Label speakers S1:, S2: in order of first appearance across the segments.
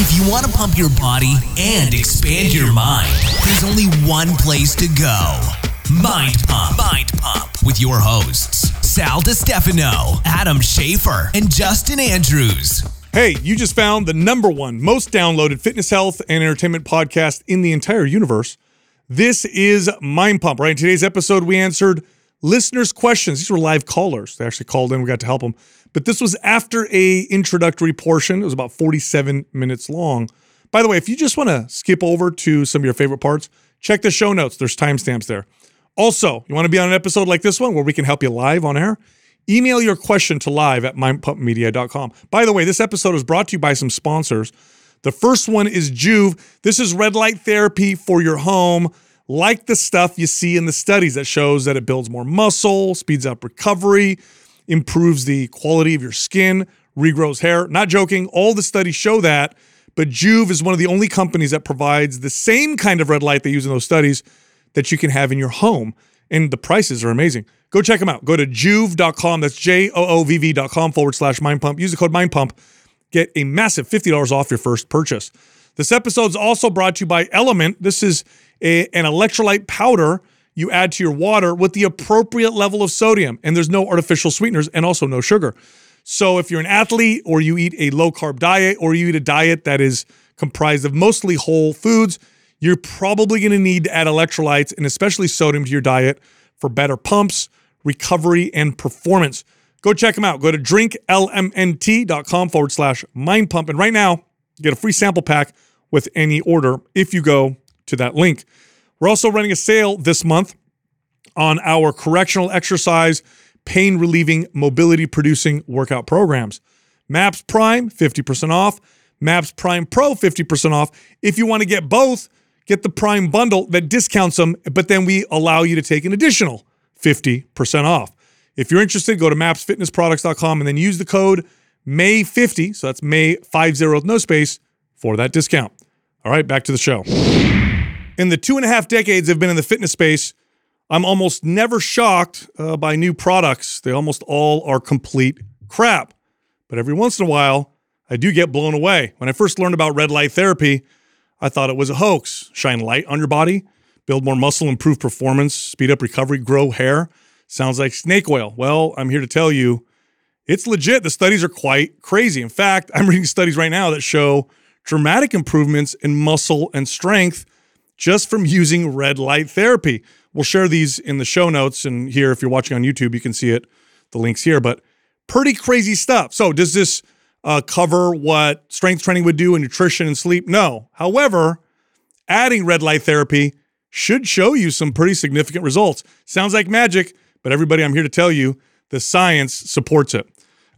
S1: If you want to pump your body and expand your mind, there's only one place to go Mind Pump. Mind Pump with your hosts, Sal DiStefano, Adam Schaefer, and Justin Andrews.
S2: Hey, you just found the number one most downloaded fitness, health, and entertainment podcast in the entire universe. This is Mind Pump, right? In today's episode, we answered listeners' questions. These were live callers. They actually called in. We got to help them. But this was after a introductory portion. It was about 47 minutes long. By the way, if you just want to skip over to some of your favorite parts, check the show notes. There's timestamps there. Also, you want to be on an episode like this one where we can help you live on air? Email your question to live at mindpumpmedia.com. By the way, this episode is brought to you by some sponsors. The first one is Joovv. This is red light therapy for your home, like the stuff you see in the studies that shows that it builds more muscle, speeds up recovery, improves the quality of your skin, regrows hair. Not joking, all the studies show that. But Joovv is one of the only companies that provides the same kind of red light they use in those studies that you can have in your home. And the prices are amazing. Go check them out. Go to joovv.com. That's J O O V V.com forward slash mind pump. Use the code mind pump. Get a massive $50 off your first purchase. This episode is also brought to you by LMNT. This is a, an electrolyte powder you add to your water with the appropriate level of sodium. And there's no artificial sweeteners and also no sugar. So if you're an athlete or you eat a low carb diet or you eat a diet that is comprised of mostly whole foods, you're probably going to need to add electrolytes and especially sodium to your diet for better pumps, recovery, and performance. Go check them out. Go to drinklmnt.com forward slash mind pump. And right now, get a free sample pack with any order if you go to that link. We're also running a sale this month on our correctional exercise, pain relieving, mobility producing workout programs. MAPS Prime, 50% off. MAPS Prime Pro, 50% off. If you want to get both, get the Prime bundle that discounts them, but then we allow you to take an additional 50% off. If you're interested, go to mapsfitnessproducts.com and then use the code MAY50, so that's May50 with no space, for that discount. All right, back to the show. In the two and a half decades I've been in the fitness space, I'm almost never shocked uh, by new products. They almost all are complete crap. But every once in a while, I do get blown away. When I first learned about red light therapy, I thought it was a hoax. Shine light on your body, build more muscle, improve performance, speed up recovery, grow hair. Sounds like snake oil. Well, I'm here to tell you it's legit. The studies are quite crazy. In fact, I'm reading studies right now that show dramatic improvements in muscle and strength just from using red light therapy. We'll share these in the show notes. And here, if you're watching on YouTube, you can see it, the links here. But pretty crazy stuff. So, does this uh, cover what strength training would do in nutrition and sleep? No. However, adding red light therapy should show you some pretty significant results. Sounds like magic, but everybody, I'm here to tell you the science supports it.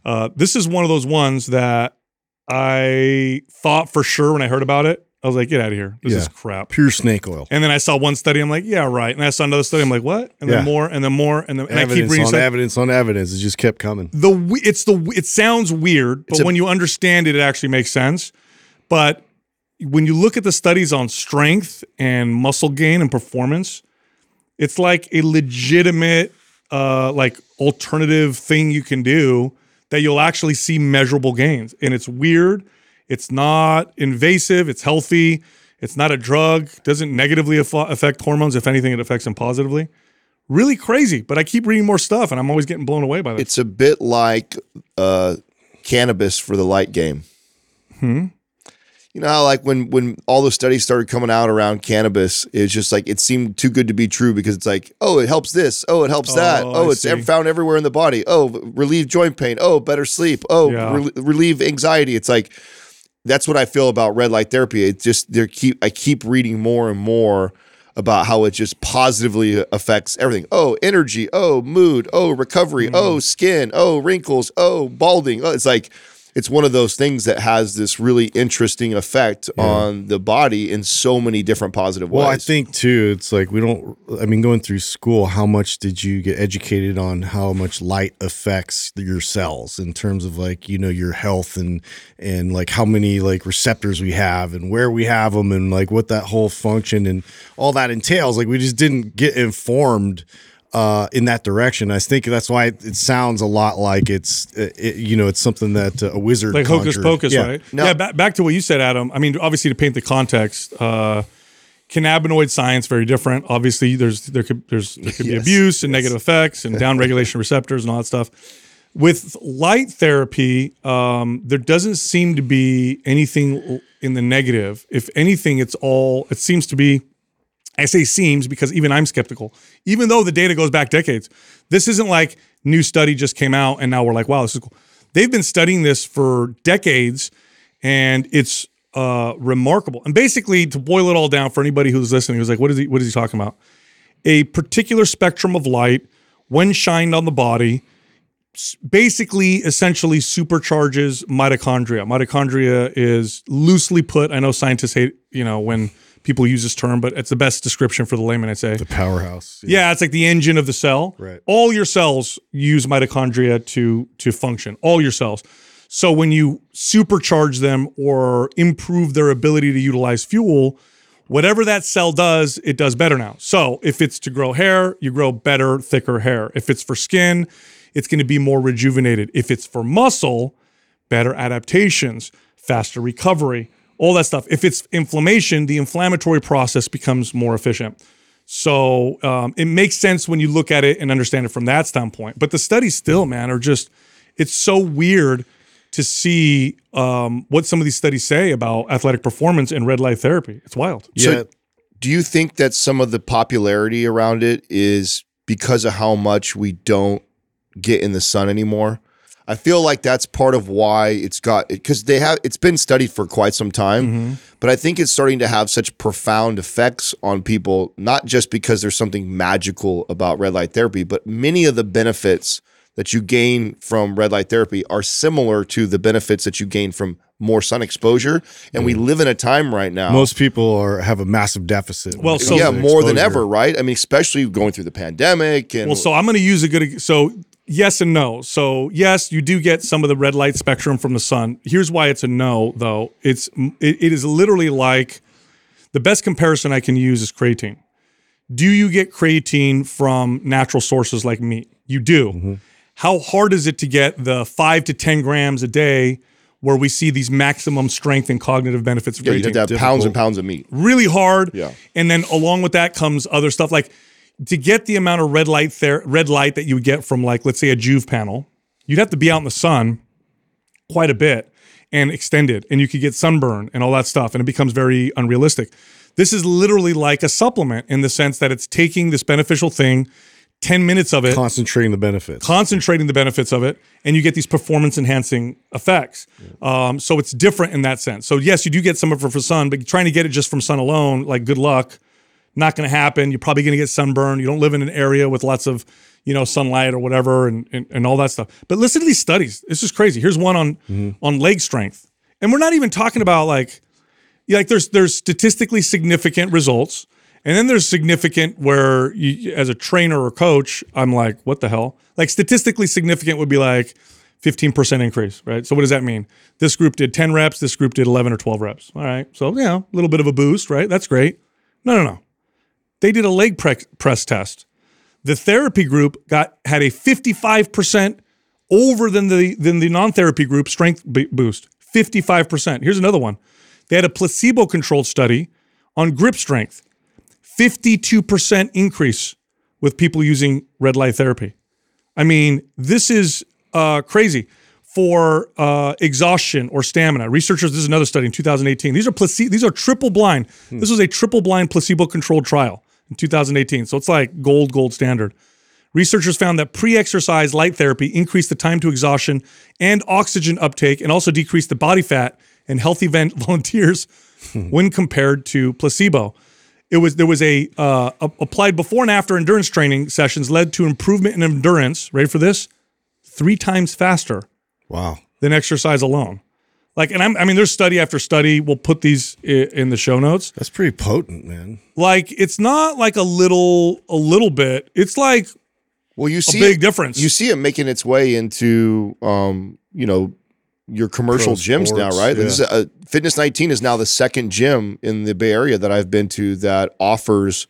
S2: Uh, this is one of those ones that I thought for sure when I heard about it. I was like, get out of here. This
S3: Yeah.
S2: is crap.
S3: Pure snake oil.
S2: And then I saw one study. I'm like, yeah, right. And I saw another study. I'm like, what? And
S3: Yeah.
S2: then more, and then more, and then and I keep reading.
S3: on
S2: stuff.
S3: evidence on evidence. It just kept coming.
S2: the it's the it sounds weird, but
S3: a-
S2: when you understand it, it actually makes sense. But when you look at the studies on strength and muscle gain and performance, it's like a legitimate, uh, like alternative thing you can do that you'll actually see measurable gains. And it's weird. It's not invasive. It's healthy. It's not a drug. Doesn't negatively aff- affect hormones. If anything, it affects them positively. Really crazy. But I keep reading more stuff, and I'm always getting blown away by that.
S4: It's a bit like uh, cannabis for the light game.
S2: Hmm.
S4: You know like when when all the studies started coming out around cannabis, it's just like it seemed too good to be true because it's like, oh, it helps this, oh, it helps that,
S2: Oh,
S4: oh,
S2: I
S4: it's ev- found everywhere in the body, oh, relieve joint pain, oh, better sleep, oh,
S2: Yeah.
S4: rel- relieve anxiety. It's like that's what I feel about red light therapy. It just they keep I keep reading more and more about how it just positively affects everything. Oh, energy. Oh, mood. Oh, recovery.
S2: Mm.
S4: Oh, skin. Oh, wrinkles. Oh, balding. Oh, it's like it's one of those things that has this really interesting effect on the body in so many different positive ways.
S3: Well, I think too, it's like we don't. I mean, going through school, how much did you get educated on how much light affects your cells in terms of like you know your health and and like how many like receptors we have and where we have them and like what that whole function and all that entails. Like we just didn't get informed uh, in that direction. I think that's why it, it sounds a lot like it's, uh, it, you know, it's something that uh, a wizard
S2: like hocus pocus,
S3: Yeah.
S2: right?
S4: No.
S2: Yeah. Back, back to what you said, Adam. I mean, obviously, to paint the context, uh, cannabinoid science very different. Obviously, there's there could there's there could be
S3: Yes,
S2: abuse and negative effects and downregulation receptors and all that stuff. With light therapy, um, there doesn't seem to be anything in the negative. If anything, it's all it seems to be. I say seems because even I'm skeptical, even though the data goes back decades. This isn't like new study just came out and now we're like, wow, this is cool. They've been studying this for decades and it's uh, remarkable. And basically, to boil it all down for anybody who's listening, who's like, what is he, what is he talking about? A particular spectrum of light, when shined on the body, basically essentially supercharges mitochondria. Mitochondria is loosely put, I know scientists hate, you know, when people use this term, but it's the best description for the layman, I'd say.
S3: The powerhouse.
S2: Yeah, it's like the engine of the cell.
S3: Right.
S2: All your cells use mitochondria to to function. All your cells. So when you supercharge them or improve their ability to utilize fuel, whatever that cell does, it does better now. So if it's to grow hair, you grow better, thicker hair. If it's for skin, it's going to be more rejuvenated. If it's for muscle, better adaptations, faster recovery, all that stuff. If it's inflammation, the inflammatory process becomes more efficient. So um, it makes sense when you look at it and understand it from that standpoint. But the studies still, man, are just, it's so weird to see um, what some of these studies say about athletic performance and red light therapy. It's wild.
S3: Yeah.
S4: So, do you think that some of the popularity around it is because of how much we don't get in the sun anymore? I feel like that's part of why it's got because they have it's been studied for quite some time, mm-hmm. but I think it's starting to have such profound effects on people, not just because there's something magical about red light therapy, but many of the benefits that you gain from red light therapy are similar to the benefits that you gain from more sun exposure. And we mm. live in a time right now.
S3: Most people are have a massive deficit.
S2: Well, so-
S4: yeah,
S3: to
S4: more than ever, right? I mean, especially going through the pandemic and
S2: Well, so I'm going to use a good so yes and no. So yes, you do get some of the red light spectrum from the sun. Here's why it's a no, though. It's it, it is literally like the best comparison I can use is creatine. Do you get creatine from natural sources like meat? You do. Mm-hmm. How hard is it to get the five to ten grams a day where we see these maximum strength and cognitive benefits of
S4: yeah,
S2: creatine?
S4: you have to have pounds and pounds of meat.
S2: really hard.
S4: Yeah.
S2: And then along with that comes other stuff like to get the amount of red light there, red light that you would get from like let's say a Joovv panel, you'd have to be out in the sun quite a bit and extended, and you could get sunburn and all that stuff, and it becomes very unrealistic. This is literally like a supplement in the sense that it's taking this beneficial thing, 10 minutes of it,
S3: concentrating the benefits.
S2: concentrating the benefits of it, and you get these performance enhancing effects. Um, so it's different in that sense. So yes, you do get some of it from sun, but trying to get it just from sun alone, like good luck, not going to happen. You're probably going to get sunburn. You don't live in an area with lots of you know sunlight or whatever, and and, and all that stuff. But listen to these studies. It's just crazy. Here's one on mm-hmm. on leg strength, and we're not even talking about like like there's there's statistically significant results, and then there's significant where you, as a trainer or coach, I'm like, what the hell? Like statistically significant would be like 15% increase, right? So what does that mean? This group did 10 reps, this group did 11 or 12 reps. All right, so yeah, a little bit of a boost, right? That's great. No, no, no. They did a leg pre- press test. The therapy group got had a 55% over than the than the non-therapy group strength b- boost. 55%. Here's another one. They had a placebo controlled study on grip strength. 52% increase with people using red light therapy. I mean, this is uh, crazy for uh, exhaustion or stamina. Researchers, this is another study in 2018. These are placebo, these are triple blind. This was a triple blind placebo controlled trial in 2018. So it's like gold, gold standard. Researchers found that pre exercise light therapy increased the time to exhaustion and oxygen uptake and also decreased the body fat in healthy volunteers when compared to placebo. It was there was a uh, a- applied before and after endurance training sessions led to improvement in endurance. Ready for this? Three times faster
S3: Wow.
S2: than exercise alone. Like, and I'm, I mean, there's study after study. We'll put these i- in the show notes.
S3: That's pretty potent, man.
S2: Like, it's not like a little, a little bit. It's like
S4: Well, you see
S2: big
S4: it-
S2: difference.
S4: You see it making its way into, um, you know, your commercial
S3: Pro
S4: gyms now,
S3: sports,
S4: right? This is
S3: yeah.
S4: a, Fitness 19 is now the second gym in the Bay Area that I've been to that offers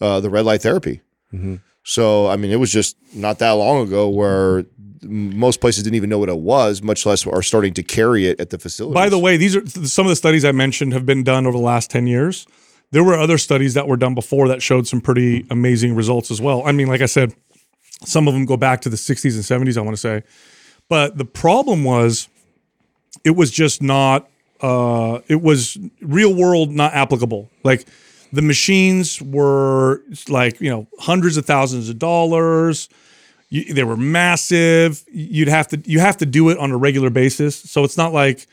S4: uh, the red light therapy.
S3: Mm-hmm.
S4: So I mean, it was just not that long ago where m- most places didn't even know what it was, much less are starting to carry it at the facility.
S2: By the way, these are some of the studies I mentioned have been done over the last 10 years. There were other studies that were done before that showed some pretty amazing results as well. I mean, like I said, some of them go back to the 60s and 70s, I want to say. But the problem was it was just not uh it was real world not applicable. Like the machines were like, you know, hundreds of thousands of dollars you, they were massive. You'd have to you have to do it on a regular basis. So it's not like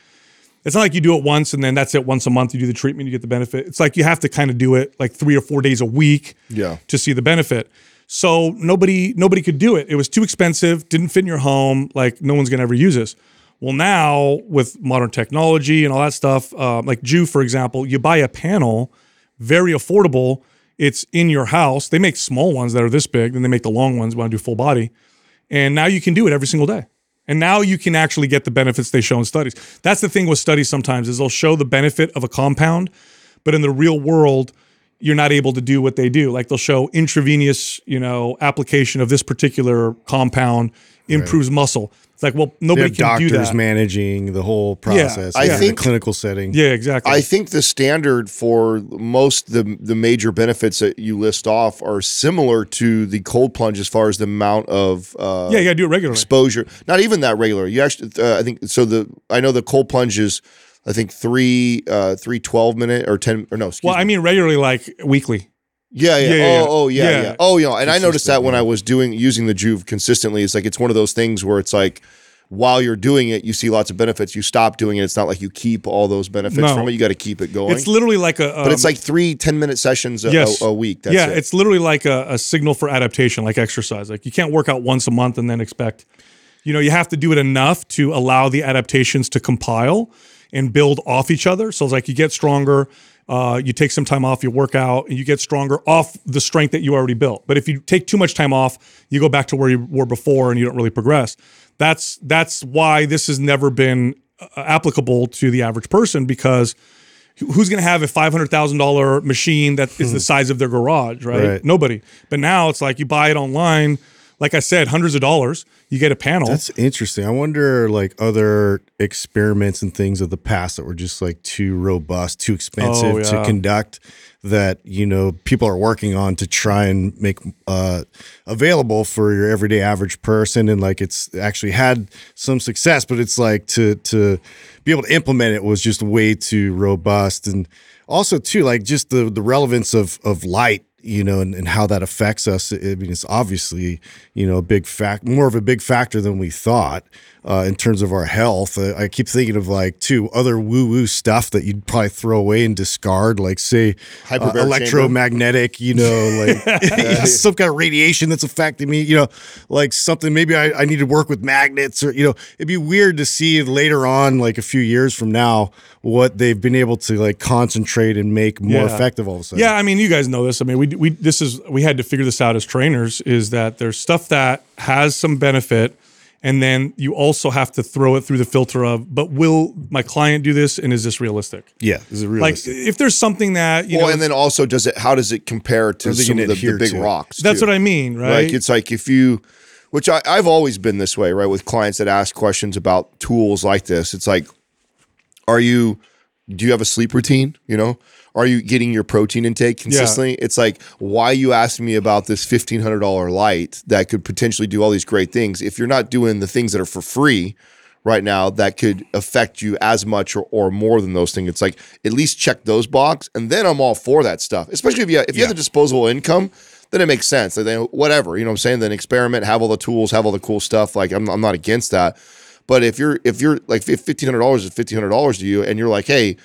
S2: it's not like you do it once and then that's it. Once a month you do the treatment, you get the benefit. It's like you have to kind of do it like three or four days a week
S4: Yeah.
S2: to see the benefit. So nobody nobody could do it. It was too expensive. Didn't fit in your home. Like no one's gonna ever use this. Well, now with modern technology and all that stuff, uh, like Joovv, for example, you buy a panel, very affordable. It's in your house. They make small ones that are this big, then they make the long ones when I do full body. And now you can do it every single day. And now you can actually get the benefits they show in studies. That's the thing with studies sometimes is they'll show the benefit of a compound, but in the real world, you're not able to do what they do. Like they'll show intravenous, you know, application of this particular compound improves muscle. It's like, well,
S3: They
S2: nobody can
S3: doctors
S2: do that.
S3: managing the whole process.
S4: I
S3: yeah, in a
S4: think-
S3: clinical setting.
S2: yeah, exactly.
S4: I think the standard for most the the major benefits that you list off are similar to the cold plunge as far as the amount of uh,
S2: yeah, you gotta do it regularly.
S4: exposure. Not even that regular. You actually, uh, I think so. The I know the cold plunge is, I think three uh three 12 minute or ten or no. Excuse
S2: Well,
S4: me.
S2: I mean regularly, like weekly.
S4: Yeah, yeah.
S2: Yeah, yeah,
S4: oh,
S2: yeah.
S4: oh, yeah,
S2: Yeah.
S4: yeah. Oh, know, and I noticed that when. I was doing using the Joovv consistently, it's like it's one of those things where it's like while you're doing it, you see lots of benefits. You stop doing it, it's not like you keep all those benefits
S2: No.
S4: from it. You got to keep it going.
S2: It's literally like a.
S4: but it's
S2: um,
S4: like three 10 minute sessions a,
S2: Yes.
S4: a, a week. That's
S2: yeah,
S4: it.
S2: it's literally like a, a signal for adaptation, like exercise. Like you can't work out once a month and then expect, you know, you have to do it enough to allow the adaptations to compile and build off each other. So it's like you get stronger, uh, you take some time off, you work out, and you get stronger off the strength that you already built. But if you take too much time off, you go back to where you were before and you don't really progress. That's that's why this has never been uh, applicable to the average person because who's going to have a five hundred thousand dollar machine that is the size of their garage, right?
S3: Right.
S2: Nobody. But now it's like you buy it online. Like I said, hundreds of dollars. You get a panel.
S3: That's interesting. I wonder, like other experiments and things of the past that were just like too robust, too expensive
S2: Oh,
S3: to conduct. That you know people are working on to try and make uh, available for your everyday average person, and like it's actually had some success, but it's like to to be able to implement it was just way too robust, and also too like just the the relevance of of light you know, and, and how that affects us. I mean, it's obviously, you know, a big fact, more of a big factor than we thought uh, in terms of our health. Uh, I keep thinking of like, two other woo woo stuff that you'd probably throw away and discard, like, say, uh,
S4: Hyperbaric chamber.
S3: electromagnetic, you know, like some kind of radiation that's affecting me, you know, like something maybe I, I need to work with magnets or, you know, it'd be weird to see later on, like a few years from now, what they've been able to like concentrate and make more
S2: Yeah.
S3: effective all of a sudden.
S2: Yeah, I mean, you guys know this. I mean, we we this is we had to figure this out as trainers. Is that there's stuff that has some benefit, and then you also have to throw it through the filter of, but will my client do this, and is this realistic?
S3: Yeah, is it realistic?
S2: Like, if there's something that you
S4: well,
S2: know,
S4: and then also does it? How does it compare to some of the, the big
S3: to
S4: rocks?
S2: that's
S4: too?
S2: what I mean, right?
S4: Like it's like if you, which I, I've always been this way, right? With clients that ask questions about tools like this, it's like, are you, do you have a sleep routine? You know, are you getting your protein intake consistently? It's like, why you asking me about this fifteen hundred dollar light that could potentially do all these great things if you're not doing the things that are for free right now that could affect you as much or, or more than those things. It's like at least check those box, and then I'm all for that stuff. Especially if you if you have the disposable income, then it makes sense. Then whatever, you know what I'm saying? Then experiment, have all the tools, have all the cool stuff. Like I'm I'm not against that. But if you're if you're like if fifteen hundred dollars is fifteen hundred dollars to you, and you're like, hey,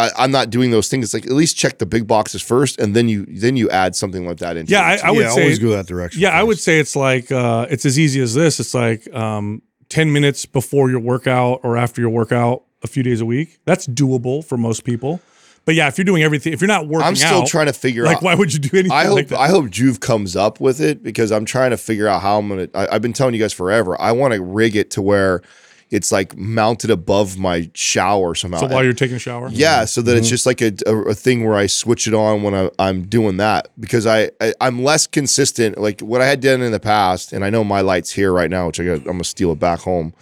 S4: I, I'm not doing those things. It's like at least check the big boxes first, and then you then you add something like that in.
S2: yeah. I, I would
S3: yeah,
S2: say
S3: always go that direction.
S2: Yeah, I would say it's like uh, it's as easy as this. It's like um, ten minutes before your workout or after your workout, a few days a week. That's doable for most people. But yeah, if you're doing everything, if you're not working
S4: I'm still
S2: out,
S4: trying to figure
S2: like
S4: out.
S2: Like, why would you do anything
S4: I hope
S2: like that?
S4: I hope Joovv comes up with it because I'm trying to figure out how I'm gonna. I, I've been telling you guys forever. I want to rig it to where it's like mounted above my shower somehow.
S2: So while you're taking a shower,
S4: Yeah, so that it's mm-hmm. just like a, a, a thing where I switch it on when I, I'm doing that because I, I I'm less consistent. Like what I had done in the past, and I know my light's here right now, which I got, I'm gonna steal it back home.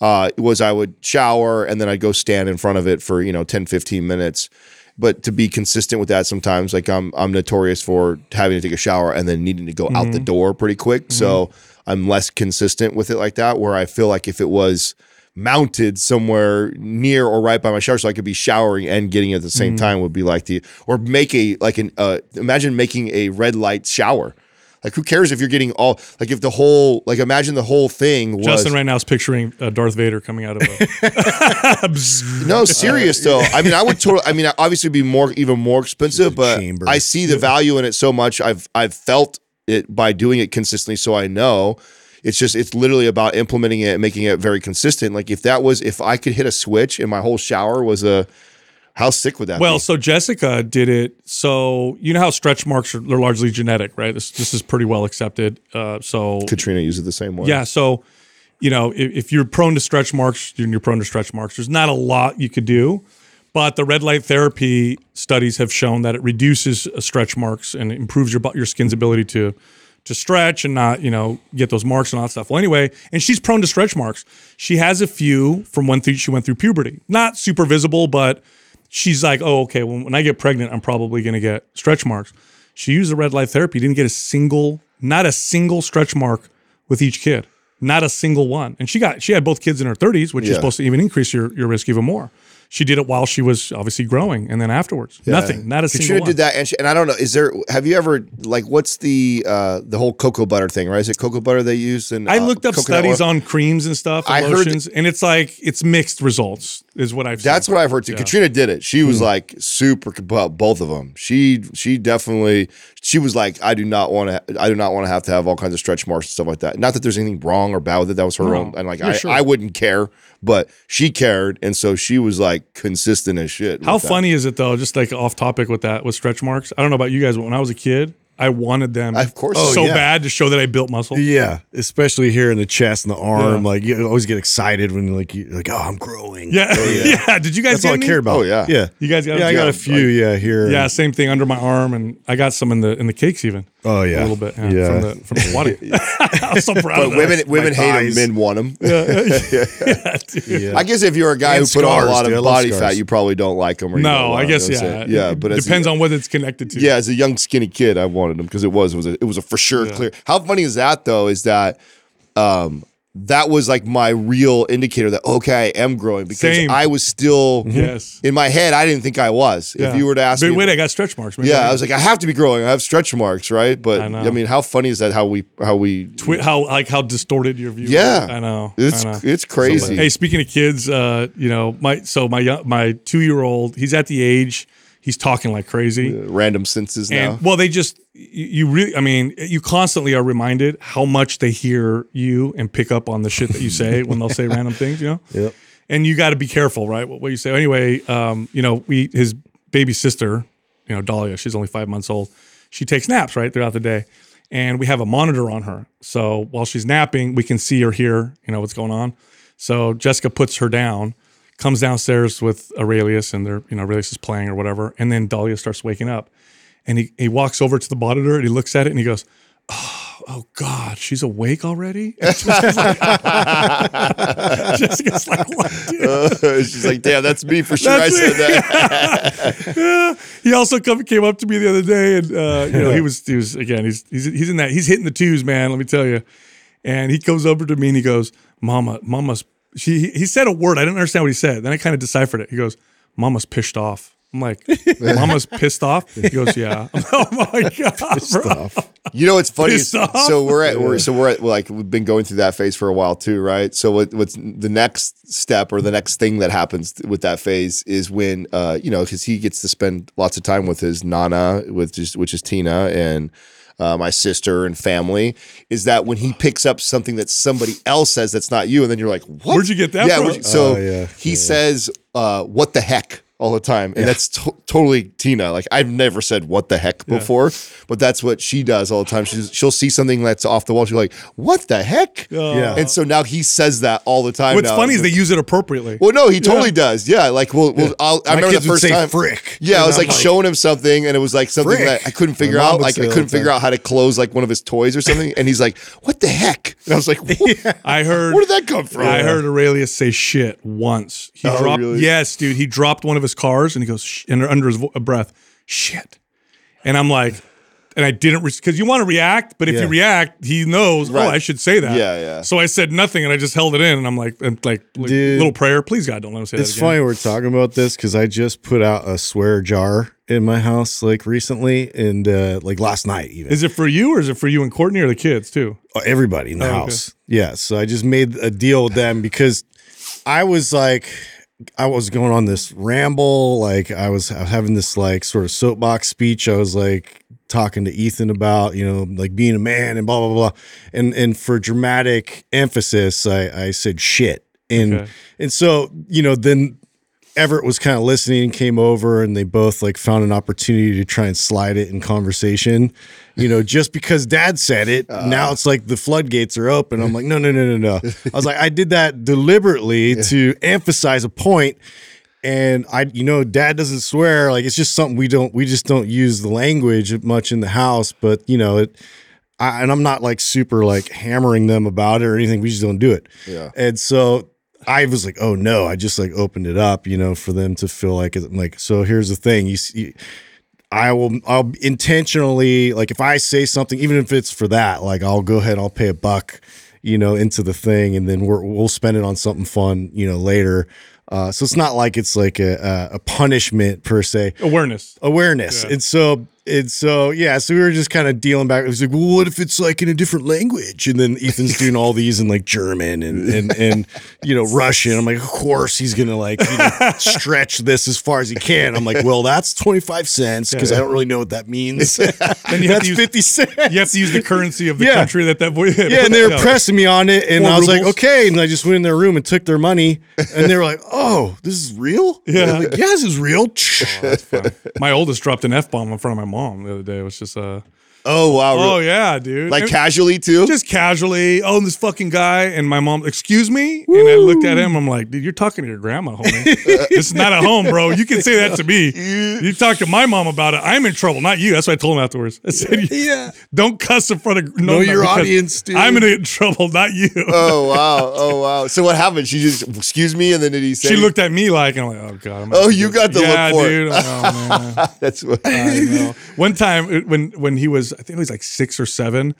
S4: Uh, was I would shower and then I'd go stand in front of it for you know 10, 15 minutes. But to be consistent with that, sometimes like I'm I'm notorious for having to take a shower and then needing to go out the mm-hmm. door pretty quick. So mm-hmm. I'm less consistent with it like that. Where I feel like if it was mounted somewhere near or right by my shower so I could be showering and getting it at the same time would be like the or make a like an uh imagine making a red light shower. Like who cares if you're getting all like if the whole like imagine the whole thing was
S2: Justin right now is picturing uh, Darth Vader coming out of a.
S4: No, serious though. I mean, I would totally. I mean, obviously, be more, even more expensive, but
S3: chamber.
S4: I see the value in it so much. I've I've felt it by doing it consistently, so I know. It's just it's literally about implementing it, and making it very consistent. Like if that was if I could hit a switch and my whole shower was a, how sick would that
S2: Well,
S4: be?
S2: so Jessica did it. So you know how stretch marks are they're largely genetic, right? This this is pretty well accepted. Uh, so
S4: Katrina used it the same way.
S2: yeah, so you know if, if you're prone to stretch marks, you're prone to stretch marks. There's not a lot you could do, but the red light therapy studies have shown that it reduces uh, stretch marks and improves your your skin's ability to to stretch and not you know get those marks and all that stuff. Well, anyway, and she's prone to stretch marks. She has a few from when th- she went through puberty, not super visible, but she's like, oh, okay, well, when I get pregnant, I'm probably going to get stretch marks. She used the red light therapy, didn't get a single, not a single stretch mark with each kid, not a single one. And she got, she had both kids in her 30s, which is supposed to even increase your, your risk even more. She did it while she was obviously growing, and then afterwards, nothing, not a single
S4: thing.
S2: Katrina
S4: did that, and, she, and I don't know. Is there? Have you ever like what's the uh the whole cocoa butter thing? Right? Is it cocoa butter they use? And
S2: I looked up studies
S4: on.
S2: on creams and stuff, and
S4: I heard
S2: lotions, and it's like it's mixed results, is what I've.
S4: That's
S2: seen.
S4: what I've heard too. Katrina did it. She was like super both of them. She she definitely she was like I do not want to I do not want to have to have all kinds of stretch marks and stuff like that. Not that there's anything wrong or bad with it. That was her
S2: No.
S4: own and like
S2: Yeah,
S4: I,
S2: sure.
S4: I wouldn't care, but she cared and so she was like consistent as shit.
S2: How funny is it though? Just like off topic with that with stretch marks. I don't know about you guys, but when I was a kid, I wanted them
S4: Of course.
S2: Oh, so
S4: Oh,
S3: yeah.
S2: bad to show that I built muscle.
S3: Yeah, especially here in the chest and the arm.
S2: Yeah.
S3: Like you always get excited when like you like, oh, I'm growing.
S2: Yeah, oh, yeah. Did you guys
S3: that's
S2: get
S3: all I care about.
S4: Oh, yeah.
S3: yeah.
S2: You guys got?
S3: Yeah, I got a few. yeah, here.
S2: Yeah, same thing under my arm, and I got some in the in the cakes even.
S3: Oh yeah.
S2: a little bit. Yeah,
S3: Yeah.
S2: from the from the squatting. I'm so proud
S4: But
S2: of
S4: women
S2: that.
S4: women hate
S3: thighs.
S4: them, men want them.
S2: Yeah, dude.
S3: Yeah.
S4: I guess if you're a guy
S3: And
S4: who put on a lot
S3: dude.
S4: Of body fat, you probably don't like them. Or you don't
S2: No, I guess
S4: 'em, you know what
S2: yeah.
S4: Yeah. But as
S2: depends on what it's connected to.
S4: Yeah, as a young skinny kid, I wanted them because it was it was a, it was a for sure clear. How funny is that though? Is that um that was like my real indicator that okay, I am growing because
S2: Same.
S4: I was still
S2: Yes.
S4: in my head. I didn't think I was. If you were to ask
S2: But
S4: me,
S2: wait, I got stretch marks. man.
S4: yeah, I was like, I have to be growing. I have stretch marks, right? But
S2: I
S4: I, mean, how funny is that? How we how we
S2: Twi- how like how distorted your view. is.
S4: Yeah.
S2: I know.
S4: it's
S2: I know.
S4: it's crazy.
S2: Hey, speaking of kids, uh, you know, my so my my two year old, he's at the age he's talking like crazy.
S4: Random senses now.
S2: And well, they just you, you really, I mean, you constantly are reminded how much they hear you and pick up on the shit that you say when they'll say random things, you know.
S3: Yep.
S2: And you got to be careful, right? What, what you say. Anyway, um, you know, we his baby sister, you know, Dahlia, she's only five months old. She takes naps right throughout the day, and we have a monitor on her. So while she's napping, we can see or hear, you know, what's going on. So Jessica puts her down, comes downstairs with Aurelius, and they're, you know, Aurelius is playing or whatever. And then Dahlia starts waking up. And he, he walks over to the monitor and he looks at it and he goes, Oh, oh God, she's awake already? Jessica's like, Jessica's like, what, dude?
S4: She's like, damn, that's me for sure.
S2: That's
S4: I said that.
S2: Yeah. He also come, came up to me the other day, and uh, you know he was he was again he's he's he's in that he's hitting the twos, man. Let me tell you. And he comes over to me and he goes, "Mama, Mama's." She he- he said a word I didn't understand what he said. Then I kind of deciphered it. He goes, "Mama's pissed off." I'm like, "Mama's pissed off." He goes, "Yeah." I'm like, oh my god, bro.
S4: You know what's funny?
S2: Pissed
S4: is-
S2: off?
S4: So we're at we're, so we're at like we've been going through that phase for a while too, right? So what, what's the next step or the next thing that happens with that phase is when uh you know because he gets to spend lots of time with his nana, with just which is Tina and. Uh, my sister and family is that when he picks up something that somebody else says that's not you, and then you're like, "What?
S2: Where'd you get that
S4: yeah,
S2: from?
S4: you- so
S3: Oh, yeah.
S4: he says, uh, "What the heck?" All the time, and that's to- totally Tina. Like I've never said "what the heck" before, but that's what she does all the time. She's, she'll see something that's off the wall. She's like, "What the heck?"
S3: Yeah.
S4: And so now he says that all the time.
S2: What's
S4: now.
S2: funny is they use it appropriately.
S4: Well, no, he totally does. Yeah, like we'll, we'll I'll, I
S3: My
S4: remember
S3: kids
S4: the
S3: would
S4: first
S3: say
S4: time.
S3: frick.
S4: Yeah, I was
S3: I'm
S4: like, showing him something, and it was like something
S3: Frick.
S4: that I couldn't figure out. Like I couldn't figure
S3: time.
S4: out how to close like one of his toys or something, and he's like, "What the heck?" And I was like, "What-
S2: I heard.
S4: "Where did that come from?"
S2: I heard Aurelius say shit once. He
S4: Oh,
S2: dropped.
S4: really?
S2: Yes, dude. He dropped one of his cars, and he goes and under his vo- breath, "Shit," and I'm like, and I didn't because you want to react, but if
S3: Yeah.
S2: you react, he knows.
S4: Right.
S2: Oh, I should say that.
S4: Yeah, yeah.
S2: So I said nothing, and I just held it in, and I'm like, and like, like,
S3: Dude.
S2: little prayer, please God, don't let him say
S3: It's
S2: that again.
S3: funny we're talking about this because I just put out a swear jar in my house like recently and uh, like last night even.
S2: Is it for you, or is it for you and Courtney, or the kids too?
S3: Uh, everybody in the
S2: Oh, okay.
S3: house. Yeah. So I just made a deal with them because I was like, I was going on this ramble. Like I was having this like sort of soapbox speech. I was like talking to Ethan about, you know, like being a man and blah, blah, blah. And, and for dramatic emphasis, I, I said shit. And,
S2: Okay.
S3: and so, you know, then Everett was kind of listening and came over and they both like found an opportunity to try and slide it in conversation. You know, just because dad said it, uh-huh. now it's like the floodgates are open. I'm like, no, no, no, no, no. I was like, I did that deliberately to emphasize a point. And I, you know, dad doesn't swear. Like it's just something we don't, we just don't use the language much in the house. But you know, it, I, and I'm not like super like hammering them about it or anything. We just don't do it.
S4: Yeah.
S3: And so I was like, oh no, I just like opened it up, you know, for them to feel like like. So here's the thing, you see. I will I'll intentionally like if I say something even if it's for that like I'll go ahead I'll pay a buck you know into the thing and then we're, we'll spend it on something fun you know later uh, so it's not like it's like a, a, punishment per se
S2: Awareness.
S3: awareness.
S2: Yeah.
S3: And so and so yeah, so we were just kind of dealing back. It was like, well, what if it's like in a different language? And then Ethan's doing all these in like German and and and you know Russian. I'm like, of course he's gonna like you know, stretch this as far as he can. I'm like, well, that's 25 cents because I don't really know what that means.
S2: Then you have
S3: that's
S2: to use
S3: 50 cents.
S2: you have to use the currency of the
S3: Yeah.
S2: country that that voice.
S3: Yeah, and they were pressing me on it, and
S2: Four
S3: I was like, okay. And I just went in their room and took their money, and they were like, oh, this is real?
S2: Yeah.
S3: Like, yeah, this is real.
S2: Oh, my oldest dropped an f bomb in front of my mom the other day. It was just uh
S4: Oh wow!
S2: oh
S4: really?
S2: yeah, dude.
S4: like
S2: And
S4: casually too.
S2: just casually. Oh, this fucking guy and my mom. Excuse me. And I looked at him. I'm like, dude, you're talking to your grandma, homie. this is not a home, bro. You can say that to me. You talk to my mom about it. I'm in trouble, not you. That's what I told him afterwards. I said,
S3: Yeah.
S2: don't cuss in front of no,
S3: Know your audience, dude.
S2: I'm in trouble, not you.
S4: oh wow! Oh wow! So what happened? She just excuse me, and then did he say?
S2: she looked at me like, and I'm like, oh god. I'm
S4: Oh, you got the look
S2: yeah,
S4: for it.
S2: dude. Oh man.
S4: That's what.
S2: I know. One time when when he was, I think he was like six or seven.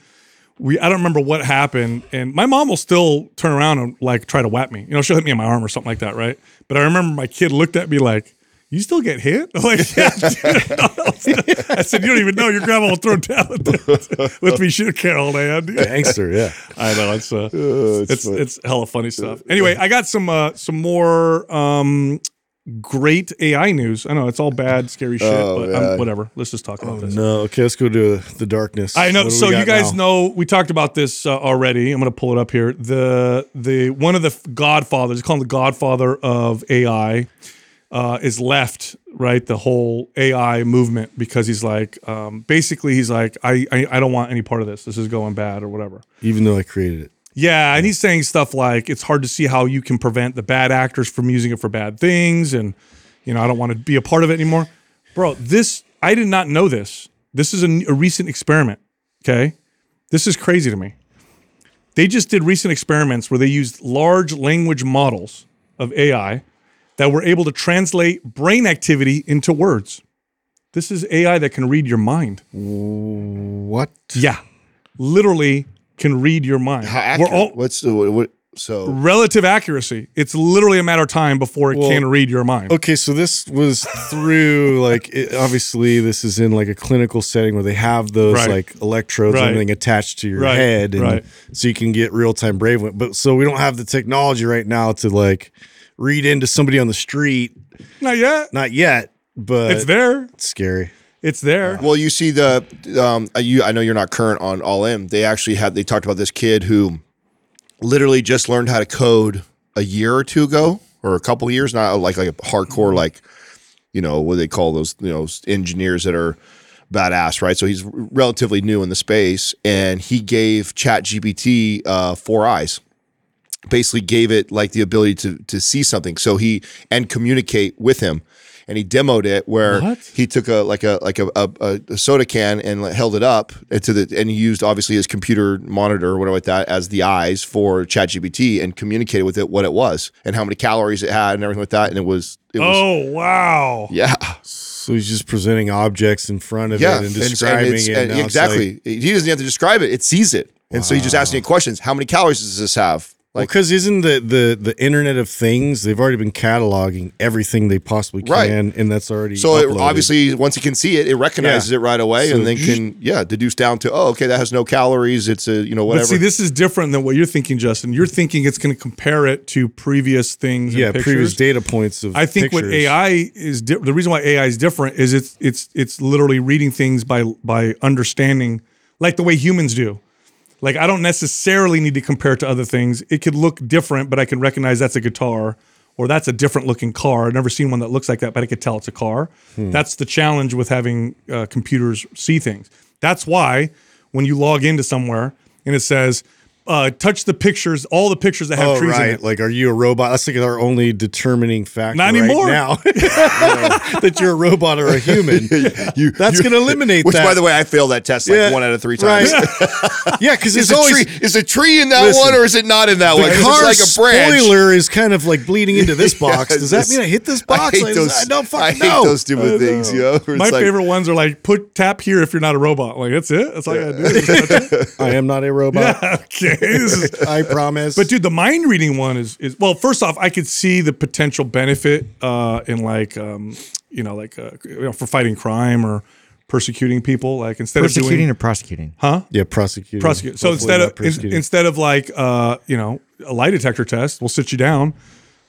S2: We I don't remember what happened, and my mom will still turn around and like try to whap me. You know, she'll hit me in my arm or something like that, right? But I remember my kid looked at me like. You still get hit? I'm like, yeah. I said, you don't even know your grandma will throw down with, with me shit can all day. dude."
S3: Gangster, yeah.
S2: I know it's uh,
S4: Oh,
S2: it's
S4: funny.
S2: it's hella funny stuff. Anyway, I got some uh, some more um, great AI news. I know it's all bad, scary shit,
S4: Oh,
S2: but um, whatever. Let's just talk about this.
S3: No, okay, let's go to the darkness.
S2: I know. So you guys
S3: now?
S2: know we talked about this uh, already. I'm going to pull it up here. The the one of the Godfathers, call him the Godfather of AI, uh, is left right the whole AI movement because he's like, um, basically he's like, I, I I don't want any part of this. This is going bad or whatever.
S3: even though I created it.
S2: Yeah, and he's saying stuff like it's hard to see how you can prevent the bad actors from using it for bad things, and you know I don't want to be a part of it anymore, bro. This I did not know this. This is a, a recent experiment. Okay, this is crazy to me. They just did recent experiments where they used large language models of AI that were able to translate brain activity into words. This is AI that can read your mind.
S3: What?
S2: Yeah, literally can read your mind.
S4: How
S2: We're
S4: accurate?
S2: all
S4: What's the what? so
S2: relative accuracy. It's literally a matter of time before it
S3: Well,
S2: can read your mind.
S3: Okay, so this was through like it, obviously this is in like a clinical setting where they have those
S2: Right.
S3: like electrodes
S2: Right.
S3: and everything attached to your
S2: Right,
S3: head, and
S2: right.
S3: so you can get real time brave. But so we don't have the technology right now to like read into somebody on the street.
S2: Not yet.
S3: Not yet, but
S2: It's there.
S3: It's scary.
S2: It's there.
S4: Well, you see the um, uh, you. I know you're not current on All In. They actually had. They talked about this kid who literally just learned how to code a year or two ago, or a couple years, not like like a hardcore like you know what they call those you know engineers that are badass, right? So he's relatively new in the space, and he gave ChatGPT uh, four eyes. Basically, gave it like the ability to to see something, so he and communicate with him. And he demoed it where
S2: What?
S4: he took a like a like a, a, a soda can and held it up to the and he used obviously his computer monitor or whatever like that as the eyes for ChatGPT and communicated with it what it was and how many calories it had and everything like that. And it was it was
S2: Oh wow.
S4: yeah
S3: So he's just presenting objects in front of
S4: yeah
S3: it and describing
S4: it's-
S3: it.
S4: and
S3: now
S4: exactly.
S3: like-
S4: he doesn't have to describe it; it sees it, and so he's just asking it questions. How many calories does this have? Like
S3: because isn't the, the the Internet of Things? They've already been cataloging everything they possibly can,
S4: Right.
S3: and that's already
S4: so, it, obviously, once it can see it, it recognizes
S3: Yeah.
S4: it right away,
S3: So
S4: and then
S3: just-
S4: can yeah deduce down to oh okay that has no calories. It's a you know
S2: But
S4: whatever.
S2: see, this is different than what you're thinking, Justin. You're thinking it's going to compare it to previous things.
S3: yeah,
S2: and
S3: previous data points of.
S2: I think what. AI is di- the reason why AI is different is it's it's it's literally reading things by by understanding like the way humans do. Like I don't necessarily need to compare it to other things. It could look different, but I can recognize that's a guitar or that's a different looking car. I've never seen one that looks like that, but I could tell it's a car. That's the challenge with having uh, computers see things. That's why when you log into somewhere and it says uh, touch the pictures, all the pictures that have
S3: Oh
S2: trees in
S3: right,
S2: it.
S3: like are you a robot? That's like our only determining factor.
S2: Not
S3: right
S2: anymore.
S3: now that you're a robot or a human.
S4: You-
S3: That's going to eliminate
S4: Which,
S3: that.
S4: by the way, I failed that test like
S3: Yeah,
S4: one out of three times.
S3: Right. yeah, because
S4: is
S3: it's
S4: a
S3: always
S4: tree is a tree in that
S3: Listen,
S4: one or is it not in that
S3: the
S4: one? 'Cause
S3: car
S4: it's like a branch.
S3: spoiler is kind of like bleeding into this box.
S4: Yeah,
S3: Does that mean I hit this
S4: I
S3: box?
S4: hate
S3: Like,
S4: those.
S3: I don't
S4: I
S3: fucking
S4: hate
S3: know.
S4: those stupid things, yo. where
S2: My
S4: like-
S2: favorite ones are like put tap here if you're not a robot. Like that's it. That's all I gotta do. Just touch it.
S3: I am not a robot.
S2: okay. This is,
S3: I promise.
S2: but dude, the mind reading one is is well. First off, I could see the potential benefit uh, in like um, you know like uh, you know, for fighting crime or persecuting people. Like instead of
S5: Persecuting
S2: doing
S5: or prosecuting? Huh?
S3: Yeah, prosecute.
S2: prosecute. So instead of in, instead of like uh, you know a lie detector test, we'll sit you down,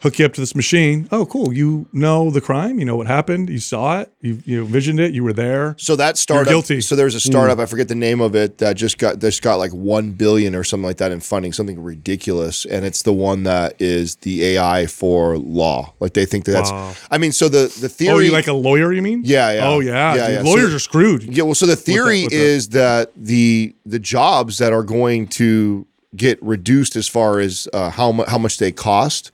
S2: hook you up to this machine. Oh, cool. You know the crime. You know what happened. You saw it. You you visioned it. You were there.
S4: So that startup,
S2: guilty.
S4: so there's a startup. I forget the name of it that just got just got like one billion or something like that in funding, something ridiculous, and it's the one that is the AI for law. Like they think that that's.
S2: Wow.
S4: I mean, so the the theory.
S2: Oh, you like a lawyer? You mean?
S4: Yeah, yeah.
S2: Oh, yeah.
S4: Yeah, yeah.
S2: Lawyers
S4: So-
S2: are screwed.
S4: Yeah, well, so the theory
S2: with that.
S4: is that the the jobs that are going to get reduced as far as uh, how mu- how much they cost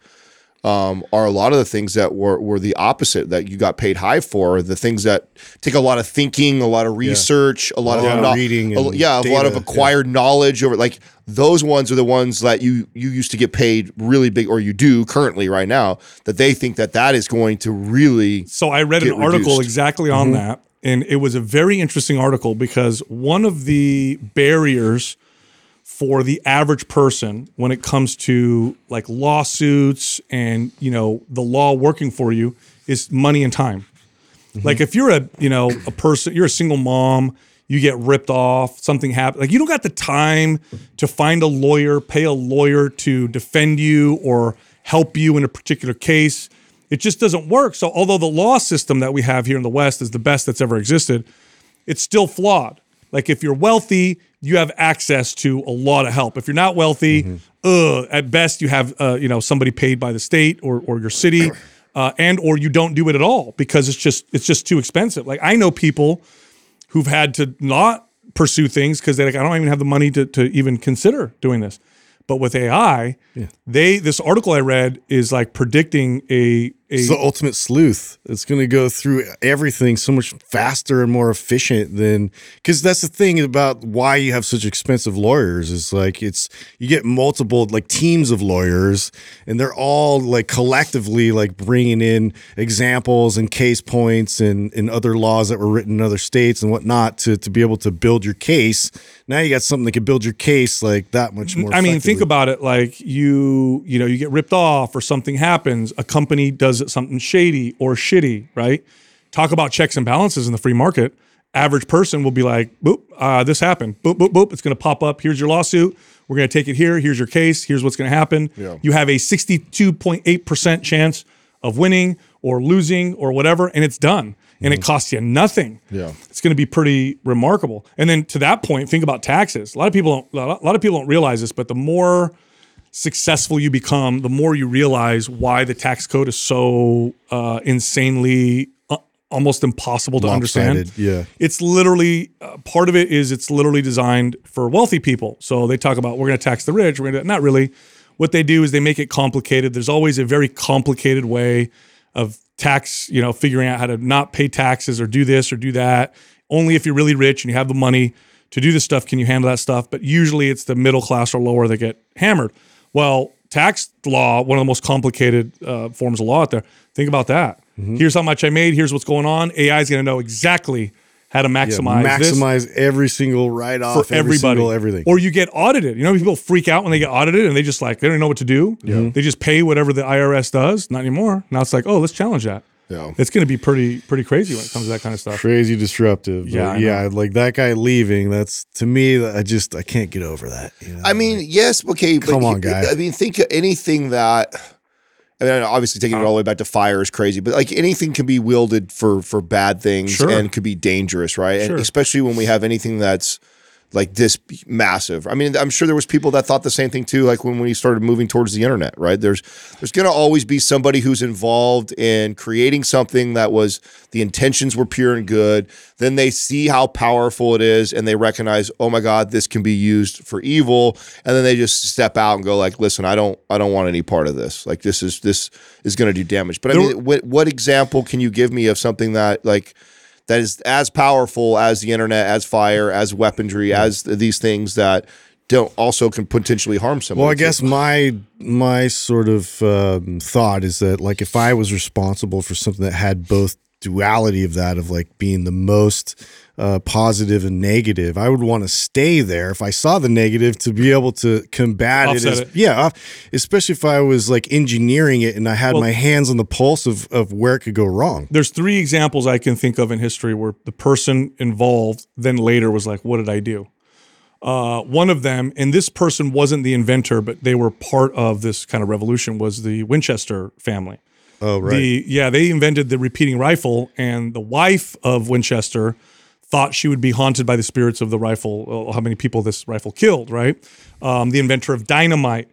S4: um, are a lot of the things that were were the opposite that you got paid high for. The things that take a lot of thinking, a lot of research, a lot
S3: A
S4: of
S3: of reading
S4: a-
S3: and
S4: yeah, a lot of
S3: data,
S4: acquired knowledge over like those ones are the ones that you you used to get paid really big or you do currently right now that they think that that is going to really
S2: So I read an article
S4: reduced.
S2: exactly on that, and it was a very interesting article because one of the barriers for the average person when it comes to like lawsuits and you know the law working for you is money and time. Mm-hmm. Like if you're a you know a person, you're a single mom, you get ripped off, something happens. Like you don't got the time to find a lawyer, pay a lawyer to defend you or help you in a particular case. It just doesn't work. So although the law system that we have here in the West is the best that's ever existed, it's still flawed. Like if you're wealthy, you have access to a lot of help. If you're not wealthy, uh, at best you have uh, you know somebody paid by the state or or your city, uh, and or you don't do it at all because it's just it's just too expensive. Like I know people who've had to not pursue things because they're like I don't even have the money to to even consider doing this. But with AI, they this article I read is like predicting a
S3: It's the ultimate sleuth. It's going to go through everything so much faster and more efficient than because that's the thing about why you have such expensive lawyers is like it's you get multiple like teams of lawyers and they're all like collectively like bringing in examples and case points and, and other laws that were written in other states and whatnot to, to be able to build your case. Now you got something that can build your case like that much more.
S2: I mean, think about it. Like you, you know, you get ripped off or something happens. A company does it something shady or shitty, right? Talk about checks and balances in the free market. Average person will be like, "Boop, uh, this happened. Boop, boop, boop. It's going to pop up. Here's your lawsuit. We're going to take it here. Here's your case. Here's what's going to happen. You have a 62.8 percent chance of winning or losing or whatever, and it's done. And it costs you nothing.
S4: Yeah.
S2: it's going to be pretty remarkable. And then to that point, think about taxes. A lot of people don't. A lot of people don't realize this, but the more successful you become, the more you realize why the tax code is so uh, insanely uh, almost impossible to understand.
S3: Yeah.
S2: It's literally uh, part of it is it's literally designed for wealthy people. So they talk about we're going to tax the rich. We're going to not really. What they do is they make it complicated. There's always a very complicated way of tax, you know, figuring out how to not pay taxes or do this or do that. Only if you're really rich and you have the money to do this stuff can you handle that stuff. But usually it's the middle class or lower that get hammered. Well, tax law, one of the most complicated uh, forms of law out there. Think about that. Here's how much I made. Here's what's going on. AI is going to know exactly how to
S3: Yeah,
S2: maximize this
S3: maximize every single write off
S2: for everybody.
S3: everything.
S2: Or you get audited. You know, people freak out when they get audited and they just like they don't know what to do. They just pay whatever the IRS does. Not anymore. Now it's like, oh, let's challenge that.
S4: Yeah.
S2: It's going to be pretty pretty crazy when it comes to that kind of stuff.
S3: Crazy disruptive. But
S2: Yeah,
S3: yeah, like that guy leaving. That's to me. I just I can't get over that. you know?
S4: I mean, yes, okay, but
S3: Come on,
S4: you-
S3: guy.
S4: I mean, think of anything that. I mean, obviously taking it uh-huh. all the way back to fire is crazy, but like anything can be wielded for for bad things
S2: Sure.
S4: and could be dangerous, right?
S2: Sure.
S4: And especially when we have anything that's like this massive. I mean, I'm sure there was people that thought the same thing too. Like when we started moving towards the internet, right? There's there's going to always be somebody who's involved in creating something that was the intentions were pure and good. Then they see how powerful it is, and they recognize, oh my God, this can be used for evil. And then they just step out and go like, listen, I don't I don't want any part of this. Like this is this is going to do damage. But I mean, what what example can you give me of something that like that is as powerful as the internet, as fire, as weaponry, as these things that don't also can potentially harm somebody.
S3: Well, I guess my my sort of um, thought is that like if I was responsible for something that had both duality of that of like being the most uh, positive and negative, I would want to stay there. If I saw the negative, to be able to combat
S2: Offset
S3: it, as,
S2: it.
S3: yeah, especially if I was like engineering it and I had
S2: Well-
S3: my hands on the pulse of of where it could go wrong.
S2: There's three examples I can think of in history where the person involved then later was like, "What did I do?" Uh, one of them, and this person wasn't the inventor, but they were part of this kind of revolution, was the Winchester family.
S3: Oh right,
S2: The yeah, they invented the repeating rifle, and the wife of Winchester thought she would be haunted by the spirits of the rifle. oh, How many people this rifle killed? Right. Um, the inventor of dynamite.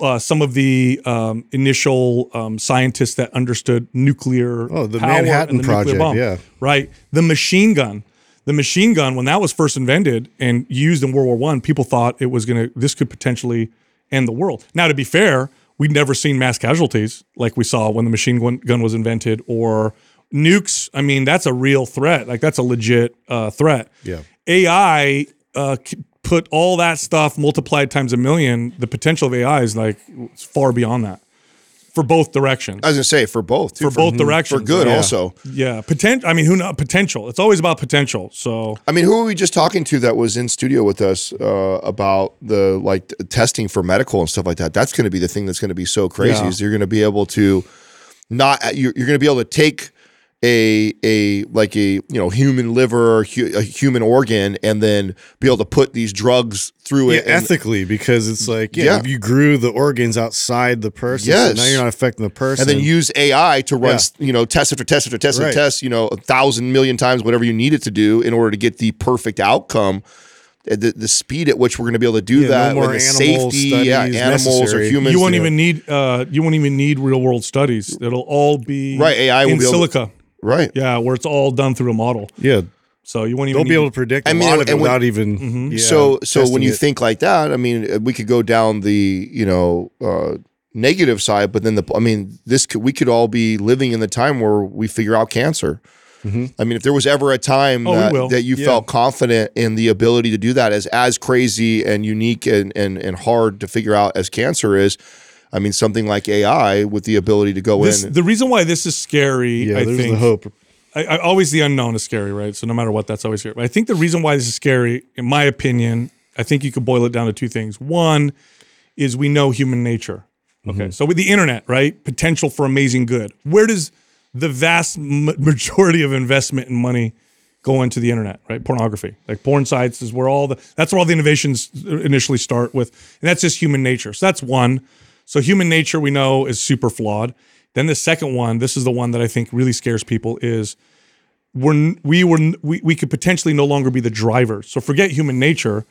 S2: Uh, some of the um, initial um, scientists that understood nuclear.
S3: Oh, the Manhattan
S2: the
S3: Project,
S2: bomb.
S3: yeah.
S2: Right. The machine gun. The machine gun, when that was first invented and used in World War One, people thought it was gonna. This could potentially end the world. Now, to be fair, we'd never seen mass casualties like we saw when the machine gun, gun was invented or nukes. I mean, that's a real threat. Like that's a legit uh, threat.
S3: Yeah.
S2: AI uh, put all that stuff multiplied times a million. The potential of AI is like it's far beyond that for both directions.
S4: I was gonna say for both, too,
S2: For both directions,
S4: for good
S2: yeah.
S4: also.
S2: Yeah, potential. I mean, who knows? Potential. It's always about potential. So
S4: I mean, who were we just talking to that was in studio with us uh, about the like testing for medical and stuff like that? That's going to be the thing that's going to be so crazy.
S2: Yeah.
S4: Is you're going to be able to not you're, you're going to be able to take a a like a you know human liver or hu- a human organ and then be able to put these drugs through
S3: Yeah,
S4: it. and-
S3: ethically, because it's like, yeah,
S4: Yeah.
S3: if you grew the organs outside the person, so
S4: Yes.
S3: now you're not affecting the person.
S4: and then use AI to run,
S3: Yeah.
S4: you know, test after test after test after
S3: Right.
S4: test, you know, a thousand million times, whatever you need it to do in order to get the perfect outcome. The, the speed at which we're going to be able to do
S3: Yeah, no
S4: that,
S3: more
S4: and the
S3: animal
S4: safety, yeah,
S3: studies
S4: animals or humans.
S2: you won't
S4: you know.
S2: even need. Uh, you won't even need real world studies. It'll all be
S4: Right, AI will
S2: in
S4: be able to-
S2: silico.
S4: Right.
S2: yeah, where it's all done through a model.
S3: yeah,
S2: So you won't even
S3: they'll be
S2: need-
S3: able to predict
S4: I
S3: a
S4: mean,
S3: lot of it
S4: and when-
S3: without even.
S2: Mm-hmm.
S3: yeah,
S4: so so when you
S3: it.
S4: think like that, I mean, uh, we could go down the you know uh, negative side, but then the I mean, this could we could all be living in the time where we figure out cancer. I mean, if there was ever a time
S2: Oh,
S4: that, that you
S3: Yeah.
S4: felt confident in the ability to do that as as crazy and unique and, and and hard to figure out as cancer is, I mean, something like AI with the ability to go
S2: This,
S4: in.
S2: the reason why this is scary,
S3: yeah,
S2: I
S3: there's
S2: think,
S3: the hope.
S2: I, I, always the unknown is scary, right? So no matter what, that's always scary. But I think the reason why this is scary, in my opinion, I think you could boil it down to two things. One is we know human nature. Okay, mm-hmm. so with the internet, right? Potential for amazing good. Where does the vast majority of investment and money go into the internet, right? Pornography, like porn sites, is where all the that's where all the innovations initially start with, and that's just human nature. So that's one. So human nature we know is super flawed. Then the second one, this is the one that I think really scares people, is we're we were we, we could potentially no longer be the driver. So forget human nature.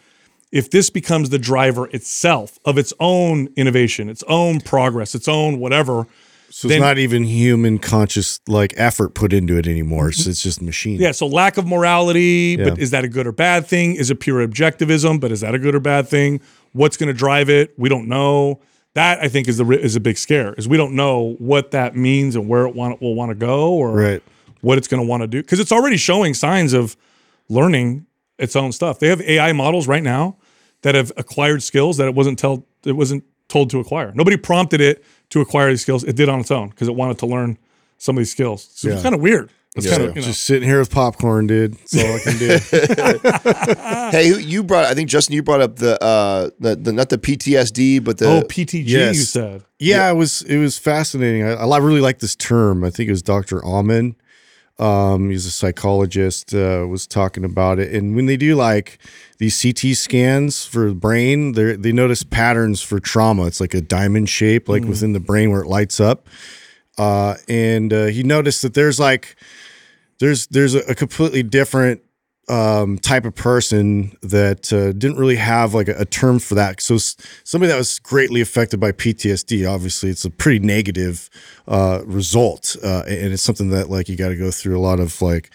S2: If this becomes the driver itself of its own innovation, its own progress, its own whatever,
S3: So
S2: then-
S3: it's not even human conscious like effort put into it anymore. So it's just machine.
S2: Yeah, so lack of morality, but is that a good or bad thing? Is it pure objectivism, but is that a good or bad thing? What's going to drive it? We don't know. That I think is the is a big scare. Is we don't know what that means and where it want will want to go or
S3: Right.
S2: what it's going to want to do because it's already showing signs of learning its own stuff. They have AI models right now that have acquired skills that it wasn't told it wasn't told to acquire. Nobody prompted it to acquire these skills. It did on its own because it wanted to learn some of these skills. So it's kind of weird. It's
S3: Yeah.
S2: kind of you know.
S3: Just sitting here with popcorn, dude. That's all I can do.
S4: hey, you brought. I think Justin, you brought up the uh, the, the not the PTSD, but the
S2: oh PTG.
S3: yes.
S2: You said.
S3: yeah, it was it was fascinating. I, I really like this term. I think it was Dr. Amen. Um, he's a psychologist. Uh, was talking about it, and when they do like these CT scans for the brain, they they notice patterns for trauma. It's like a diamond shape, like within the brain where it lights up. Uh, and uh, he noticed that there's like there's there's a, a completely different um, type of person that uh, didn't really have like a, a term for that. So s- somebody that was greatly affected by PTSD, obviously, it's a pretty negative uh, result, uh, and it's something that like you got to go through a lot of like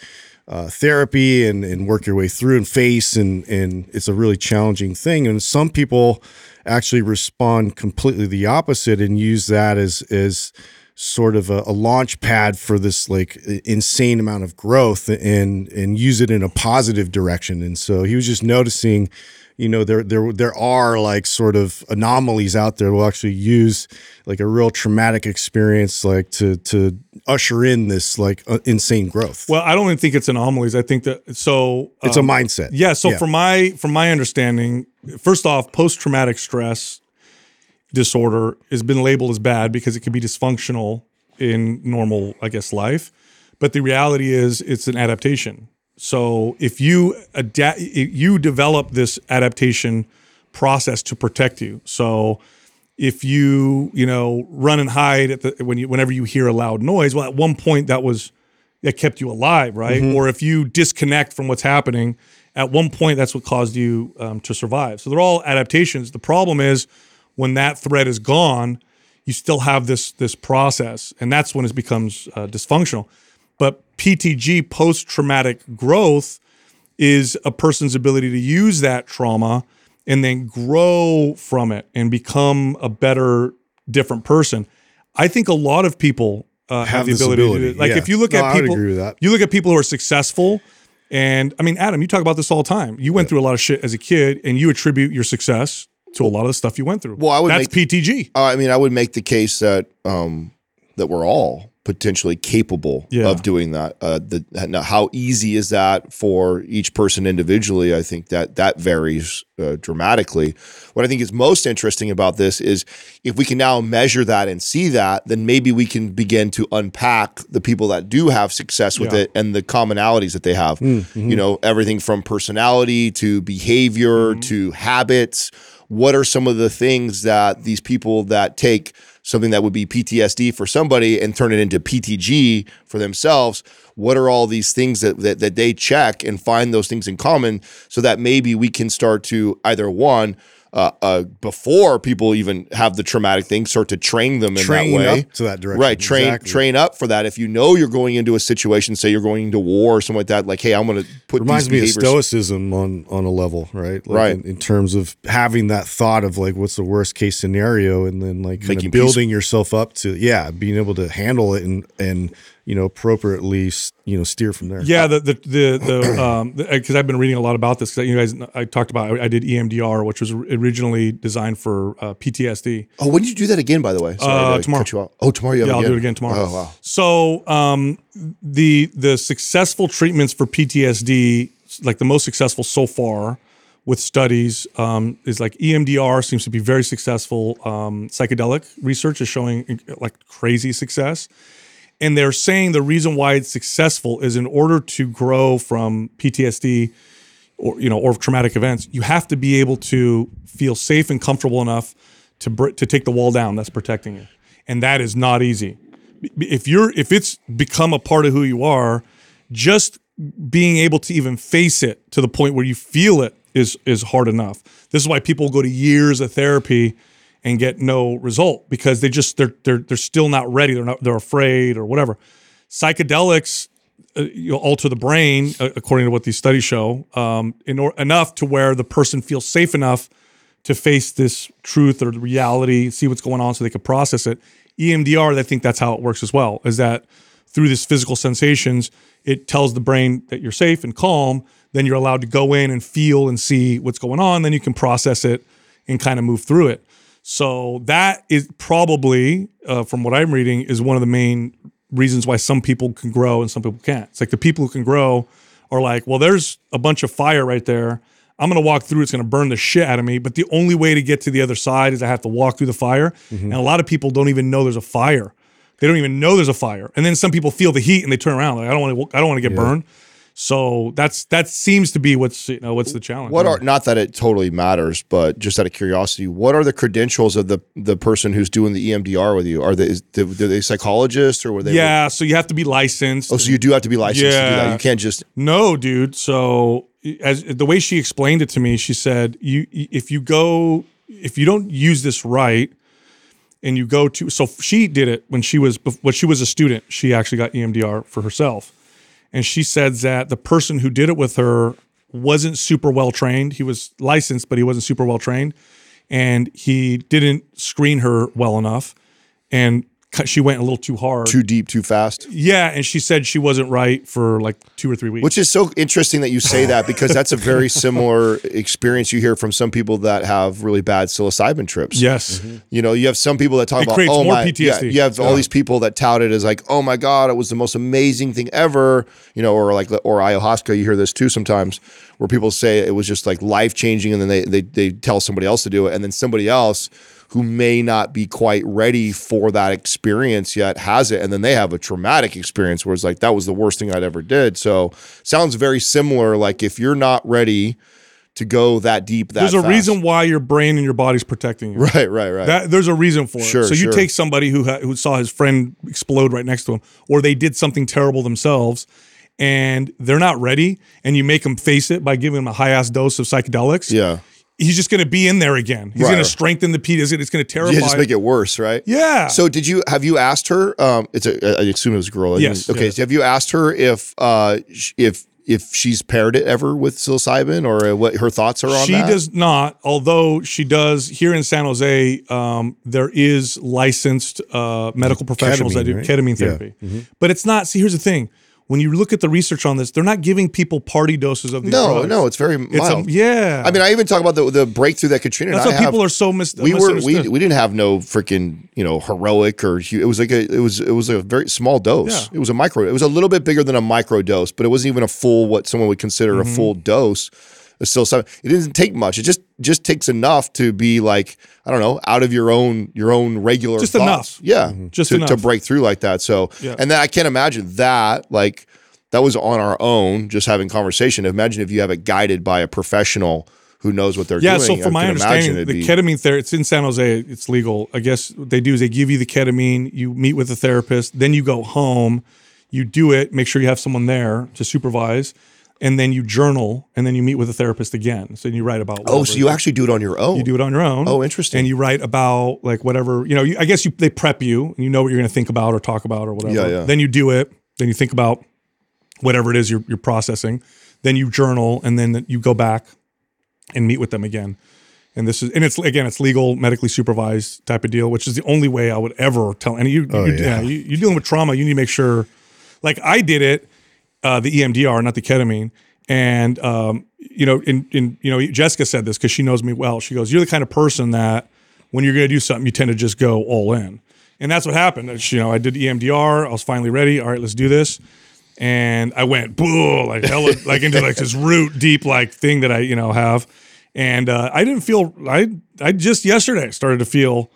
S3: uh, therapy and and work your way through and face, and and it's a really challenging thing. And some people actually respond completely the opposite and use that as as sort of a, a launch pad for this like insane amount of growth and and use it in a positive direction and so he was just noticing you know there there there are like sort of anomalies out there We'll actually use like a real traumatic experience like to to usher in this like uh, insane growth
S2: Well, I don't even think it's anomalies. I think that so
S3: it's
S2: um,
S3: a mindset
S2: Yeah. So from my from my understanding, first off, post traumatic stress disorder has been labeled as bad because it can be dysfunctional in normal, I guess, life. But the reality is, it's an adaptation. So if you adapt, you develop this adaptation process to protect you. So if you you know run and hide at the when you whenever you hear a loud noise, well, at one point that was that kept you alive, right? Or if you disconnect from what's happening, at one point that's what caused you um, to survive. So they're all adaptations. The problem is when that thread is gone, you still have this this process, and that's when it becomes uh, dysfunctional. But PTG, post traumatic growth, is a person's ability to use that trauma and then grow from it and become a better, different person. I think a lot of people uh, have,
S3: Have
S2: the
S3: this
S2: ability, to do
S3: ability,
S2: it. Like
S3: yeah.
S2: if you look
S3: No,
S2: at people,
S3: agree with that.
S2: you look at people who are successful. And I mean, Adam, you talk about this all the time. You went through a lot of shit as a kid, and you attribute your success to a lot of the stuff you went through.
S4: Well, I would
S2: That's PTG.
S4: Uh, I mean, I would make the case that um, that we're all potentially capable
S2: Yeah.
S4: of doing that. Uh, the, how easy is that for each person individually? I think that that varies uh, dramatically. What I think is most interesting about this is if we can now measure that and see that, then maybe we can begin to unpack the people that do have success with
S2: Yeah.
S4: it and the commonalities that they have.
S3: Mm-hmm.
S4: You know, everything from personality to behavior
S2: Mm-hmm.
S4: to habits. What are some of the things that these people that take something that would be PTSD for somebody and turn it into PTG for themselves? What are all these things that, that that they check and find those things in common so that maybe we can start to either one uh, uh, before people even have the traumatic thing, start to train them in
S3: Train
S4: that way.
S3: up to that direction.
S4: Right, train
S3: Exactly.
S4: train up for that. If you know you're going into a situation, say you're going into war or something like that, like, hey, I'm going to put
S3: reminds
S4: these
S3: me of stoicism on on a level, right? Like
S4: Right.
S3: In, in terms of having that thought of like what's the worst case scenario, and then like kind
S4: Making
S3: of building yourself up to yeah, being able to handle it and and you know appropriately you know steer from there.
S2: Yeah, the the the, the um because I've been reading a lot about this because you guys I talked about I did EMDR, which was originally designed for uh, PTSD.
S4: Oh, when did you do that again? By the way,
S2: Uh, tomorrow.
S4: you. Oh, tomorrow. You have
S2: Yeah, I'll do it again tomorrow.
S4: Oh, wow.
S2: So um, the the successful treatments for PTSD, like the most successful so far with studies, um, is like EMDR seems to be very successful. Um, psychedelic research is showing like crazy success. And they're saying the reason why it's successful is in order to grow from PTSD or you know or traumatic events, you have to be able to feel safe and comfortable enough to br- to take the wall down that's protecting you, and that is not easy. If you're if it's become a part of who you are, just being able to even face it to the point where you feel it is is hard enough. This is why people go to years of therapy and get no result because they just they're they're they're still not ready. They're not they're afraid or whatever. Psychedelics uh, you alter the brain uh, according to what these studies show um, in or, enough to where the person feels safe enough to face this truth or reality, see what's going on, so they can process it. EMDR, I think that's how it works as well. Is that through this physical sensations, it tells the brain that you're safe and calm. Then you're allowed to go in and feel and see what's going on. Then you can process it and kind of move through it. So that is probably, uh, from what I'm reading, is one of the main reasons why some people can grow and some people can't. It's like the people who can grow are like, well, there's a bunch of fire right there. I'm gonna walk through. It's gonna burn the shit out of me. But the only way to get to the other side is I have to walk through the fire.
S3: Mm-hmm.
S2: And a lot of people don't even know there's a fire. They don't even know there's a fire. And then some people feel the heat and they turn around like I don't want to. I don't want to get burned. So that's that seems to be what's you know what's the challenge.
S4: What are not that it totally matters, but just out of curiosity, what are the credentials of the the person who's doing the EMDR with you? Are they is, are they psychologists or were they?
S2: yeah? So you have to be licensed.
S4: Oh, so you do have to be licensed to do that.
S2: Yeah.
S4: You can't just.
S2: No, dude. So as the way she explained it to me, she said, "You if you go if you don't use this right, and you go to so she did it when she was when she was a student. She actually got EMDR for herself, and she said that the person who did it with her wasn't super well trained. He was licensed, but he wasn't super well trained, and he didn't screen her well enough, and she went a little too hard.
S4: Too deep, too fast.
S2: yeah, and she said she wasn't right for like two or three weeks.
S4: Which is so interesting that you say that because that's a very similar experience you hear from some people that have really bad psilocybin trips.
S2: yes. Mm-hmm.
S4: You know, you have some people that talk
S2: It
S4: about
S2: creates
S4: oh
S2: more
S4: my
S2: PTSD.
S4: Yeah, you have all these people that tout it as like, oh my God, it was the most amazing thing ever. You know, or like or ayahuasca, you hear this too sometimes, where people say it was just like life changing and then they they they tell somebody else to do it, and then somebody else who may not be quite ready for that experience yet has it and then they have a traumatic experience where it's like that was the worst thing I'd ever did. So sounds very similar like if you're not ready to go that deep that
S2: There's a
S4: fast.
S2: reason why your brain and your body's protecting you.
S4: Right, right, right.
S2: That there's a reason for
S4: Sure,
S2: it. So you
S4: sure.
S2: take somebody who ha- who saw his friend explode right next to him, or they did something terrible themselves, and they're not ready, and you make them face it by giving them a high ass dose of psychedelics.
S4: yeah.
S2: He's just going to be in there again. He's
S4: Right.
S2: going to strengthen the P. It's going to terrify.
S4: Yeah, just make it worse, right?
S2: Yeah.
S4: So did you have you asked her? Um, it's a I assume it was a girl. I
S2: Yes,
S4: Okay.
S2: yeah.
S4: So have you asked her if uh if if she's paired it ever with psilocybin or what her thoughts are on
S2: she
S4: that?
S2: does not, although she does here in San Jose. Um, there is licensed uh, medical professionals that do
S3: Ketamine, right?
S2: ketamine
S3: Yeah.
S2: therapy, but it's not. See, here's the thing: when you look at the research on this, they're not giving people party doses of these
S4: No,
S2: drugs.
S4: no, it's very
S2: It's a,
S4: mild.
S2: yeah.
S4: I mean, I even talk about the the breakthrough that Katrina.
S2: that's
S4: and
S2: why
S4: I have.
S2: people are so mis-
S4: we were we, we didn't have no freaking you know heroic or it was like a it was it was a very small dose
S2: Yeah.
S4: it was a micro it was a little bit bigger than a micro dose but it wasn't even a full what someone would consider
S2: Mm-hmm.
S4: a full dose it's still something it didn't take much it just just takes enough to be like I don't know out of your own your own regular
S2: Just
S4: thoughts.
S2: enough.
S4: yeah mm-hmm.
S2: Just
S4: to, to break through like that so
S2: Yeah.
S4: and then I can't imagine that like that was on our own just having conversation imagine if you have it guided by a professional who knows what they're
S2: yeah,
S4: doing
S2: so
S4: I
S2: from my
S4: imagine
S2: understanding, the
S4: be-
S2: ketamine therapy, it's in San Jose, it's legal. I guess what they do is they give you the ketamine, you meet with a therapist, then you go home, you do it, make sure you have someone there to supervise, and then you journal, and then you meet with a therapist again. So you write about
S4: Oh, so you actually do it on your own?
S2: you do it on your own.
S4: Oh, interesting.
S2: And you write about like whatever, you know, you, I guess you they prep you and you know what you're going to think about or talk about or whatever.
S4: Yeah, yeah.
S2: Then you do it, then you think about whatever it is you're, you're processing, then you journal, and then you go back and meet with them again. And this is, and it's again, it's legal, medically supervised type of deal, which is the only way I would ever tell. And you,
S3: Oh,
S2: you,
S3: yeah.
S2: yeah, you, you're dealing with trauma. You need to make sure, like I did it, uh, the EMDR, not the ketamine. And um, you know, in in you know, Jessica said this because she knows me well. She goes, "You're the kind of person that when you're going to do something, you tend to just go all in." And that's what happened. You know, I did EMDR. I was finally ready. All right, let's do this. And I went boo like hella like into like this root deep like thing that I you know have. And uh, I didn't feel I I just yesterday started to feel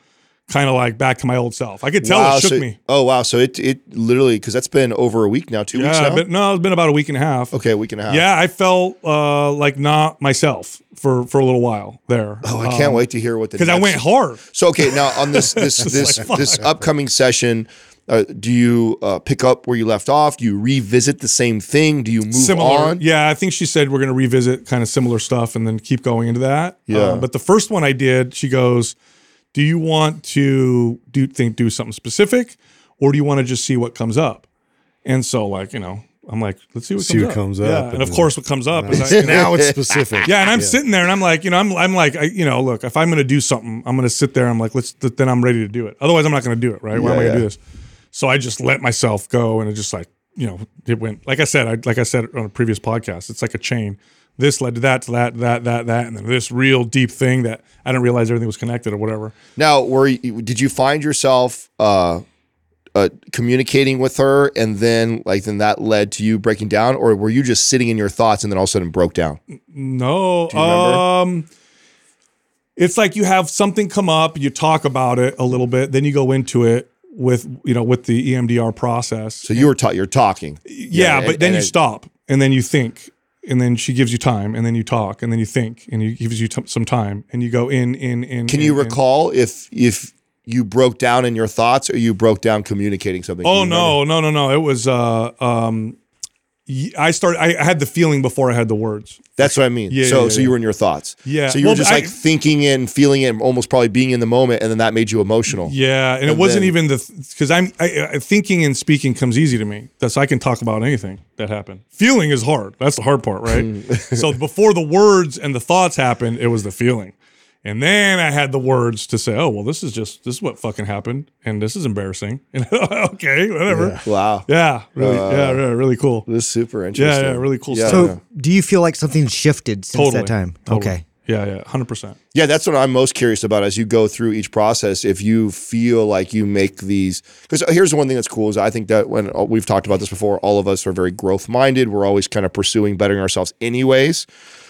S2: kind of like back to my old self. I could tell it shook
S4: so,
S2: me.
S4: Oh wow! So it it literally because that's been over a week now, two weeks
S2: Yeah,
S4: now.
S2: but no, it's been about a week and a half.
S4: okay, a week and a half.
S2: Yeah, I felt uh, like not myself for for a little while there.
S4: Oh, I can't wait to hear what the
S2: because I went hard.
S4: So okay, now on this this this
S2: like,
S4: this upcoming session, uh, do you uh, pick up where you left off? Do you revisit the same thing? Do you move
S2: similar.
S4: on?
S2: Yeah, I think she said we're going to revisit kind of similar stuff and then keep going into that.
S4: Yeah.
S2: Uh, but the first one I did, she goes, Do you want to do think do something specific, or do you want to just see what comes up? And so, like you know, I'm like, let's see what
S3: See
S2: comes
S3: what
S2: up.
S3: comes
S2: Yeah,
S3: up,
S2: and of course, what comes up is I,
S3: now it's specific.
S2: yeah, and I'm sitting there and I'm like, you know, I'm I'm like, I, you know, look, if I'm going to do something, I'm going to sit there. I'm like, let's then I'm ready to do it. Otherwise, I'm not going to do it. Right? Why am I going to
S4: yeah.
S2: do this? So I just let myself go, and it just like, you know, it went. Like I said, I like I said on a previous podcast, it's like a chain. This led to that, to that, that, that, that, and then this real deep thing that I didn't realize everything was connected or whatever.
S4: Now, were you, did you find yourself uh, uh, communicating with her, and then like then that led to you breaking down, or were you just sitting in your thoughts and then all of a sudden broke down?
S2: No.
S4: you?
S2: Um it's like you have something come up, you talk about it a little bit, then you go into it with you know with the EMDR process.
S4: So you were ta- you're talking.
S2: yeah,
S4: and-
S2: but then you
S4: it-
S2: stop and then you think and then she gives you time and then you talk and then you think and you gives you t- some time and you go in in in
S4: Can
S2: in,
S4: you
S2: in.
S4: recall if if you broke down in your thoughts or you broke down communicating something?
S2: Oh no, no, no, no. It was uh um I started I, had the feeling before I had the words.
S4: That's what I mean.
S2: Yeah,
S4: so
S2: yeah,
S4: so
S2: yeah.
S4: you were in your thoughts.
S2: Yeah.
S4: So you were
S2: Well,
S4: just
S2: I-
S4: like thinking it and feeling it, and almost probably being in the moment, and then that made you emotional.
S2: Yeah, and, it wasn't
S4: then-
S2: even the because I'm I, I, thinking and speaking comes easy to me. That's I can talk about anything that happened. Feeling is hard. That's the hard part, right? Hmm. so before the words and the thoughts happened, it was the feeling, and then I had the words to say, "Oh well, this is just this is what fucking happened, and this is embarrassing." And okay, whatever.
S4: Wow.
S2: Yeah, really, yeah, really, really cool.
S4: This is super interesting.
S2: yeah, really cool
S4: Yeah,
S2: stuff.
S5: So, do you feel like something's shifted since
S2: Totally.
S5: that time?
S2: Totally.
S5: Okay.
S2: Yeah, yeah, hundred percent.
S4: Yeah, that's what I'm most curious about as you go through each process. If you feel like you make these, because here's the one thing that's cool is I think that when uh, we've talked about this before, all of us are very growth minded. We're always kind of pursuing bettering ourselves, anyways.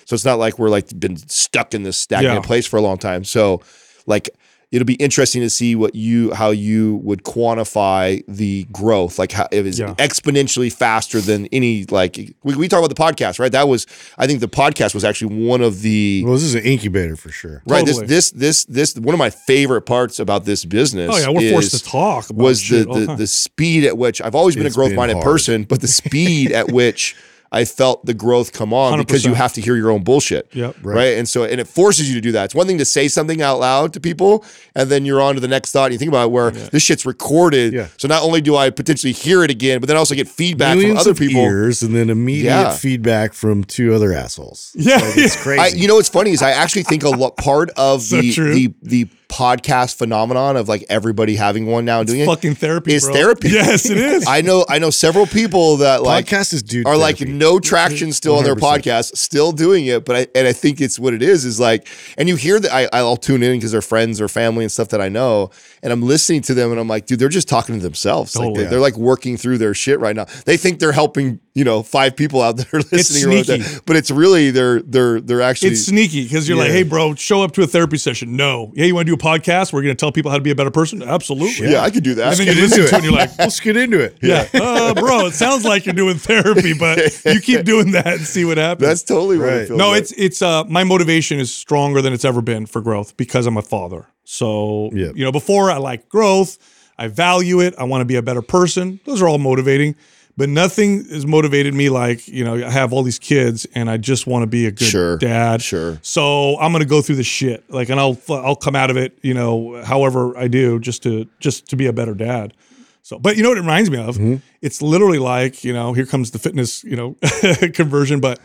S4: So it's not like we're like been stuck in this stagnant
S2: Yeah.
S4: place for a long time. So, like, it'll be interesting to see what you how you would quantify the growth, like how it is
S2: Yeah.
S4: exponentially faster than any like we, we talk about the podcast, right? That was I think the podcast was actually one of the
S3: Well, this is an incubator for sure.
S4: Right.
S2: Totally.
S4: This this this this one of my favorite parts about this business.
S2: Oh yeah, we're forced to talk. About
S4: Was the the,
S2: time.
S4: the speed at which I've always been
S3: It's
S4: a growth minded
S3: hard.
S4: person, but the speed at which I felt the growth come on because you have to hear your own bullshit.
S2: Yep.
S4: Right. And so and it forces you to do that. It's one thing to say something out loud to people, and then you're on to the next thought. And you think about it where this shit's recorded.
S3: Yeah.
S4: So not only do I potentially hear it again, but then I also get feedback
S3: Millions
S4: from other
S3: of
S4: people.
S3: ears and then immediate
S4: Yeah.
S3: feedback from two other assholes.
S2: Yeah,
S3: Like, it's crazy.
S4: I, you know what's funny is I actually think a lot part of
S2: So
S4: the,
S2: true.
S4: the the podcast phenomenon of like everybody having one now and doing it
S2: fucking therapy.
S4: is
S2: bro.
S4: therapy.
S2: Yes, it is.
S4: I know I know several people that like
S3: Podcast is dude
S4: are like no traction still on their podcast, still doing it. But I and I think it's what it is is like, and you hear that I I'll tune in because they're friends or family and stuff that I know, and I'm listening to them and I'm like, dude, they're just talking to themselves. Like
S2: Totally.
S4: they, they're like working through their shit right now. They think they're helping you know five people out there listening, or
S2: sneaky.
S4: whatever, but it's really they're they're they're actually
S2: It's sneaky because you're like, hey, bro, show up to a therapy session. No. Yeah, you want to do a podcast? We're going to tell people how to be a better person? Absolutely.
S4: yeah, I could do that.
S2: And then you listen
S3: into
S2: to it and you're like,
S3: Let's get into it.
S2: yeah, uh, bro, it sounds like you're doing therapy, but you keep doing that and see what happens.
S4: That's totally what it
S3: Right.
S4: feels
S2: no,
S4: like.
S2: it's it's uh my motivation is stronger than it's ever been for growth because I'm a father. So
S3: Yeah.
S2: you know, before I like growth, I value it. I want to be a better person. Those are all motivating, but nothing has motivated me like you know I have all these kids and I just want to be a good
S4: Sure,
S2: dad.
S4: sure.
S2: So I'm gonna go through the shit like, and I'll I'll come out of it, you know, however I do, just to just to be a better dad. So, but you know what it reminds me of? Mm-hmm. It's literally like, you know, here comes the fitness, you know, conversion, but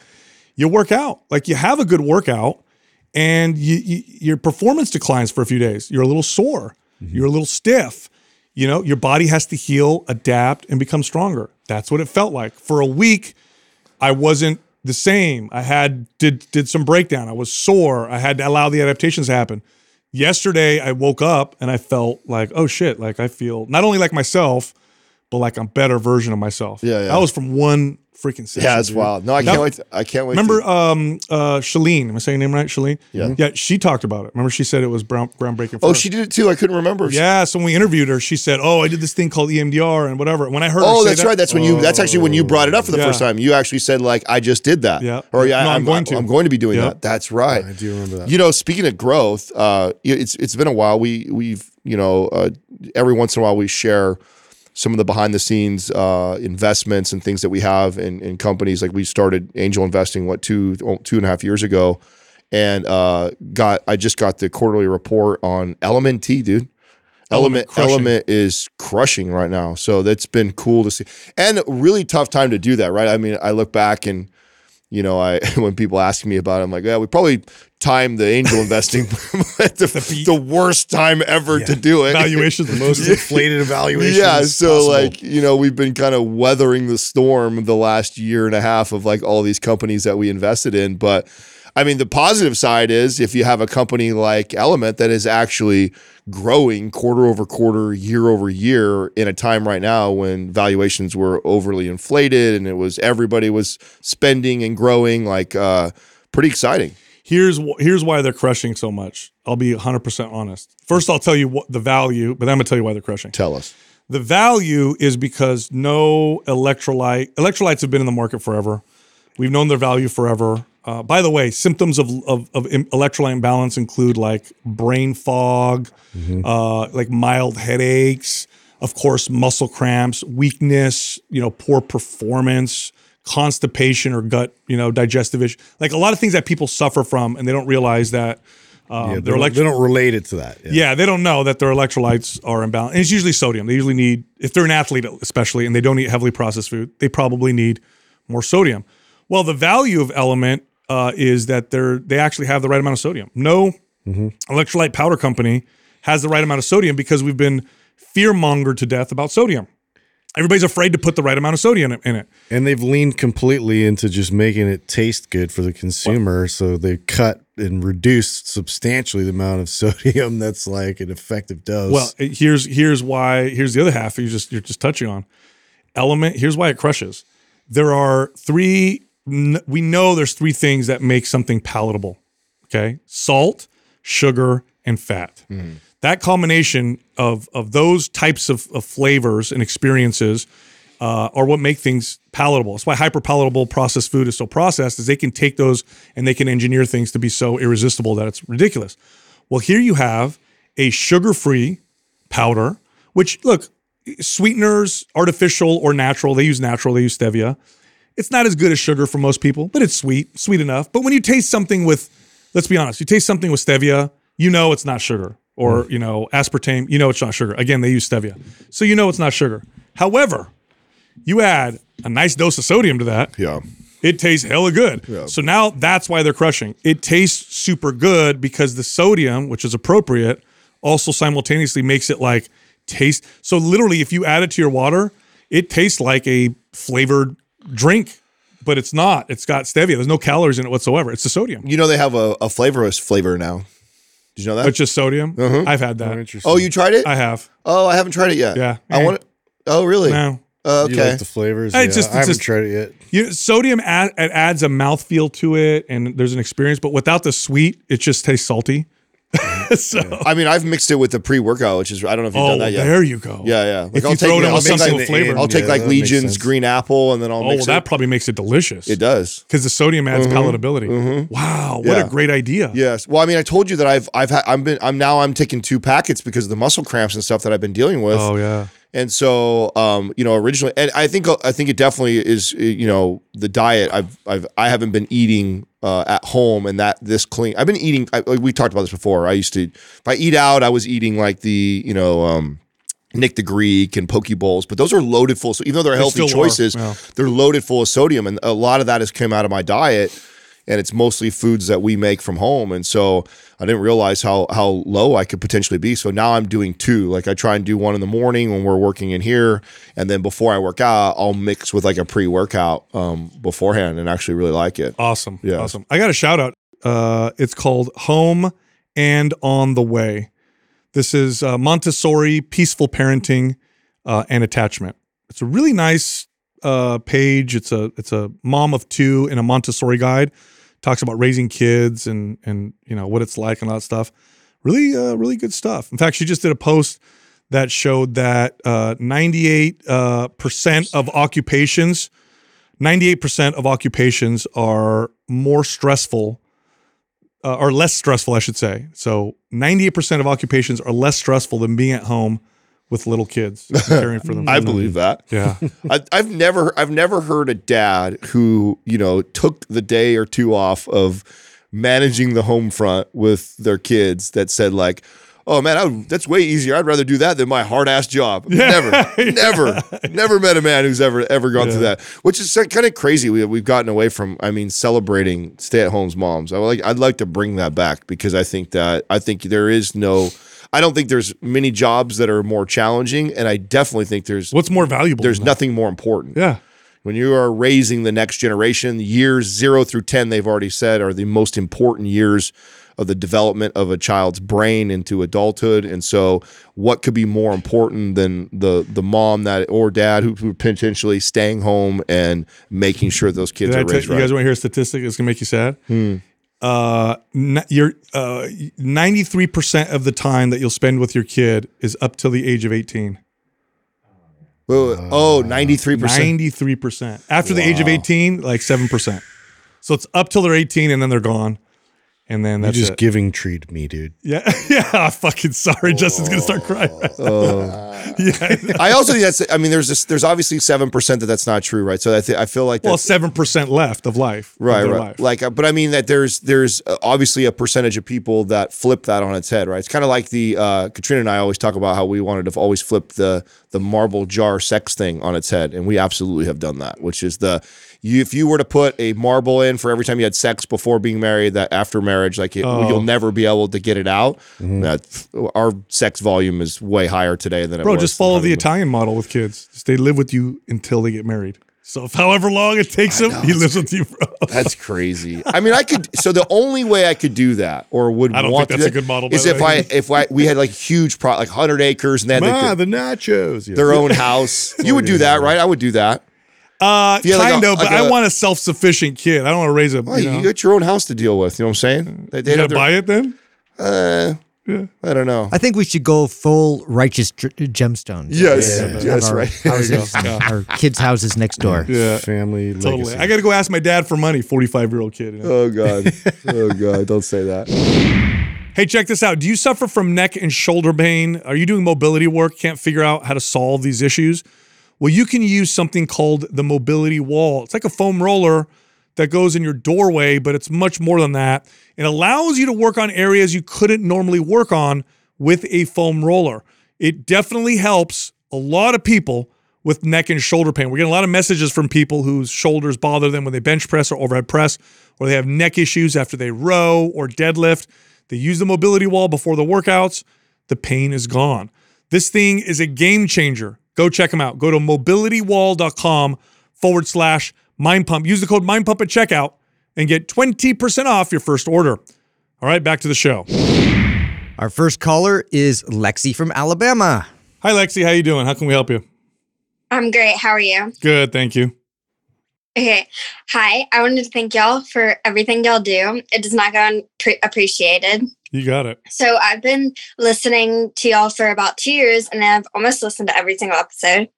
S2: you work out, like you have a good workout and you, you, your performance declines for a few days. You're a little sore, mm-hmm. you're a little stiff. You know, your body has to heal, adapt, and become stronger. That's what it felt like. For a week, I wasn't the same. I had did did some breakdown. I was sore. I had to allow the adaptations to happen. Yesterday, I woke up and I felt like, oh shit, like I feel not only like myself, but like a better version of myself.
S4: Yeah, yeah.
S2: That was from one freaking session.
S4: yeah, it's
S2: dude.
S4: wild. No, I can't wait. To, I can't wait.
S2: Remember
S4: to,
S2: um uh Shalene, am I saying her name right? Shalene?
S4: Yeah.
S2: Yeah, she talked about it. Remember she said it was brown, groundbreaking for
S4: oh,
S2: her.
S4: she did it too. I couldn't remember.
S2: Yeah, so when we interviewed her, she said, "Oh, I did this thing called EMDR and whatever." When I heard, her
S4: Oh,
S2: say
S4: that's
S2: that-
S4: right. That's when you. That's actually when you brought it up for the
S2: Yeah.
S4: first time. You actually said like, "I just did that."
S2: Yeah.
S4: Or yeah,
S2: No, I'm
S4: I'm,
S2: going to.
S4: I'm going to be doing
S2: Yep.
S4: that. That's right.
S3: I do remember that.
S4: You know, speaking of growth, uh, it- it's it's been a while. We we've you know uh, every once in a while we share some of the behind the scenes uh, investments and things that we have in, in companies. Like we started angel investing what two two and a half years ago, and uh, got I just got the quarterly report on Element T, dude.
S2: LMNT
S4: LMNT
S2: crushing.
S4: LMNT is crushing right now, so that's been cool to see, and really tough time to do that, right? I mean, I look back and you know, I when people ask me about it, I'm like, yeah, we probably timed the angel investing at the, the, worst time ever to do it.
S2: Valuations the
S3: Most inflated evaluations.
S4: Yeah, so
S3: possible.
S4: like you know, we've been kind of weathering the storm the last year and a half of like all these companies that we invested in. But I mean, the positive side is if you have a company like LMNT that is actually growing quarter over quarter, year over year, in a time right now when valuations were overly inflated and it was everybody was spending and growing, like uh, pretty exciting.
S2: Here's here's why they're crushing so much. I'll be 100% honest. First, I'll tell you what the value, but then I'm going to tell you why they're crushing.
S4: Tell us.
S2: The value is because no electrolyte electrolytes have been in the market forever. We've known their value forever. Uh, by the way, symptoms of, of, of electrolyte imbalance include like brain fog, uh, like mild headaches, of course, muscle cramps, weakness, you know, poor performance, constipation or gut, you know, digestive issue. Like a lot of things that people suffer from, and they don't realize that um,
S3: Yeah, they, don't,
S2: elect-
S3: they don't relate it to that.
S2: yeah, they don't know that their electrolytes are imbalanced. And it's usually sodium. They usually need, if they're an athlete especially, and they don't eat heavily processed food, they probably need more sodium. Well, the value of LMNT uh, is that they're they actually have the right amount of sodium. No electrolyte powder company has the right amount of sodium because we've been fear mongered to death about sodium. Everybody's afraid to put the right amount of sodium in it.
S3: And they've leaned completely into just making it taste good for the consumer. So they cut and reduced substantially the amount of sodium that's like an effective dose.
S2: Well, here's here's why. Here's the other half. You just you're just touching on LMNT. Here's why it crushes. There are three. We know there's three things that make something palatable. Okay, salt, sugar, and fat. That combination of of those types of, of flavors and experiences uh, are what make things palatable. That's why hyper palatable processed food is so processed, is they can take those and they can engineer things to be so irresistible that it's ridiculous. Well, here you have a sugar free powder, which look, sweeteners, artificial or natural, they use natural, they use stevia. It's not as good as sugar for most people, but it's sweet, sweet enough. But when you taste something with, let's be honest, you taste something with stevia, you know it's not sugar. Or, mm. you know, aspartame, you know it's not sugar. Again, they use stevia. So you know it's not sugar. However, you add a nice dose of sodium to that,
S4: Yeah.
S2: it tastes hella good. Yeah. So now that's why they're crushing. It tastes super good because the sodium, which is appropriate, also simultaneously makes it like taste. So literally, if you add it to your water, it tastes like a flavored drink, but it's not. It's got stevia. There's no calories in it whatsoever. It's the sodium.
S4: You know they have a, a flavorless flavor now. Did you know that?
S2: It's just sodium. I've had that.
S3: interesting.
S4: oh, you tried it?
S2: I have.
S4: oh, I haven't tried it yet.
S2: Yeah.
S4: I want it. Oh, really?
S2: No.
S4: Uh,
S3: You
S4: okay.
S3: like the flavors?
S2: It's
S3: yeah,
S2: just-
S3: I haven't
S2: just-
S3: tried it yet.
S2: You, sodium add, it adds a mouthfeel to it, and there's an experience. But without the sweet, it just tastes salty. so,
S4: I mean, I've mixed it with the pre-workout, which is I don't know if you've
S2: oh,
S4: done that yet.
S2: there you go.
S4: Yeah, yeah. Like,
S2: if
S4: I'll
S2: you
S4: take
S2: throw
S4: it- I'll
S2: with with flavor.
S4: I'll take
S3: Yeah,
S4: like Legion's green apple and then I'll
S2: oh,
S4: mix
S2: that probably makes it delicious.
S4: It does.
S2: because the sodium adds palatability. Wow, what
S4: Yeah.
S2: a great idea!
S4: Yes. Well, I mean, I told you that I've I've had I'm been I'm now I'm taking two packets because of the muscle cramps and stuff that I've been dealing with.
S2: Oh yeah.
S4: And so, um, you know, originally, and I think I think it definitely is. You know, the diet. I've I've I haven't been eating uh, at home, and that this clean. I've been eating. I, like we talked about this before. I used to, if I eat out, I was eating like the you know. Um, Nick the Greek and Poke Bowls, but those are loaded full. So even though they're healthy
S2: are,
S4: choices,
S2: yeah.
S4: they're loaded full of sodium, and a lot of that has come out of my diet. And it's mostly foods that we make from home, and so I didn't realize how how low I could potentially be. So now I'm doing two. Like I try and do one in the morning when we're working in here, and then before I work out, I'll mix with like a pre workout um, beforehand, and actually really like it.
S2: Awesome.
S4: Yeah.
S2: Awesome. I got a shout out. Uh, it's called Home and on the Way. This is uh, Montessori peaceful parenting uh, and attachment. It's a really nice uh, page. It's a it's a mom of two in a Montessori guide. Talks about raising kids and and you know what it's like and all that stuff. Really, uh, really good stuff. In fact, she just did a post that showed that uh, 98 uh, percent of occupations 98% of occupations are more stressful uh, or less stressful, I should say. So 98% of occupations are less stressful than being at home with little kids caring for them.
S4: I believe that.
S2: Yeah.
S4: I, I've never I've never heard a dad who you know took the day or two off of managing the home front with their kids that said like, "Oh man, I would, that's way easier. I'd rather do that than my hard ass job." Never, never, never met a man who's ever ever gone through that, which is kind of crazy. We we've gotten away from. I mean, celebrating stay at homes moms. I would like I'd like to bring that back because I think that I think there is no. I don't think there's many jobs that are more challenging, and I definitely think there's
S2: What's more valuable?
S4: there's nothing more important.
S2: Yeah.
S4: When you are raising the next generation, years zero through 10, they've already said, are the most important years of the development of a child's brain into adulthood. And so, what could be more important than the the mom that or dad who, who potentially staying home and making sure those kids
S2: Did
S4: are raised
S2: you
S4: right?
S2: guys want to hear a statistic? It's gonna make you sad. Hmm. Uh, n- you're uh, 93% of the time that you'll spend with your kid is up till the age of 18.
S4: Whoa, whoa. oh, 93%.
S2: 93%. After the age of 18, like 7%. So it's up till they're 18 and then they're gone. And then
S3: You
S2: that's
S3: just
S2: it.
S3: giving treat me, dude.
S2: yeah. yeah. Fucking sorry. Justin's going to start crying. right now. yeah.
S4: I also think that's, I mean, there's this, there's obviously 7% that that's not true, right? So I, th- I feel like
S2: Well, 7% left of life.
S4: right
S2: their
S4: right
S2: life.
S4: like uh, but i mean that there's there's uh, obviously a percentage of people that flip that on its head right it's kind of like the uh, katrina and i always talk about how we wanted to always flip the the marble jar sex thing on its head and we absolutely have done that which is the you, if you were to put a marble in for every time you had sex before being married that after marriage like it,
S2: Oh.
S4: you'll never be able to get it out mm-hmm. that our sex volume is way higher today than it
S2: Bro,
S4: was
S2: just follow the. Italian model with kids. Just they live with you until they get married. So if however long it takes him, he lives with you, bro.
S4: That's crazy. I mean, I could. So the only way I could do that, or would
S2: I don't
S4: want
S2: think
S4: to
S2: that's a good model,
S4: is if
S2: way.
S4: I if I we had like huge pro like hundred acres and they had like, their,
S3: the nachos. Yeah.
S4: their own house. You would do that, right? I would do that.
S2: Uh,
S4: you had like
S2: kind
S4: a-
S2: of, but
S4: like
S2: I
S4: a-
S2: want a self-sufficient kid. I don't want to raise a.
S4: Well,
S2: you
S4: you, got your own house to deal with. You know what I'm saying? They,
S2: you
S4: they'd have
S2: gotta buy it then.
S4: uh, I don't know.
S5: I think we should go full righteous dr- gemstones.
S4: Yes,
S5: Have
S4: yes,
S5: our
S4: right.
S5: Houses, our kids' houses next door.
S2: Yeah,
S3: family
S2: totally.
S3: legacy.
S2: I got to go ask my dad for money. Forty-five-year-old kid. you know?
S4: Oh god. Oh god. Don't say that.
S2: Hey, check this out. Do you suffer from neck and shoulder pain? Are you doing mobility work? Can't figure out how to solve these issues? Well, you can use something called the mobility wall. It's like a foam roller that goes in your doorway, but it's much more than that. It allows you to work on areas you couldn't normally work on with a foam roller. It definitely helps a lot of people with neck and shoulder pain. We're getting a lot of messages from people whose shoulders bother them when they bench press or overhead press, or they have neck issues after they row or deadlift. They use the mobility wall before the workouts. The pain is gone. This thing is a game changer. Go check them out. Go to mobilitywall.com forward slash mind pump. Use the code mind pump at checkout and get 20% off your first order. All right, back to the show.
S5: Our first caller is Lexi from Alabama.
S2: Hi, Lexi. How are you doing? How can we help you?
S6: I'm great. How are you?
S2: Good, thank you.
S6: Okay. Hi. I wanted to thank y'all for everything y'all do. It does not go unappreciated.
S2: You got it.
S6: So I've been listening to y'all for about two years and I've almost listened to every single episode.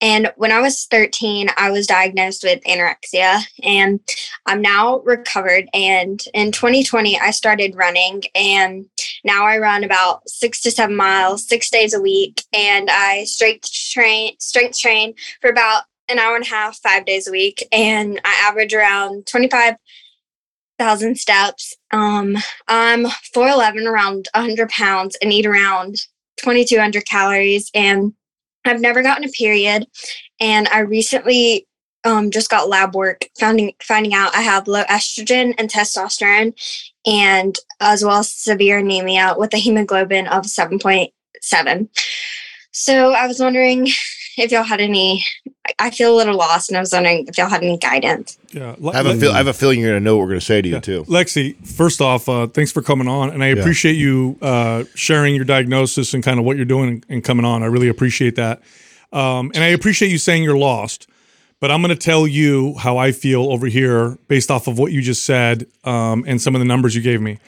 S6: And when I was 13, I was diagnosed with anorexia and I'm now recovered. And in 2020, I started running and now I run about six to seven miles, six days a week. And I strength train, strength train for about an hour and a half, five days a week. And I average around 25,000 steps. Um, I'm 4'11, around 100 pounds, and eat around 2,200 calories. And I've never gotten a period. And I recently um, just got lab work finding finding out I have low estrogen and testosterone, and as well as severe anemia with a hemoglobin of 7.7. So I was wondering if y'all had any. I feel a little lost, and I was wondering if y'all had any guidance.
S2: Yeah.
S4: I have a feel. I have a feeling you're gonna know what we're gonna say to you too.
S2: Lexi, first off, uh, thanks for coming on, and I appreciate you uh, sharing your diagnosis and kind of what you're doing and, and coming on. I really appreciate that, um, and I appreciate you saying you're lost. But I'm going to tell you how I feel over here based off of what you just said um, and some of the numbers you gave me.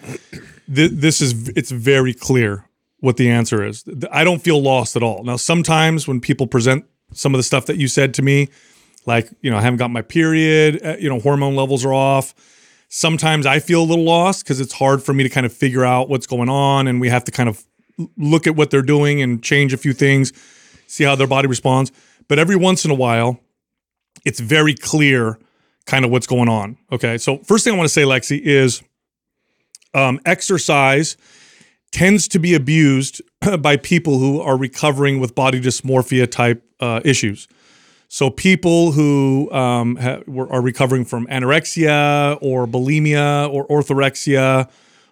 S2: Th- this is it's very clear what the answer is. I don't feel lost at all. Now, sometimes when people present some of the stuff that you said to me, like you know, I haven't got my period, uh, you know, hormone levels are off sometimes I feel a little lost because it's hard for me to kind of figure out what's going on, and we have to kind of look at what they're doing and change a few things, see how their body responds. But every once in a while, it's very clear kind of what's going on. Okay. So, first thing I want to say, Lexi, is Um, exercise tends to be abused by people who are recovering with body dysmorphia type uh, issues. So people who um, ha- are recovering from anorexia or bulimia or orthorexia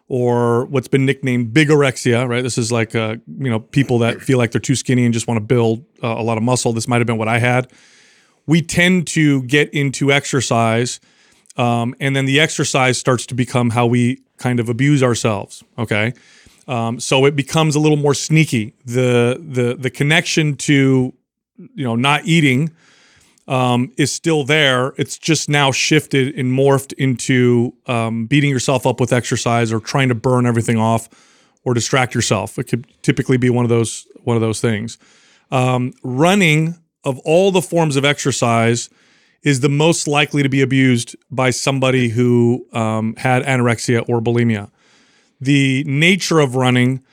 S2: or what's been nicknamed bigorexia, right? This is like uh, you know people that feel like they're too skinny and just want to build uh, a lot of muscle. This might have been what I had. We tend to get into exercise, um, and then the exercise starts to become how we kind of abuse ourselves. Okay, um, so it becomes a little more sneaky. The the the connection to you know not eating um, is still there. It's just now shifted and morphed into um, beating yourself up with exercise or trying to burn everything off or distract yourself. It could typically be one of those one of those things. Um, running of all the forms of exercise is the most likely to be abused by somebody who um, had anorexia or bulimia. The nature of running,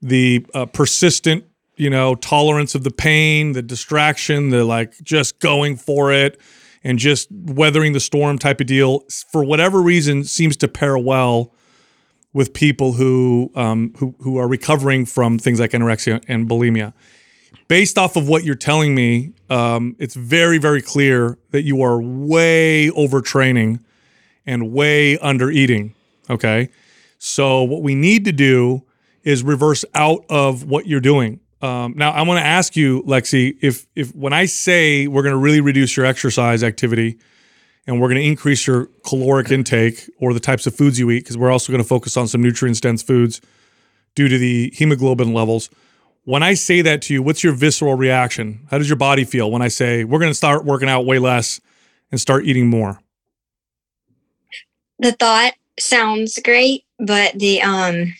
S2: the uh, persistent you know, tolerance of the pain, the distraction, the like just going for it and just weathering the storm type of deal, for whatever reason, seems to pair well with people who um, who who are recovering from things like anorexia and bulimia. Based off of what you're telling me, um, it's very very clear that you are way overtraining and way under eating. Okay, so what we need to do is reverse out of what you're doing. Um, now, I want to ask you, Lexi, if if when I say we're going to really reduce your exercise activity and we're going to increase your caloric intake or the types of foods you eat, because we're also going to focus on some nutrients dense foods due to the hemoglobin levels. When I say that to you, what's your visceral reaction? How does your body feel when I say we're going to start working out way less and start eating more?
S6: The thought sounds great, but the um,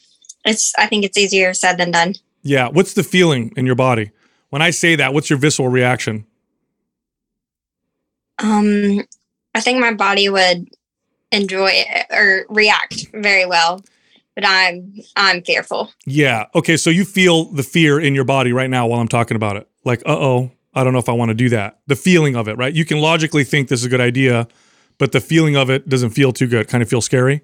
S6: it's I think it's easier said than done.
S2: Yeah. What's the feeling in your body? When I say that, what's your visceral reaction?
S6: Um, I think my body would enjoy it or react very well, but I'm I'm fearful.
S2: Yeah. Okay. So you feel the fear in your body right now while I'm talking about it. Like, uh oh, I don't know if I want to do that. The feeling of it, right? You can logically think this is a good idea, but the feeling of it doesn't feel too good. Kind of feel scary.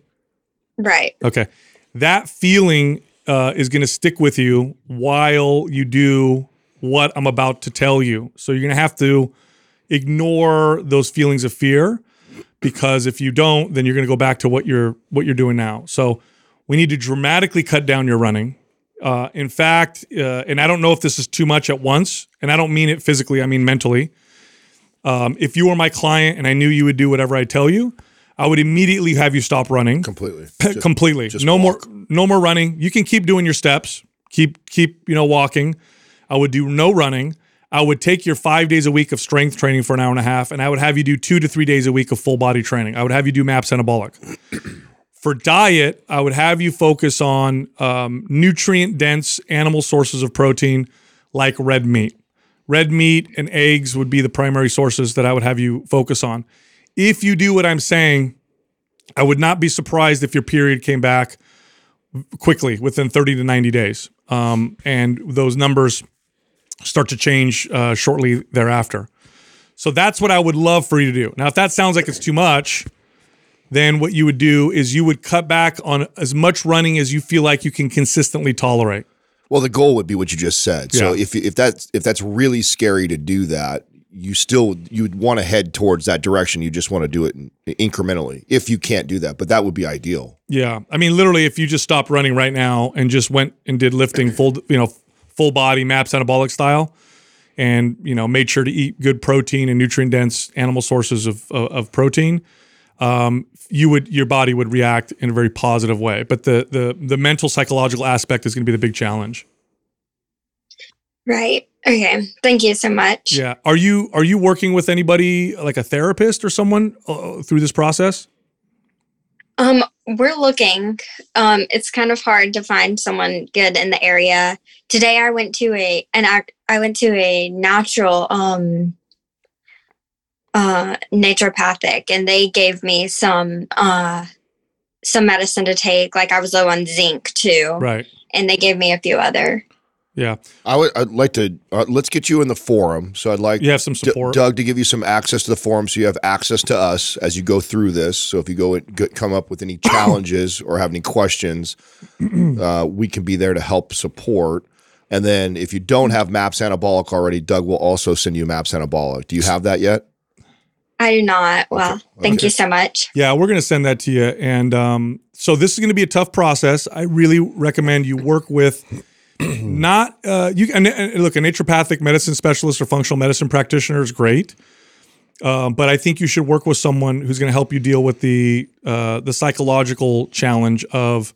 S6: Right.
S2: Okay. That feeling uh, is going to stick with you while you do what I'm about to tell you. So you're going to have to ignore those feelings of fear because if you don't, then you're going to go back to what you're what you're doing now. So we need to dramatically cut down your running. Uh, in fact, uh, and I don't know if this is too much at once, and I don't mean it physically, I mean mentally. Um, if you were my client and I knew you would do whatever I tell you, I would immediately have you stop running
S4: completely. Just-
S2: completely.
S4: just
S2: no
S4: walk.
S2: more no more running. You can keep doing your steps. Keep keep, you know, walking. I would do no running. I would take your 5 days a week of strength training for an hour and a half and I would have you do 2 to 3 days a week of full body training. I would have you do MAPS anabolic. for diet, I would have you focus on um, nutrient dense animal sources of protein like red meat. Red meat and eggs would be the primary sources that I would have you focus on. If you do what I'm saying, I would not be surprised if your period came back quickly within 30 to 90 days. Um, and those numbers start to change uh, shortly thereafter. So that's what I would love for you to do. Now, if that sounds like it's too much, then what you would do is you would cut back on as much running as you feel like you can consistently tolerate.
S4: Well, the goal would be what you just said. So
S2: Yeah.
S4: if if that's if that's really scary to do that, you still you would want to head towards that direction. You just want to do it incrementally if you can't do that, but that would be ideal.
S2: Yeah, I mean, literally, if you just stopped running right now and just went and did lifting full, you know, full body maps anabolic style, and you know, made sure to eat good protein and nutrient dense animal sources of of, of protein, um, you would your body would react in a very positive way. But the the the mental psychological aspect is going to be the big challenge.
S6: Right. Okay. Thank you so much.
S2: Yeah, are you are you working with anybody like a therapist or someone uh, through this process?
S6: Um, we're looking. Um, it's kind of hard to find someone good in the area. Today I went to a an act I went to a natural um uh naturopathic and they gave me some uh some medicine to take. Like I was low on zinc too.
S2: Right.
S6: And they gave me a few other
S2: Yeah.
S4: I would. I'd like to. Uh, let's get you in the forum. So I'd like
S2: You have some
S4: D-
S2: support.
S4: Doug to give you some access to the forum, so you have access to us as you go through this. So if you go, and go come up with any challenges or have any questions, uh, we can be there to help support. And then if you don't have Maps Anabolic already, Doug will also send you Maps Anabolic. Do you have that yet?
S6: I do not. Well, thank you so much.
S2: Yeah, we're going to send that to you. And um, so this is going to be a tough process. I really recommend you work with not uh, you. And, and look, a naturopathic medicine specialist or functional medicine practitioner is great, um, but I think you should work with someone who's going to help you deal with the uh, the psychological challenge of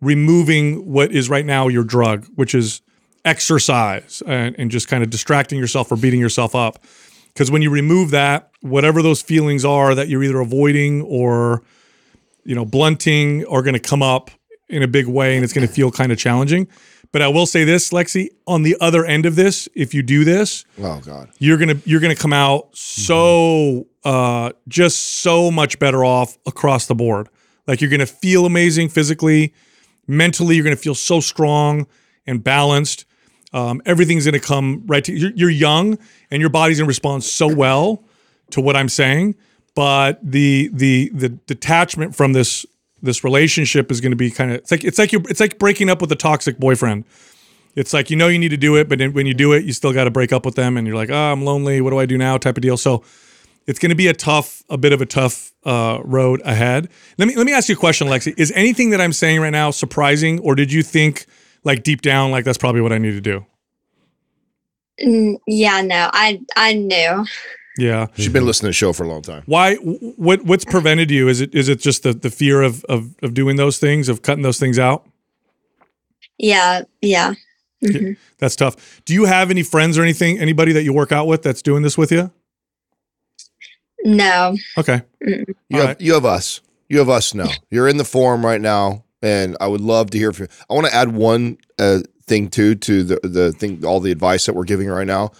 S2: removing what is right now your drug, which is exercise, and, and just kind of distracting yourself or beating yourself up. Because when you remove that, whatever those feelings are that you're either avoiding or, you know, blunting are going to come up in a big way and it's going to feel kind of challenging. But I will say this, Lexi, on the other end of this, if you do this,
S4: Oh God.
S2: you're gonna you're gonna come out so uh just so much better off across the board. Like you're gonna feel amazing physically, mentally. You're gonna feel so strong and balanced. Um, everything's gonna come right to you're, you're young and your body's gonna respond so well to what I'm saying. But the the the detachment from this this relationship is going to be kind of it's like it's like you it's like breaking up with a toxic boyfriend. It's like you know you need to do it, but when you do it, you still got to break up with them, and you're like, oh, I'm lonely. What do I do now? Type of deal. So it's going to be a tough, a bit of a tough uh, road ahead. Let me let me ask you a question, Lexi. Is anything that I'm saying right now surprising, or did you think like deep down like that's probably what I need to do?
S6: Mm, yeah, no, I I knew.
S2: Yeah.
S4: She's been listening to the show for a long time.
S2: Why? What? What's prevented you? Is it is it just the the fear of of of doing those things, of cutting those things out?
S6: Yeah, yeah. Mhm.
S2: That's tough. Do you have any friends or anything, anybody that you work out with that's doing this with you?
S6: No.
S2: Okay.
S4: You
S2: All
S4: have
S2: right.
S4: you have us. You have us now. You're in the forum right now, and I would love to hear from you. I want to add one uh, thing too to the the thing, all the advice that we're giving right now.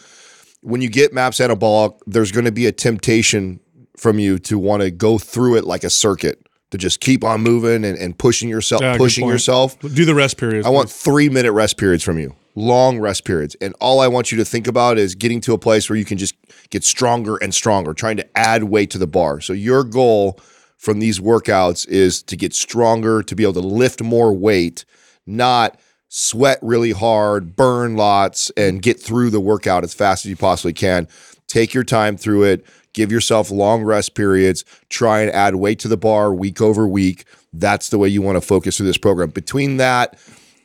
S4: When you get Maps Anabolic, there's going to be a temptation from you to want to go through it like a circuit, to just keep on moving and, and pushing yourself,
S2: Yeah,
S4: pushing yourself.
S2: Do the rest periods.
S4: I want three minute rest periods from you, long rest periods. And all I want you to think about is getting to a place where you can just get stronger and stronger, trying to add weight to the bar. So, your goal from these workouts is to get stronger, to be able to lift more weight, not sweat really hard, burn lots, and get through the workout as fast as you possibly can. Take your time through it. Give yourself long rest periods. Try and add weight to the bar week over week. That's the way you want to focus through this program. Between that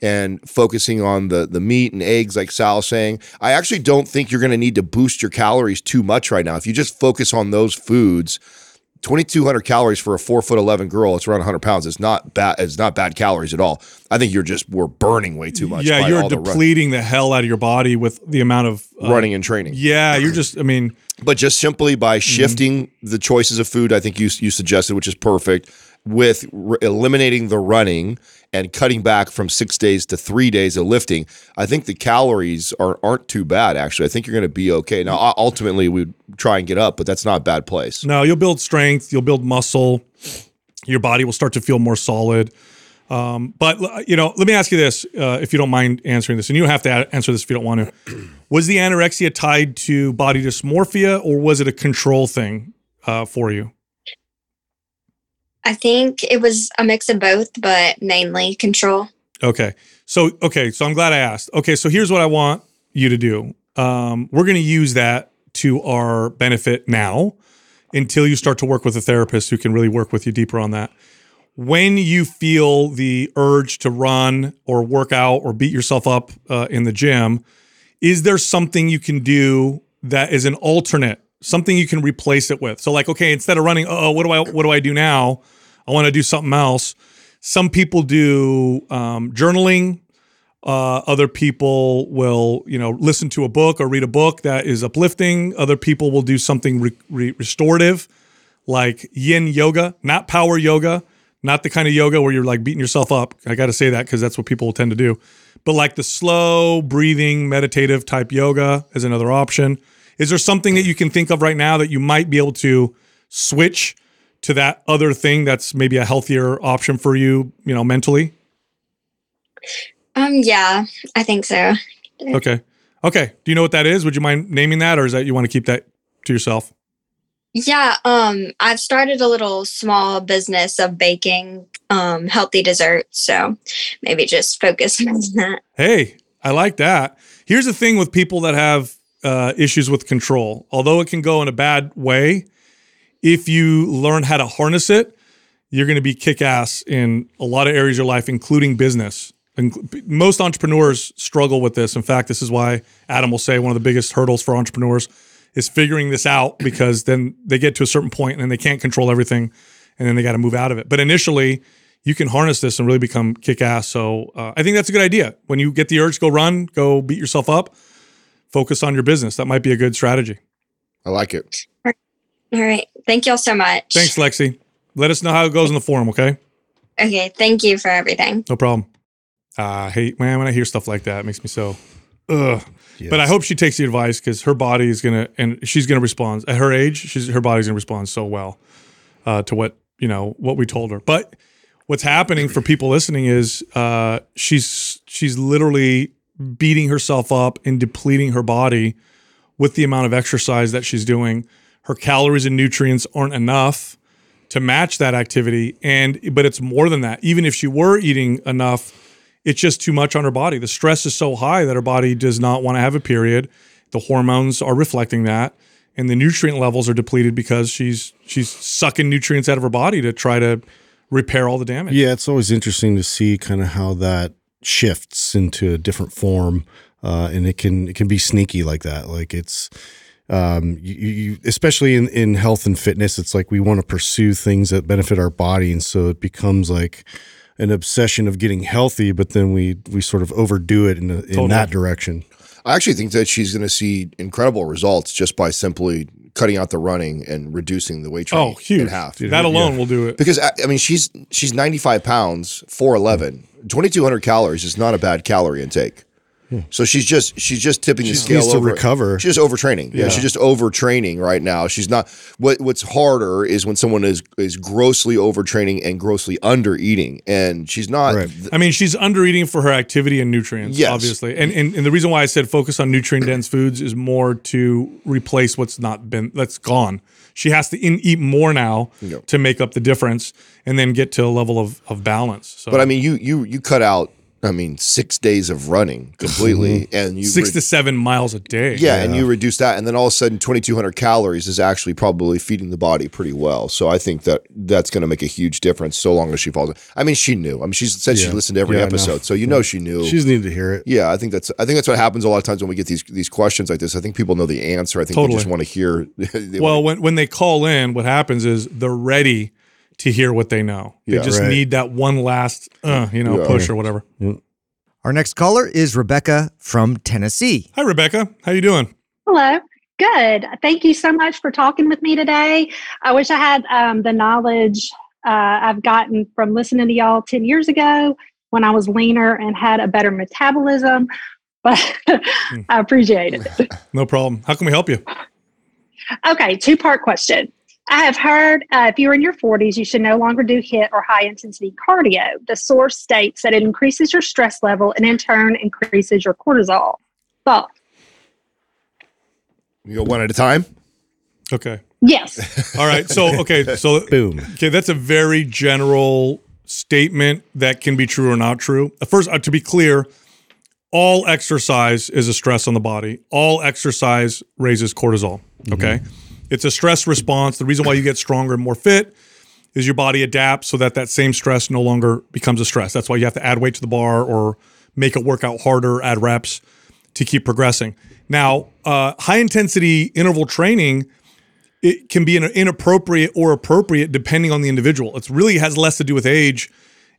S4: and focusing on the the meat and eggs, like Sal was saying, I actually don't think you're going to need to boost your calories too much right now. If you just focus on those foods, 2,200 calories for a four foot 11 girl, it's around 100 pounds. It's not bad. It's not bad calories at all. I think you're just we're burning way too much.
S2: yeah, you're
S4: all the
S2: depleting the hell out of your body with the amount of uh,
S4: running and training.
S2: Yeah, you're just. I mean,
S4: But just simply by
S2: Mm-hmm.
S4: shifting the choices of food, I think you you suggested, which is perfect, with re- eliminating the running and cutting back from six days to three days of lifting, I think the calories are aren't too bad. Actually, I think you're going to be okay. Now, ultimately, we try and get up, but that's not a bad place.
S2: no, you'll build strength. You'll build muscle. Your body will start to feel more solid. Um, but you know, let me ask you this, uh, if you don't mind answering this, and you have to answer this if you don't want to. Was the anorexia tied to body dysmorphia, or was it a control thing uh, for you?
S6: I think it was a mix of both, but mainly control.
S2: Okay. So okay, so I'm glad I asked. Okay, so here's what I want you to do. Um, we're going to use that to our benefit now until you start to work with a therapist who can really work with you deeper on that. When you feel the urge to run or work out or beat yourself up uh, in the gym, is there something you can do that is an alternate, something you can replace it with? So like, okay, instead of running, oh, what do I what do I do now? I want to do something else. Some people do um, journaling. Uh, other people will, you know, listen to a book or read a book that is uplifting. Other people will do something re- re- restorative, like yin yoga, not power yoga, not the kind of yoga where you're like beating yourself up. I got to say that because that's what people tend to do. But like the slow breathing, meditative type yoga is another option. Is there something that you can think of right now that you might be able to switch to that other thing that's maybe a healthier option for you, you know, mentally?
S6: Um, yeah, I think so.
S2: Okay. Okay. Do you know what that is? Would you mind naming that, or is that you want to keep that to yourself?
S6: Yeah, um, I've started a little small business of baking um, healthy desserts. So maybe just focus on that.
S2: Hey, I like that. Here's the thing with people that have uh, issues with control. Although it can go in a bad way, if you learn how to harness it, you're going to be kick ass in a lot of areas of your life, including business. And most entrepreneurs struggle with this. In fact, this is why Adam will say one of the biggest hurdles for entrepreneurs is figuring this out because then they get to a certain point and then they can't control everything and then they got to move out of it. But initially, you can harness this and really become kick ass. So uh, I think that's a good idea. When you get the urge, go run, go beat yourself up, focus on your business. That might be a good strategy.
S4: I like it.
S6: All right. Thank y'all so much.
S2: Thanks, Lexi. Let us know how it goes in the forum, okay?
S6: Okay. Thank you for everything.
S2: No problem. Uh, I hate, man, when I hear stuff like that, it makes me so, ugh. But I hope she takes the advice because her body is gonna and she's gonna respond at her age. She's her body's gonna respond so well uh, to what you know what we told her. But what's happening for people listening is uh, she's she's literally beating herself up and depleting her body with the amount of exercise that she's doing. Her calories and nutrients aren't enough to match that activity, and but it's more than that. Even if she were eating enough it's just too much on her body. The stress is so high that her body does not want to have a period. The hormones are reflecting that, and the nutrient levels are depleted because she's she's sucking nutrients out of her body to try to repair all the damage.
S3: Yeah, it's always interesting to see kind of how that shifts into a different form, uh, and it can it can be sneaky like that. Like it's um, you, you especially in in health and fitness, it's like we want to pursue things that benefit our body, and so it becomes like an obsession of getting healthy, but then we we sort of overdo it in, a, in
S2: Totally.
S3: that direction.
S4: I actually think that she's going to see incredible results just by simply cutting out the running and reducing the weight training
S2: Oh, huge.
S4: in half.
S2: That alone will do it.
S4: Because I I mean, she's she's 95 pounds, 4'11. 2,200 calories is not a bad calorie intake. Hmm. So she's just she's just tipping the
S3: Just
S4: scale
S3: needs to
S4: over.
S3: recover.
S4: She's just overtraining. Yeah. she's just overtraining right now. She's not. What What's harder is when someone is is grossly overtraining and grossly under eating, and she's not.
S3: Right.
S2: I mean, she's under eating for her activity and nutrients,
S4: Yes.
S2: obviously. And, and and the reason why I said focus on nutrient dense foods is more to replace what's not been that's gone. She has to in, eat more now
S4: Yep.
S2: to make up the difference, and then get to a level of, of balance. So,
S4: But I mean, you you you cut out. I mean, six days of running completely, mm-hmm. and you
S2: six
S4: re-
S2: to seven miles a day.
S4: Yeah, and you reduce that, and then all of a sudden, twenty two hundred calories is actually probably feeding the body pretty well. So I think that that's going to make a huge difference, so long as she follows. I mean, she knew. I mean, she said she listened to every
S3: Yeah, no.
S4: episode, so you know she knew.
S3: She's just needed to hear it.
S4: yeah, I think that's. I think that's what happens a lot of times when we get these these questions like this. I think people know the answer. I think
S2: Totally.
S4: they just want to hear.
S2: Well,
S4: wanna-
S2: when when they call in, what happens is they're ready to hear what they know. They
S4: Yeah.
S2: just
S3: Right.
S2: need that one last, uh, you know,
S4: Yeah.
S2: push or whatever.
S5: Our next caller is Rebecca from Tennessee.
S2: Hi, Rebecca. How you doing?
S7: Hello. Good. Thank you so much for talking with me today. I wish I had um, the knowledge uh, I've gotten from listening to y'all 10 years ago when I was leaner and had a better metabolism, but I appreciate it.
S2: No problem. How can we help you?
S7: Okay, two part question. I have heard uh, if you're in your 40s, you should no longer do HIIT or high intensity cardio. The source states that it increases your stress level and in turn increases your cortisol. Thought?
S4: you go one at a time.
S2: Okay.
S7: Yes.
S2: All right. So, okay. So,
S3: Boom.
S2: okay, that's a very general statement that can be true or not true. Uh, First, uh, to be clear, all exercise is a stress on the body. All exercise raises cortisol. Okay. It's a stress response. The reason why you get stronger and more fit is your body adapts so that that same stress no longer becomes a stress. That's why you have to add weight to the bar or make it work out harder, add reps to keep progressing. Now, uh, high intensity interval training it can be an inappropriate or appropriate depending on the individual. It really has less to do with age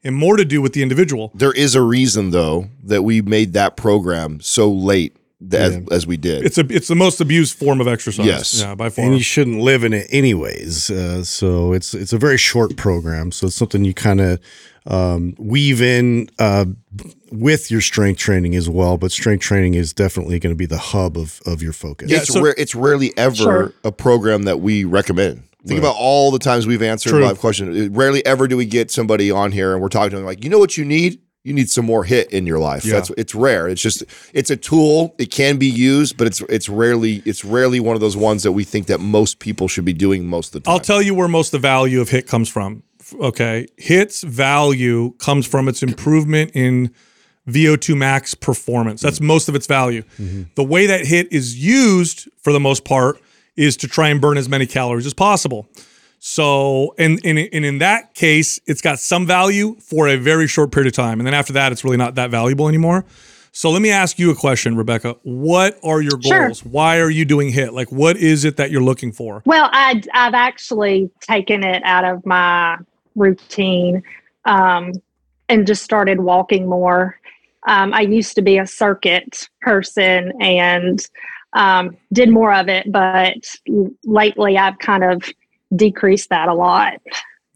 S2: and more to do with the individual.
S4: There is a reason though that we made that program so late th- as, as we did.
S2: It's a it's the most abused form of exercise.
S4: Yes.
S2: yeah, by far.
S3: and you shouldn't live in it anyways. Uh, so it's it's a very short program. So it's something you kind of um, weave in uh, with your strength training as well. But strength training is definitely going to be the hub of of your focus.
S4: it's
S2: so-
S4: rare, it's rarely ever
S7: Sure.
S4: a program that we recommend. Think about all the times we've answered
S2: True.
S4: live questions. Rarely ever do we get somebody on here and we're talking to them like, you know what you need? You need some more HIIT in your life.
S2: Yeah.
S4: That's it's rare. It's just it's a tool. It can be used, but it's it's rarely it's rarely one of those ones that we think that most people should be doing most of the time.
S2: I'll tell you where most of the value of HIIT comes from. Okay. HIIT's value comes from its improvement in VO2 max performance. That's most of its value. Mm-hmm. The way that HIIT is used for the most part is to try and burn as many calories as possible. So, and, and, and in that case, it's got some value for a very short period of time. And then after that, it's really not that valuable anymore. So let me ask you a question, Rebecca. What are your
S7: Sure.
S2: goals? Why are you doing HIIT? Like, what is it that you're looking for?
S7: Well, I, I've actually taken it out of my routine um, and just started walking more. Um, I used to be a circuit person and um, did more of it, but lately I've kind of decreased that a lot.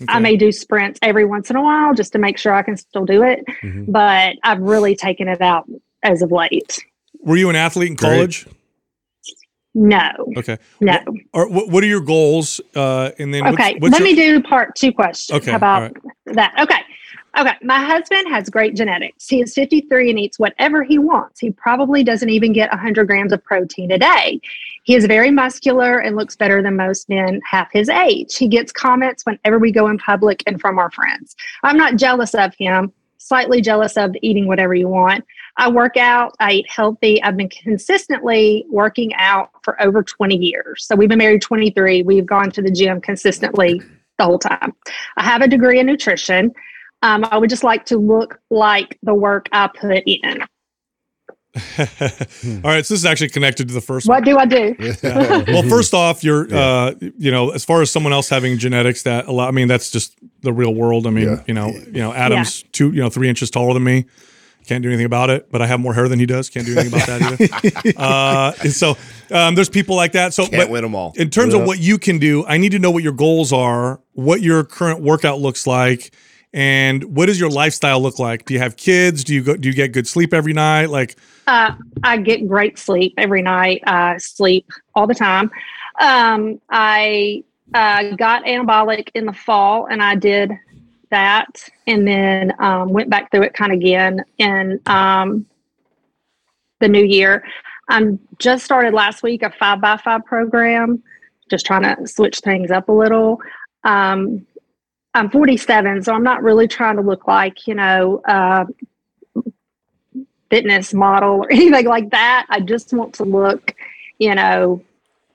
S7: I may do sprints every once in a while just to make sure I can still do it,
S3: Mhm.
S7: but I've really taken it out as of late.
S2: Were you an athlete in
S3: Great.
S2: college?
S7: No,
S2: Okay.
S7: no.
S2: Or what, what are your goals? Uh, and then
S7: Okay,
S2: what's
S7: let
S2: your-
S7: me do part two questions.
S2: Okay,
S7: about
S2: all
S7: that? Okay. Okay. My husband has great genetics. He is 53 and eats whatever he wants. He probably doesn't even get 100 grams of protein a day. He is very muscular and looks better than most men half his age. He gets comments whenever we go in public and from our friends. I'm not jealous of him, slightly jealous of eating whatever you want. I work out, I eat healthy. I've been consistently working out for over 20 years. So we've been married 23. We've gone to the gym consistently the whole time. I have a degree in nutrition. Um, I would just like to look like the work I put in.
S2: All right, so this is actually connected to the first
S7: What do I do?
S2: one. Well, first off, you're, uh, you know, as far as someone else having genetics that a lot, I mean, that's just the real world. I mean,
S4: Yeah.
S2: you know, you know, Adam's two, you know, three inches taller than me. Can't do anything about it, but I have more hair than he does. Can't do anything about that either. uh, and so um, there's people like that. So,
S4: Can't
S2: but
S4: win them all.
S2: in terms of what you can do, I need to know what your goals are, what your current workout looks like, and what does your lifestyle look like? Do you have kids? Do you go? Do you get good sleep every night? Like,
S7: Uh, I get great sleep every night. I sleep all the time. Um, I uh, got anabolic in the fall, and I did that, and then um, went back through it kind of again in um, the new year. I'm just started last week a five by five program, just trying to switch things up a little. Um, I'm 47, so I'm not really trying to look like you know. Uh, fitness model or anything like that. I just want to look, you know,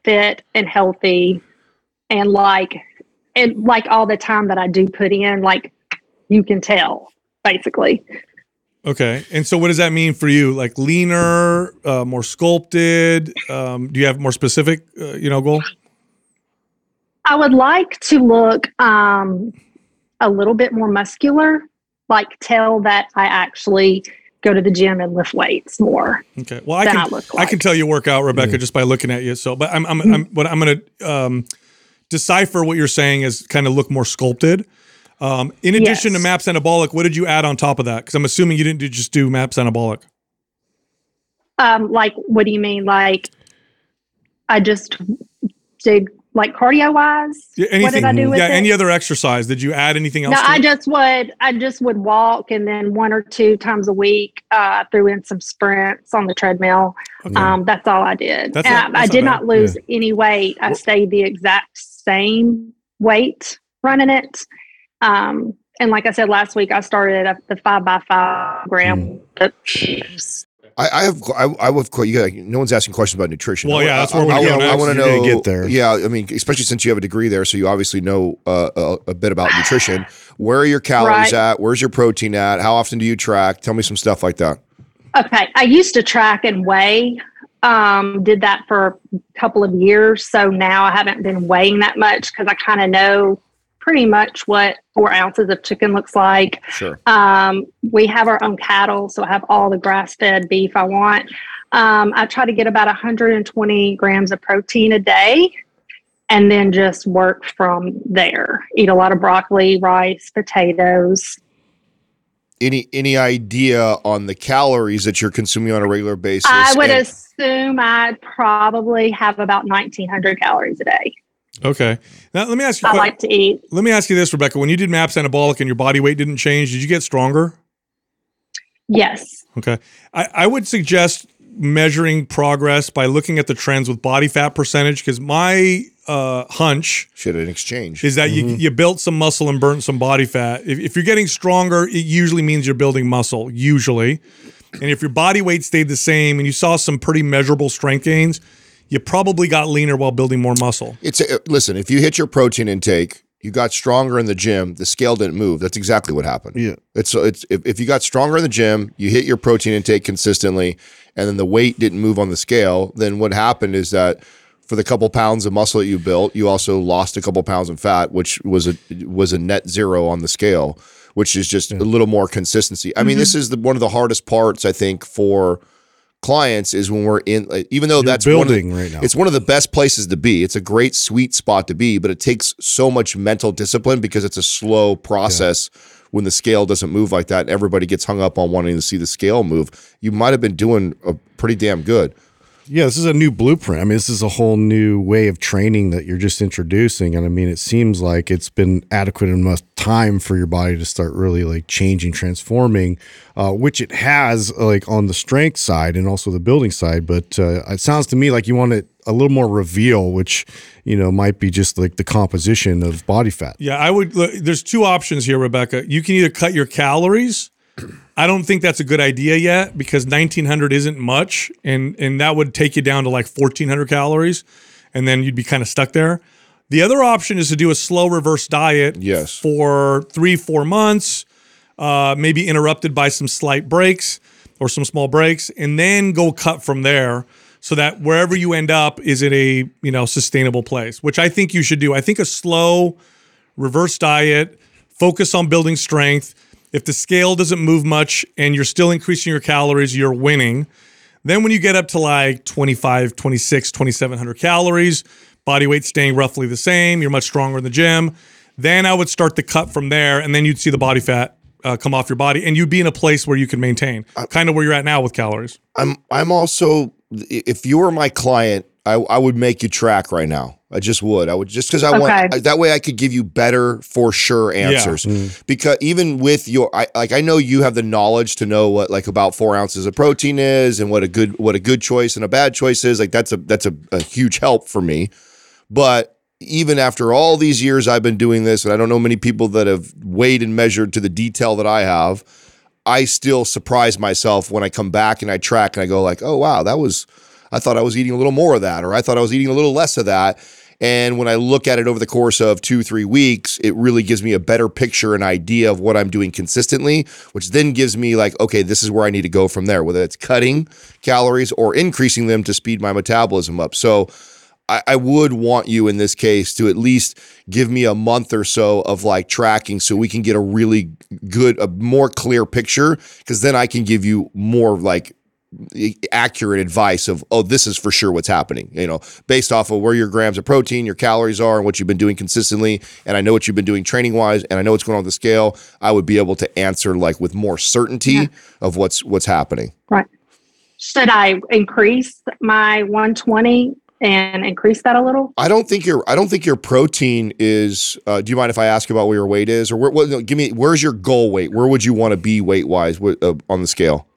S7: fit and healthy and like and like all the time that I do put in, like you can tell, basically.
S2: okay, and so what does that mean for you? Like leaner, uh, more sculpted? Um, do you have more specific, uh, you know, goal?
S7: I would like to look um a little bit more muscular, like tell that I actually go to the gym and lift weights more
S2: Okay. Well, I can
S7: I look
S2: I
S7: like. Mm.
S2: can tell you work out, Rebecca, just by looking at you. So, but I'm I'm, I'm what I'm going to um, decipher what you're saying is kind of look more sculpted. Um, in addition to MAPS anabolic, what did you add on top of that? Because I'm assuming you didn't do, just do MAPS anabolic.
S7: um like what do you mean? Like I just did like cardio wise?
S2: Yeah,
S7: what did I do with
S2: yeah,
S7: it?
S2: any other exercise? Did you add anything else?
S7: No, I
S2: it?
S7: just would. I just would walk, and then one or two times a week, uh, threw in some sprints on the treadmill.
S2: Okay.
S7: Um, that's all I did.
S2: That's not-
S7: I, I did
S2: not
S7: not lose any weight. I stayed the exact same weight running it. Um, and like I said last week, I started at the five by five gram.
S4: I, I have I, I have you got no one's asking questions about nutrition.
S2: Well,
S4: I,
S2: yeah, that's where
S4: I,
S2: we're
S4: I,
S2: going
S4: I, want to know.
S3: gonna get there.
S4: Yeah, I mean, especially since you have a degree there, so you obviously know uh, a, a bit about nutrition. Where are your calories
S7: Right.
S4: at? Where's your protein at? How often do you track? Tell me some stuff like that.
S7: Okay, I used to track and weigh. Um, did that for a couple of years, so now I haven't been weighing that much because I kind of know pretty much what four ounces of chicken looks like.
S4: Sure.
S7: Um, we have our own cattle, so I have all the grass fed beef I want. Um, I try to get about 120 grams of protein a day and then just work from there. Eat a lot of broccoli, rice, potatoes.
S4: Any any idea on the calories that you're consuming on a regular basis?
S7: I would
S4: And-
S7: assume I'd probably have about 1,900 calories a day.
S2: Okay. Now let me ask you. a
S7: I
S2: que-
S7: like to eat.
S2: let me ask you this, Rebecca. When you did MAPS anabolic and your body weight didn't change, did you get stronger?
S7: Yes.
S2: Okay. I, I would suggest measuring progress by looking at the trends with body fat percentage because my uh, hunch
S4: Should an exchange.
S2: is that you, you built some muscle and burnt some body fat. If, if you're getting stronger, it usually means you're building muscle, usually. And if your body weight stayed the same and you saw some pretty measurable strength gains, you probably got leaner while building more muscle.
S4: It's a, listen. If you hit your protein intake, you got stronger in the gym. The scale didn't move. That's exactly what happened.
S3: Yeah.
S4: It's uh, it's if, if you got stronger in the gym, you hit your protein intake consistently, and then the weight didn't move on the scale. Then what happened is that for the couple pounds of muscle that you built, you also lost a couple pounds of fat, which was a was a net zero on the scale, which is just a little more consistency. I mean, mm-hmm. this is the, one of the hardest parts I think for clients is when we're in like, even though that's one of
S3: building right now.
S4: it's one of the best places to be. It's a great sweet spot to be but it takes so much mental discipline because it's a slow process when the scale doesn't move like that and everybody gets hung up on wanting to see the scale move. You might have been doing a pretty damn good
S3: Yeah, this is a new blueprint. I mean, this is a whole new way of training that you're just introducing. And I mean, it seems like it's been adequate enough time for your body to start really like changing, transforming, uh, which it has like on the strength side and also the building side. But uh, it sounds to me like you want it a little more reveal, which, you know, might be just like the composition of body fat.
S2: Yeah, I would. Look, there's two options here, Rebecca. You can either cut your calories. I don't think that's a good idea yet because 1900 isn't much, and and that would take you down to like 1400 calories, and then you'd be kind of stuck there. The other option is to do a slow reverse diet.
S4: Yes.
S2: For three four months, uh, maybe interrupted by some slight breaks or some small breaks, and then go cut from there. So that wherever you end up is in a you know sustainable place, which I think you should do. I think a slow reverse diet, focus on building strength. If the scale doesn't move much and you're still increasing your calories, you're winning. Then when you get up to like 25, 26, 2700 calories, body weight staying roughly the same, you're much stronger in the gym, then I would start the cut from there and then you'd see the body fat uh, come off your body and you'd be in a place where you can maintain, kind of where you're at now with calories.
S4: i'm i'm also if you were my client i, I would make you track right now. I just would. I would just because i want
S7: Okay.
S4: that way i could give you better for sure answers. Mm-hmm. Because even with your I, like i know you have the knowledge to know what like about four ounces of protein is and what a good what a good choice and a bad choice is. Like that's a that's a, a huge help for me. But even after all these years I've been doing this, and I don't know many people that have weighed and measured to the detail that I have, I still surprise myself when I come back and I track and I go like, oh wow, that was I thought I was eating a little more of that, or I thought I was eating a little less of that. And when I look at it over the course of two, three weeks, it really gives me a better picture and idea of what I'm doing consistently, which then gives me like, okay, this is where I need to go from there, whether it's cutting calories or increasing them to speed my metabolism up. So I, I would want you in this case to at least give me a month or so of like tracking so we can get a really good, a more clear picture. Cause then I can give you more like accurate advice of, oh, this is for sure what's happening, you know, based off of where your grams of protein, your calories are, and what you've been doing consistently. And I know what you've been doing training wise, and I know what's going on with the scale. I would be able to answer like with more certainty of what's what's happening.
S7: Right. Should I increase my 120 and increase that a little?
S4: I don't think your I don't think your protein is. Uh, do you mind if I ask about what your weight is, or where, what, give me where's your goal weight? Where would you want to be weight wise uh, on the scale?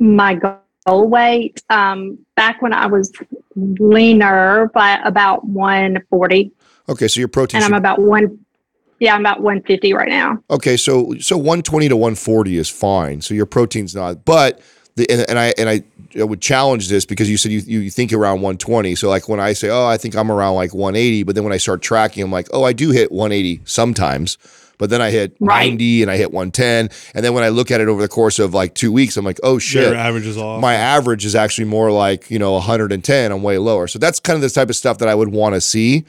S7: My goal weight, um, back when I was leaner by about 140,
S4: Okay, so your protein.
S7: and I'm about one. Yeah, I'm about 150 right now.
S4: okay, so so 120 to 140 is fine. So your protein's not, but the and, and I and I, I would challenge this because you said you you think around 120. So like when I say, oh, I think I'm around like 180, but then when I start tracking, I'm like, oh, I do hit 180 sometimes. But then I hit
S7: Right.
S4: 90 and I hit 110. And then when I look at it over the course of like two weeks, I'm like, oh shit.
S2: Your average is off.
S4: my average is actually more like you know 110 i'm way lower so that's kind of the type of stuff that i would want to see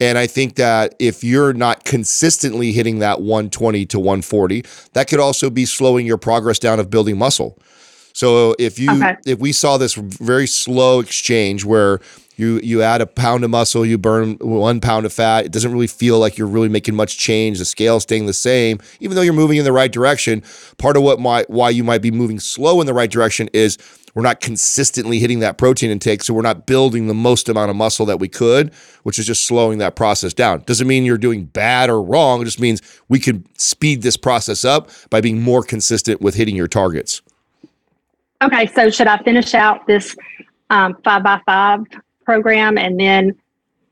S4: and i think that if you're not consistently hitting that 120 to 140 that could also be slowing your progress down of building muscle So if you
S7: Okay.
S4: if we saw this very slow exchange where you you add a pound of muscle, you burn one pound of fat, it doesn't really feel like you're really making much change. The scale staying the same, even though you're moving in the right direction. Part of what might why you might be moving slow in the right direction is we're not consistently hitting that protein intake, so we're not building the most amount of muscle that we could, which is just slowing that process down. Doesn't mean you're doing bad or wrong. It just means we could speed this process up by being more consistent with hitting your targets.
S7: Okay, so should I finish out this um, five by five program and then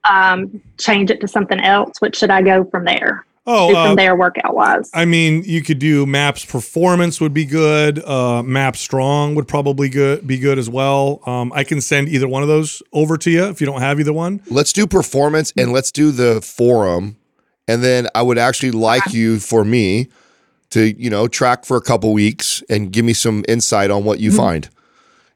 S7: um, change it to something else? What should I go from there?
S2: Oh,
S7: do
S2: uh,
S7: from there workout wise.
S2: I mean, you could do Maps Performance would be good. Uh, Map Strong would probably good be good as well. Um, I can send either one of those over to you if you don't have either one.
S4: Let's do performance and let's do the forum. And then I would actually like you for me to, you know, track for a couple weeks and give me some insight on what you mm-hmm. find.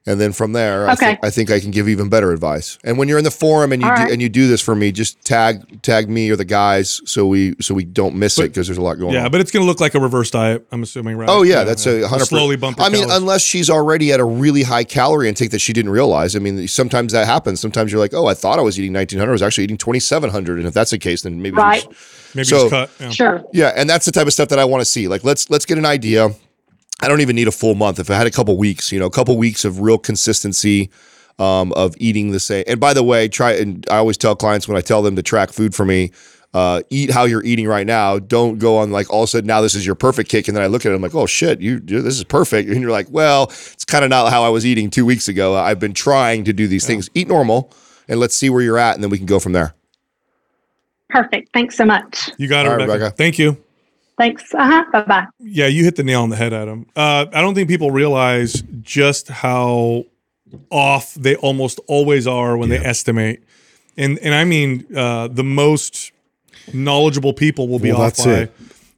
S4: And then from there, I,
S7: Okay.
S4: think, I think I can give even better advice. And when you're in the forum and you
S7: All
S4: do,
S7: right.
S4: and you do this for me, just tag tag me or the guys so we so we don't miss it because there's a lot going
S2: Yeah,
S4: on.
S2: Yeah but it's going to look like a reverse diet. I'm assuming, right?
S4: Oh yeah, that's a hundred.
S2: Slowly bump.
S4: I mean,
S2: calories.
S4: unless she's already at a really high calorie intake that she didn't realize. I mean, sometimes that happens. Sometimes you're like, oh, I thought I was eating 1900, I was actually eating 2700, and if that's the case, then maybe
S7: Right.
S4: Just-
S2: maybe
S4: so-
S2: just cut. Yeah.
S7: Sure.
S4: yeah, and that's the type of stuff that I want to see. Like, let's let's get an idea. I don't even need a full month. If I had a couple weeks, you know, a couple weeks of real consistency um, of eating the same. And by the way, try and I always tell clients when I tell them to track food for me, uh, eat how you're eating right now. Don't go on like all of a sudden now this is your perfect kick, and then I look at it, I'm like, oh shit, you you- this is perfect, and you're like, well, it's kind of not how I was eating two weeks ago. I've been trying to do these things. Eat normal, and let's see where you're at, and then we can go from there.
S7: Perfect. Thanks so much.
S2: You got it,
S4: All right,
S2: Rebecca.
S4: Rebecca.
S2: Thank you.
S7: Thanks. Uh huh. Bye bye.
S2: Yeah, you hit the nail on the head, Adam. Uh, I don't think people realize just how off they almost always are when they estimate, and and I mean uh, the most knowledgeable people will be
S3: Well,
S2: off by
S3: it.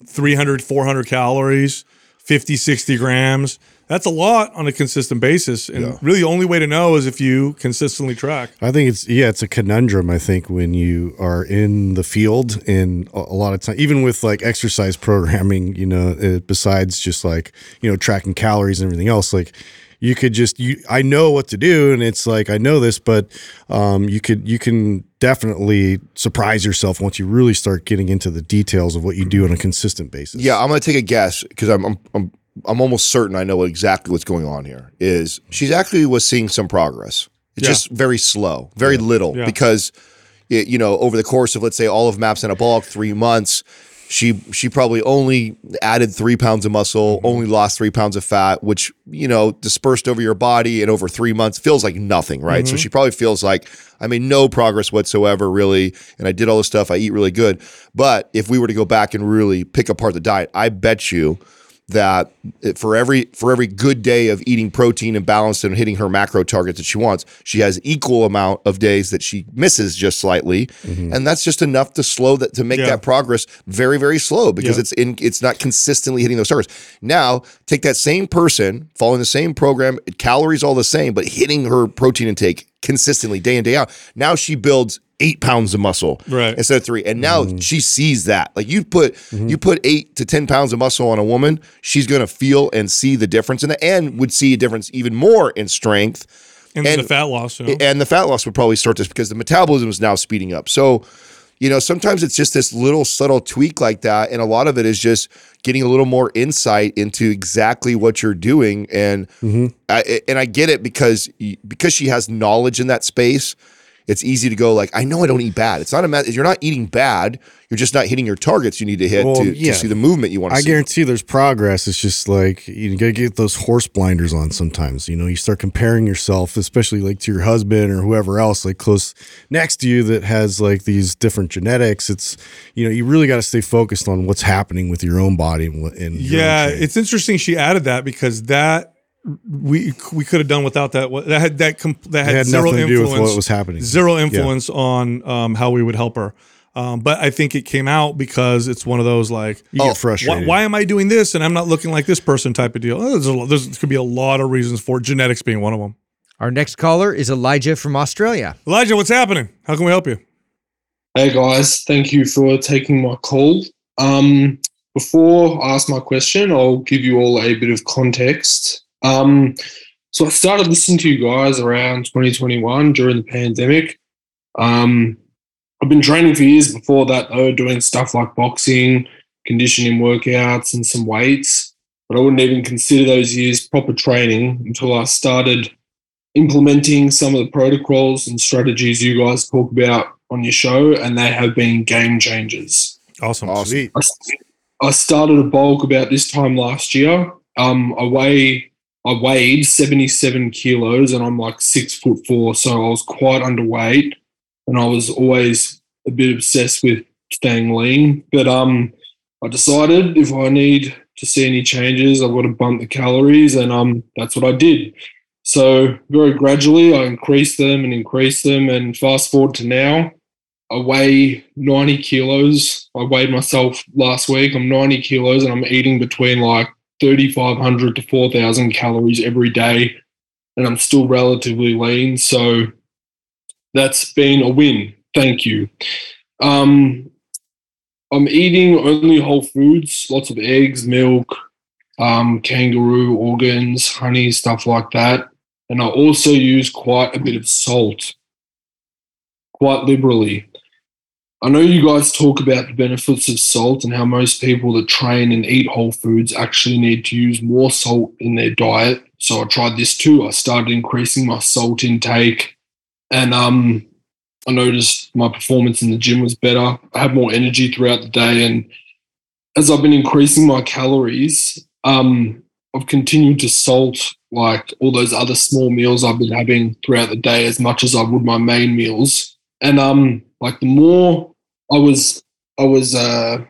S2: 300, 400 calories, 50, 60 grams. That's a lot on a consistent basis, and really the only way to know is if you consistently track.
S3: I think it's yeah, it's a conundrum. I think when you are in the field, and a, a lot of time, even with like exercise programming, you know, uh, besides just like you know tracking calories and everything else, like you could just you. I know what to do, and it's like I know this, but um, you could you can definitely surprise yourself once you really start getting into the details of what you do on a consistent basis.
S4: Yeah, I'm going to take a guess because I'm, I'm I'm I'm almost certain I know exactly what's going on here. Is she's actually was seeing some progress. It's
S2: Yeah.
S4: just very slow, very little
S2: Yeah.
S4: because it, you know over the course of let's say all of MAPS Anabolic three months. She she probably only added three pounds of muscle,
S2: Mm-hmm.
S4: only lost three pounds of fat, which you know dispersed over your body and over three months feels like nothing, right?
S2: Mm-hmm.
S4: So she probably feels like I made no progress whatsoever, really, and I did all this stuff. I eat really good, but if we were to go back and really pick apart the diet, I bet you that for every for every good day of eating protein and balanced and hitting her macro targets that she wants, she has equal amount of days that she misses just slightly, mm-hmm. and that's just enough to slow that to make
S2: Yeah.
S4: that progress very very slow because
S2: Yeah.
S4: it's in it's not consistently hitting those targets. Now take that same person following the same program, calories all the same, but hitting her protein intake consistently day in day out. Now she builds eight pounds of muscle
S2: Right.
S4: instead of three. And now mm. she sees that. Like you put mm-hmm. you put eight to ten pounds of muscle on a woman, she's gonna feel and see the difference in that, and would see a difference even more in strength.
S2: And,
S4: And-
S2: the fat loss. You know?
S4: And the fat loss would probably start this because the metabolism is now speeding up. So, you know, sometimes it's just this little subtle tweak like that, and a lot of it is just getting a little more insight into exactly what you're doing. And mm-hmm. I, and I get it because because she has knowledge in that space. It's easy to go like, I know I don't eat bad. It's not a matter. You're not eating bad. You're just not hitting your targets you need to hit
S3: Well,
S4: to,
S3: yeah.
S4: to see the movement you want to
S3: I
S4: see.
S3: guarantee there's progress. It's just like you gotta get those horse blinders on sometimes. You know, you start comparing yourself, especially like to your husband or whoever else like close next to you that has like these different genetics. It's you know, you really got to stay focused on what's happening with your own body and, and your own
S2: Yeah, it's interesting she added that because that we we could have done without that. That had that comp, that had,
S3: had
S2: zero
S3: nothing to do
S2: influence.
S3: with what was happening.
S2: Zero
S3: Yeah.
S2: influence on um, how we would help her. Um, but I think it came out because it's one of those like,
S3: You
S4: Oh,
S3: get
S2: why,
S3: frustrated.
S2: why am I doing this and I'm not looking like this person type of deal? Oh, There's, a, lo- there's could be a lot of reasons for it, genetics being one of them.
S5: Our next caller is Elijah from Australia.
S2: Elijah, what's happening? How can we help you?
S8: Hey guys, thank you for taking my call. Um, before I ask my question, I'll give you all a bit of context. Um, so I started listening to you guys around 2021 during the pandemic. Um, I've been training for years before that, though, doing stuff like boxing, conditioning workouts, and some weights. But I wouldn't even consider those years proper training until I started implementing some of the protocols and strategies you guys talk about on your show, and they have been game changers.
S2: Awesome.
S4: Awesome.
S8: I, I started a bulk about this time last year. Um, I weigh I weighed 77 kilos and I'm like six foot four, so I was quite underweight and I was always a bit obsessed with staying lean. But um I decided if I need to see any changes, I've got to bump the calories and um that's what I did. So very gradually I increased them and increased them and fast forward to now, I weigh 90 kilos. I weighed myself last week. I'm 90 kilos and I'm eating between like 3,500 to 4,000 calories every day. And I'm still relatively lean. So that's been a win. Thank you. Um, I'm eating only whole foods, lots of eggs, milk, um, kangaroo organs, honey, stuff like that. And I also use quite a bit of salt, quite liberally. I know you guys talk about the benefits of salt and how most people that train and eat whole foods actually need to use more salt in their diet. So I tried this too. I started increasing my salt intake and um, I noticed my performance in the gym was better. I had more energy throughout the day. And as I've been increasing my calories, um, I've continued to salt like all those other small meals I've been having throughout the day as much as I would my main meals. And um, like the more I was, I was uh,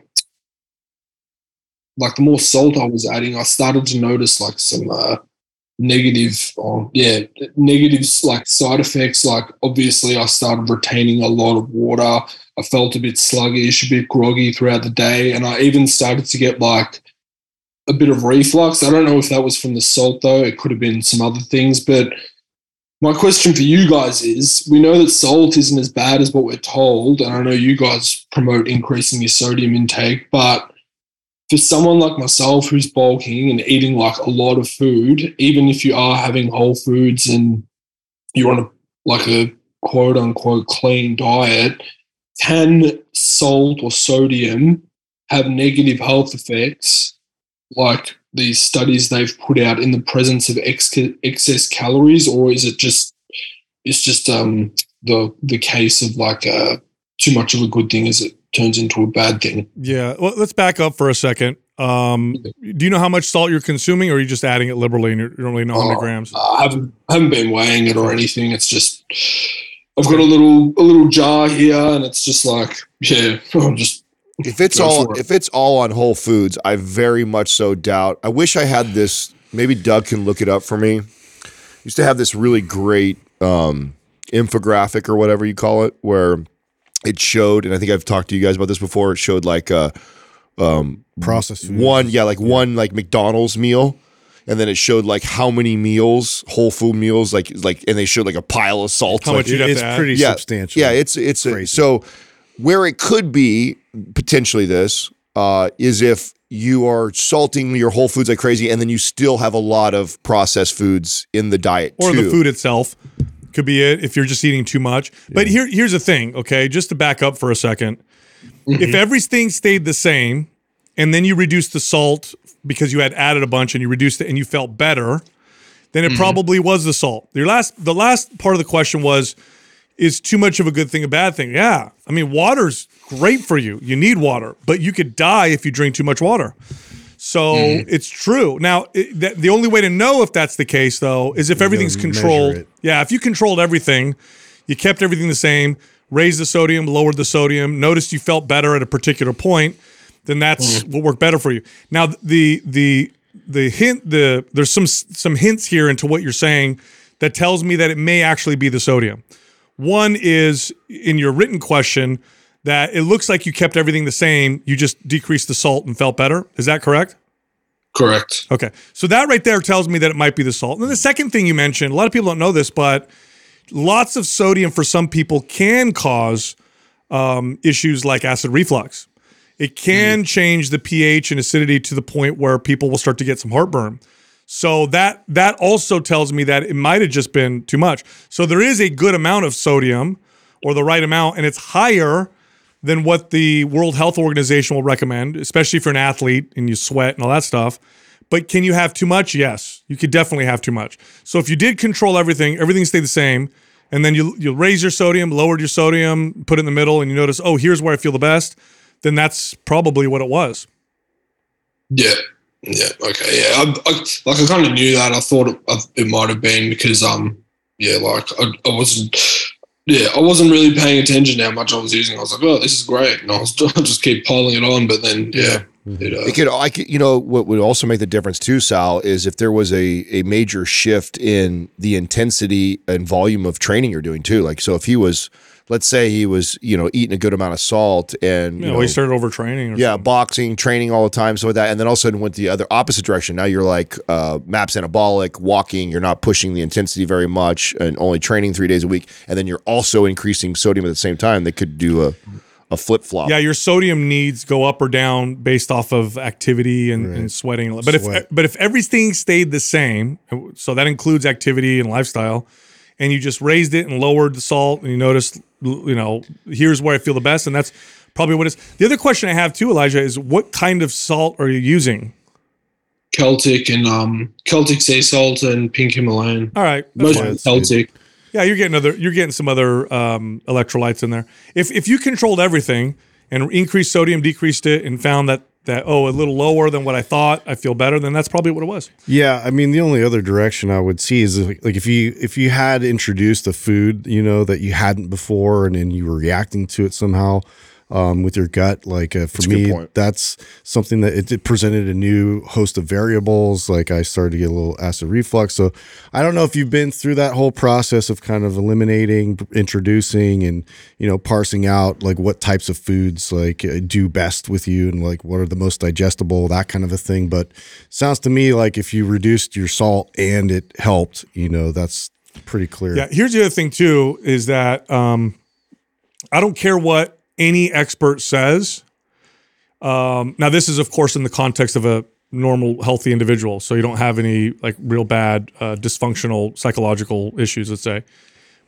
S8: like the more salt I was adding, I started to notice like some uh, negative, or yeah, negatives like side effects. Like obviously, I started retaining a lot of water. I felt a bit sluggish, a bit groggy throughout the day, and I even started to get like a bit of reflux. I don't know if that was from the salt though. It could have been some other things, but my question for you guys is we know that salt isn't as bad as what we're told and i know you guys promote increasing your sodium intake but for someone like myself who's bulking and eating like a lot of food even if you are having whole foods and you're on a like a quote unquote clean diet can salt or sodium have negative health effects like these studies they've put out in the presence of ex- excess calories, or is it just it's just um, the the case of like uh, too much of a good thing as it turns into a bad thing?
S2: Yeah. Well, let's back up for a second. Um, do you know how much salt you're consuming, or are you just adding it liberally and you don't really know how many grams?
S8: I haven't haven't been weighing it or anything. It's just I've got a little a little jar here, and it's just like yeah, I'm just
S4: If it's
S8: Go
S4: all
S8: for
S4: if it's all on Whole Foods, I very much so doubt. I wish I had this. Maybe Doug can look it up for me. Used to have this really great um, infographic or whatever you call it, where it showed, and I think I've talked to you guys about this before. It showed like a um,
S3: Processed food.
S4: one, yeah, like one like McDonald's meal, and then it showed like how many meals, whole food meals, like like, and they showed like a pile of salt.
S2: How
S4: like,
S2: much you'd have
S3: it's
S2: add?
S3: pretty
S4: yeah,
S3: substantial.
S4: Yeah, it's it's a, so where it could be potentially this uh, is if you are salting your whole foods like crazy, and then you still have a lot of processed foods in the diet
S2: or
S4: too.
S2: the food itself could be it if you're just eating too much. But here, here's the thing, okay? Just to back up for a 2nd if everything stayed the same, and then you reduced the salt because you had added a bunch and you reduced it and you felt better, then it probably was the salt. Your last, the last part of the question was, is too much of a good thing a bad thing? Yeah, I mean, water's great for you. You need water, but you could die if you drink too much water. So it's true. Now, it, that, the only way to know if that's the case, though, is if everything's controlled. Yeah, if you controlled everything, you kept everything the same, raised the sodium, lowered the sodium, noticed you felt better at a particular point, then that's what worked better for you. Now, the the the hint the there's some some hints here into what you're saying that tells me that it may actually be the sodium. One is in your written question that it looks like you kept everything the same, you just decreased the salt and felt better. Is that correct?
S8: correct.
S2: Okay. So that right there tells me that it might be the salt. And then the second thing you mentioned, a lot of people don't know this, but lots of sodium for some people can cause um, issues like acid reflux. It can change the pH and acidity to the point where people will start to get some heartburn. So that that also tells me that it might have just been too much. So there is a good amount of sodium or the right amount and it's higher than what the World Health Organization will recommend, especially for an athlete and you sweat and all that stuff. But can you have too much? Yes, you could definitely have too much. So if you did control everything, everything stayed the same, and then you you raise your sodium, lowered your sodium, put it in the middle, and you notice, oh, here's where I feel the best, then that's probably what it was.
S8: Yeah. Yeah. Okay. Yeah. I, I, like I kind of knew that. I thought it, it might have been because um yeah like I, I wasn't yeah I wasn't really paying attention to how much I was using. I was like oh this is great and I was I just keep piling it on. But then yeah. It, uh,
S4: It could, I could, you know, what would also make the difference too, Sal, is if there was a a major shift in the intensity and volume of training you're doing too. Like, so if he was, let's say he was, you know, eating a good amount of salt and
S2: You
S4: you
S2: know,
S4: know,
S2: he started overtraining. Or
S4: yeah,
S2: something.
S4: boxing, training all the time, so with that, and then all of a sudden went the other opposite direction. Now you're like uh, MAPS Anabolic, walking. You're not pushing the intensity very much, and only training three days a week, and then you're also increasing sodium at the same time. They could do a a flip flop.
S2: Yeah, your sodium needs go up or down based off of activity and, and sweating. But
S3: Sweat.
S2: if but if everything stayed the same, so that includes activity and lifestyle, and you just raised it and lowered the salt, and you notice, you know, here's where I feel the best, and that's probably what it's. The other question I have too, Elijah, is what kind of salt are you using?
S8: Celtic and um Celtic sea salt and pink Himalayan.
S2: All right, that's
S8: Most
S2: fine.
S8: Celtic.
S2: Yeah, you're getting other. You're getting some other um, electrolytes in there. If if you controlled everything and increased sodium, decreased it, and found that that oh a little lower than what I thought, I feel better. Then that's probably what it was.
S3: Yeah, I mean the only other direction I would see is like, like if you if you had introduced a food you know that you hadn't before and then you were reacting to it somehow um, with your gut. Like uh, for
S4: good
S3: me, that's something that it, it presented a new host of variables. Like I started to get a little acid reflux. So I don't know if you've been through that whole process of kind of eliminating, introducing, and you know parsing out like what types of foods like uh, do best with you and like what are the most digestible, that kind of a thing. But sounds to me like if you reduced your salt and it helped, you know, that's pretty clear.
S2: Yeah. Here's the other thing too is that um, I don't care what any expert says. Um, now, this is of course in the context of a normal, healthy individual, so you don't have any like real bad uh, dysfunctional psychological issues. Let's say,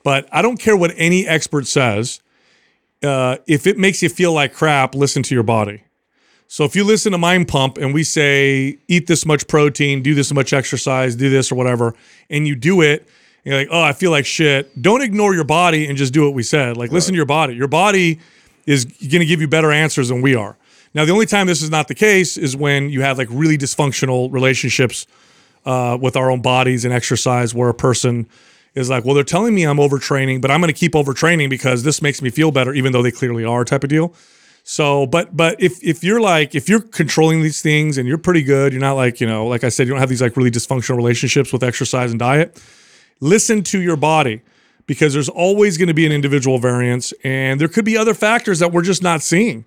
S2: but I don't care what any expert says. Uh, if it makes you feel like crap, listen to your body. So if you listen to Mind Pump and we say eat this much protein, do this much exercise, do this or whatever, and you do it, and you're like, oh, I feel like shit. Don't ignore your body and just do what we said. Like listen to your body. Your body is going to give you better answers than we are. Now the only time this is not the case is when you have like really dysfunctional relationships uh, with our own bodies and exercise, where a person is like, well, they're telling me I'm overtraining, but I'm going to keep overtraining because this makes me feel better, even though they clearly are, type of deal. So, but but if if you're like if you're controlling these things and you're pretty good, you're not like you know, like I said, you don't have these like really dysfunctional relationships with exercise and diet. Listen to your body because there's always going to be an individual variance, and there could be other factors that we're just not seeing.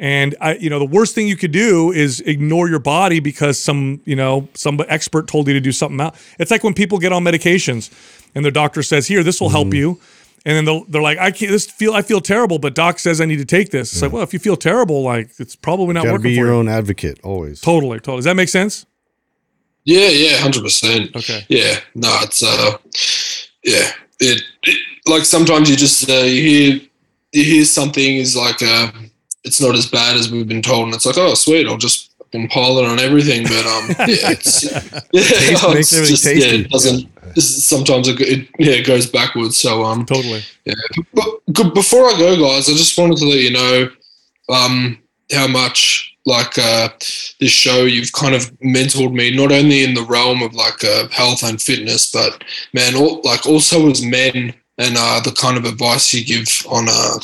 S2: And I, you know, the worst thing you could do is ignore your body because some, you know, some expert told you to do something else. It's like when people get on medications and their doctor says, "Here, this will help you," and then they'll, they're like, "I can't. This feel I feel terrible, but doc says I need to take this." It's like, well, if you feel terrible, like it's probably not
S3: Got to
S2: working
S3: be
S2: for
S3: your
S2: you.
S3: own advocate always.
S2: Totally, totally. Does that make sense?
S8: Yeah, yeah, hundred percent.
S2: Okay.
S8: Yeah, no, it's uh, yeah, it, it like sometimes you just uh, you hear you hear something is like uh, it's not as bad as we've been told, and it's like, oh, sweet, I'll just fucking pile it on everything. But um, yeah, it's yeah,
S3: Taste
S8: it's
S3: everything
S8: just, yeah, it doesn't. this- Sometimes it, it yeah it goes backwards. So um,
S2: Totally.
S8: yeah. But good, before I go, guys, I just wanted to let you know um, how much like uh, this show you've kind of mentored me not only in the realm of like uh, health and fitness, but man, all, like also as men and uh, the kind of advice you give on uh,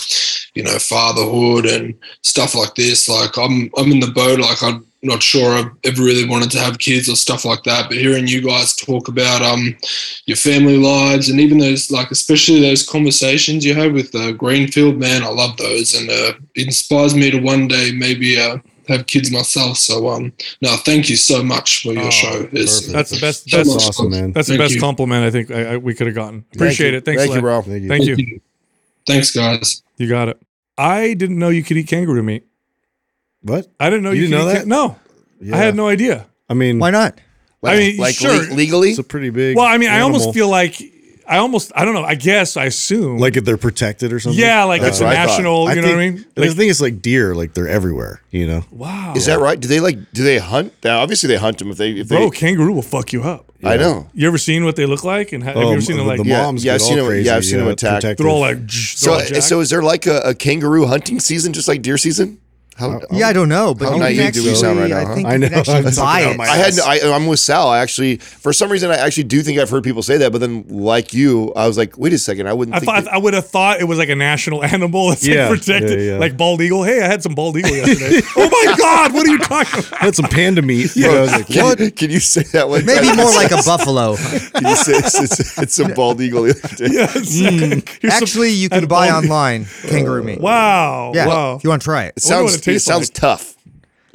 S8: you know fatherhood and stuff like this. Like I'm I'm in the boat. Like I'm not sure I ever really wanted to have kids or stuff like that. But hearing you guys talk about um your family lives and even those like especially those conversations you have with uh, Greenfield, man, I love those and uh, it inspires me to one day maybe uh, have kids myself. So um no, thank you so much for your
S2: Oh,
S8: show. It's.
S2: That's the best.
S8: so
S3: awesome, man.
S2: That's the best
S8: you.
S2: compliment I think I, I, we could have gotten. Appreciate it. Thanks,
S4: Thank you,
S2: Len.
S4: bro.
S3: Thank you.
S2: Thank you.
S8: Thanks, guys.
S2: You got it. I didn't know you could eat kangaroo meat.
S3: What?
S2: I didn't know
S3: You
S2: you,
S3: didn't
S2: could
S3: know
S2: eat
S3: that?
S2: can- no,
S3: Yeah.
S2: I had no idea.
S3: I mean,
S5: Why not?
S2: I mean,
S4: like
S2: sure.
S4: le- legally.
S3: It's a pretty big.
S2: well, I mean, I almost feel like I almost I don't know. I guess I assume
S3: like if they're protected or something.
S2: yeah, like
S4: That's
S2: it's a
S4: what I thought.
S2: national. You know
S3: think,
S2: what I mean?
S3: the
S2: Like,
S3: thing is, like deer, like they're everywhere. You know.
S2: wow,
S4: Is that right? Do they like? Do they hunt? Now, obviously, they hunt them if they. If
S2: bro?
S4: they,
S2: Kangaroo will fuck you up.
S4: I know.
S2: You ever seen what they look like? And ha- have you ever
S3: Um,
S2: seen them like?
S3: the
S4: Yeah,
S3: moms
S4: yeah, I've
S3: get
S4: seen
S3: all
S4: them- yeah, I've seen them attack.
S3: protective.
S2: they're all like.
S4: So,
S2: all
S4: so is there like a, a kangaroo hunting season, just like deer season? How,
S5: Yeah, I don't know, but
S4: How
S5: you can
S4: naive do we
S5: actually,
S4: sound right now,
S5: I think
S3: I
S5: you
S3: know,
S5: can actually
S3: I'm
S5: buy
S3: looking
S5: it.
S4: I had I, I'm with Sal. I actually, for some reason, I actually do think I've heard people say that, but then, like you, I was like, wait a second, I wouldn't.
S2: I
S4: think
S2: thought
S4: that-
S2: I would have thought it was like a national animal that's
S3: Yeah,
S2: like protected,
S3: yeah, yeah.
S2: like bald eagle. Hey, I had some bald eagle yesterday. oh my god, what are you talking about?
S3: I had some panda meat. You know, I was like,
S4: can,
S3: what?
S4: You, can you say that one?
S5: Maybe more like a buffalo.
S4: Can you say it's, it's, it's a bald eagle? the other day?
S2: Yes.
S3: Mm.
S5: Actually, you can buy online kangaroo meat.
S2: Wow.
S5: Yeah,
S2: Wow.
S5: if you want to try it.
S4: It
S2: I wonder what
S4: sounds.
S2: It
S4: It, sounds
S2: like.
S4: tough.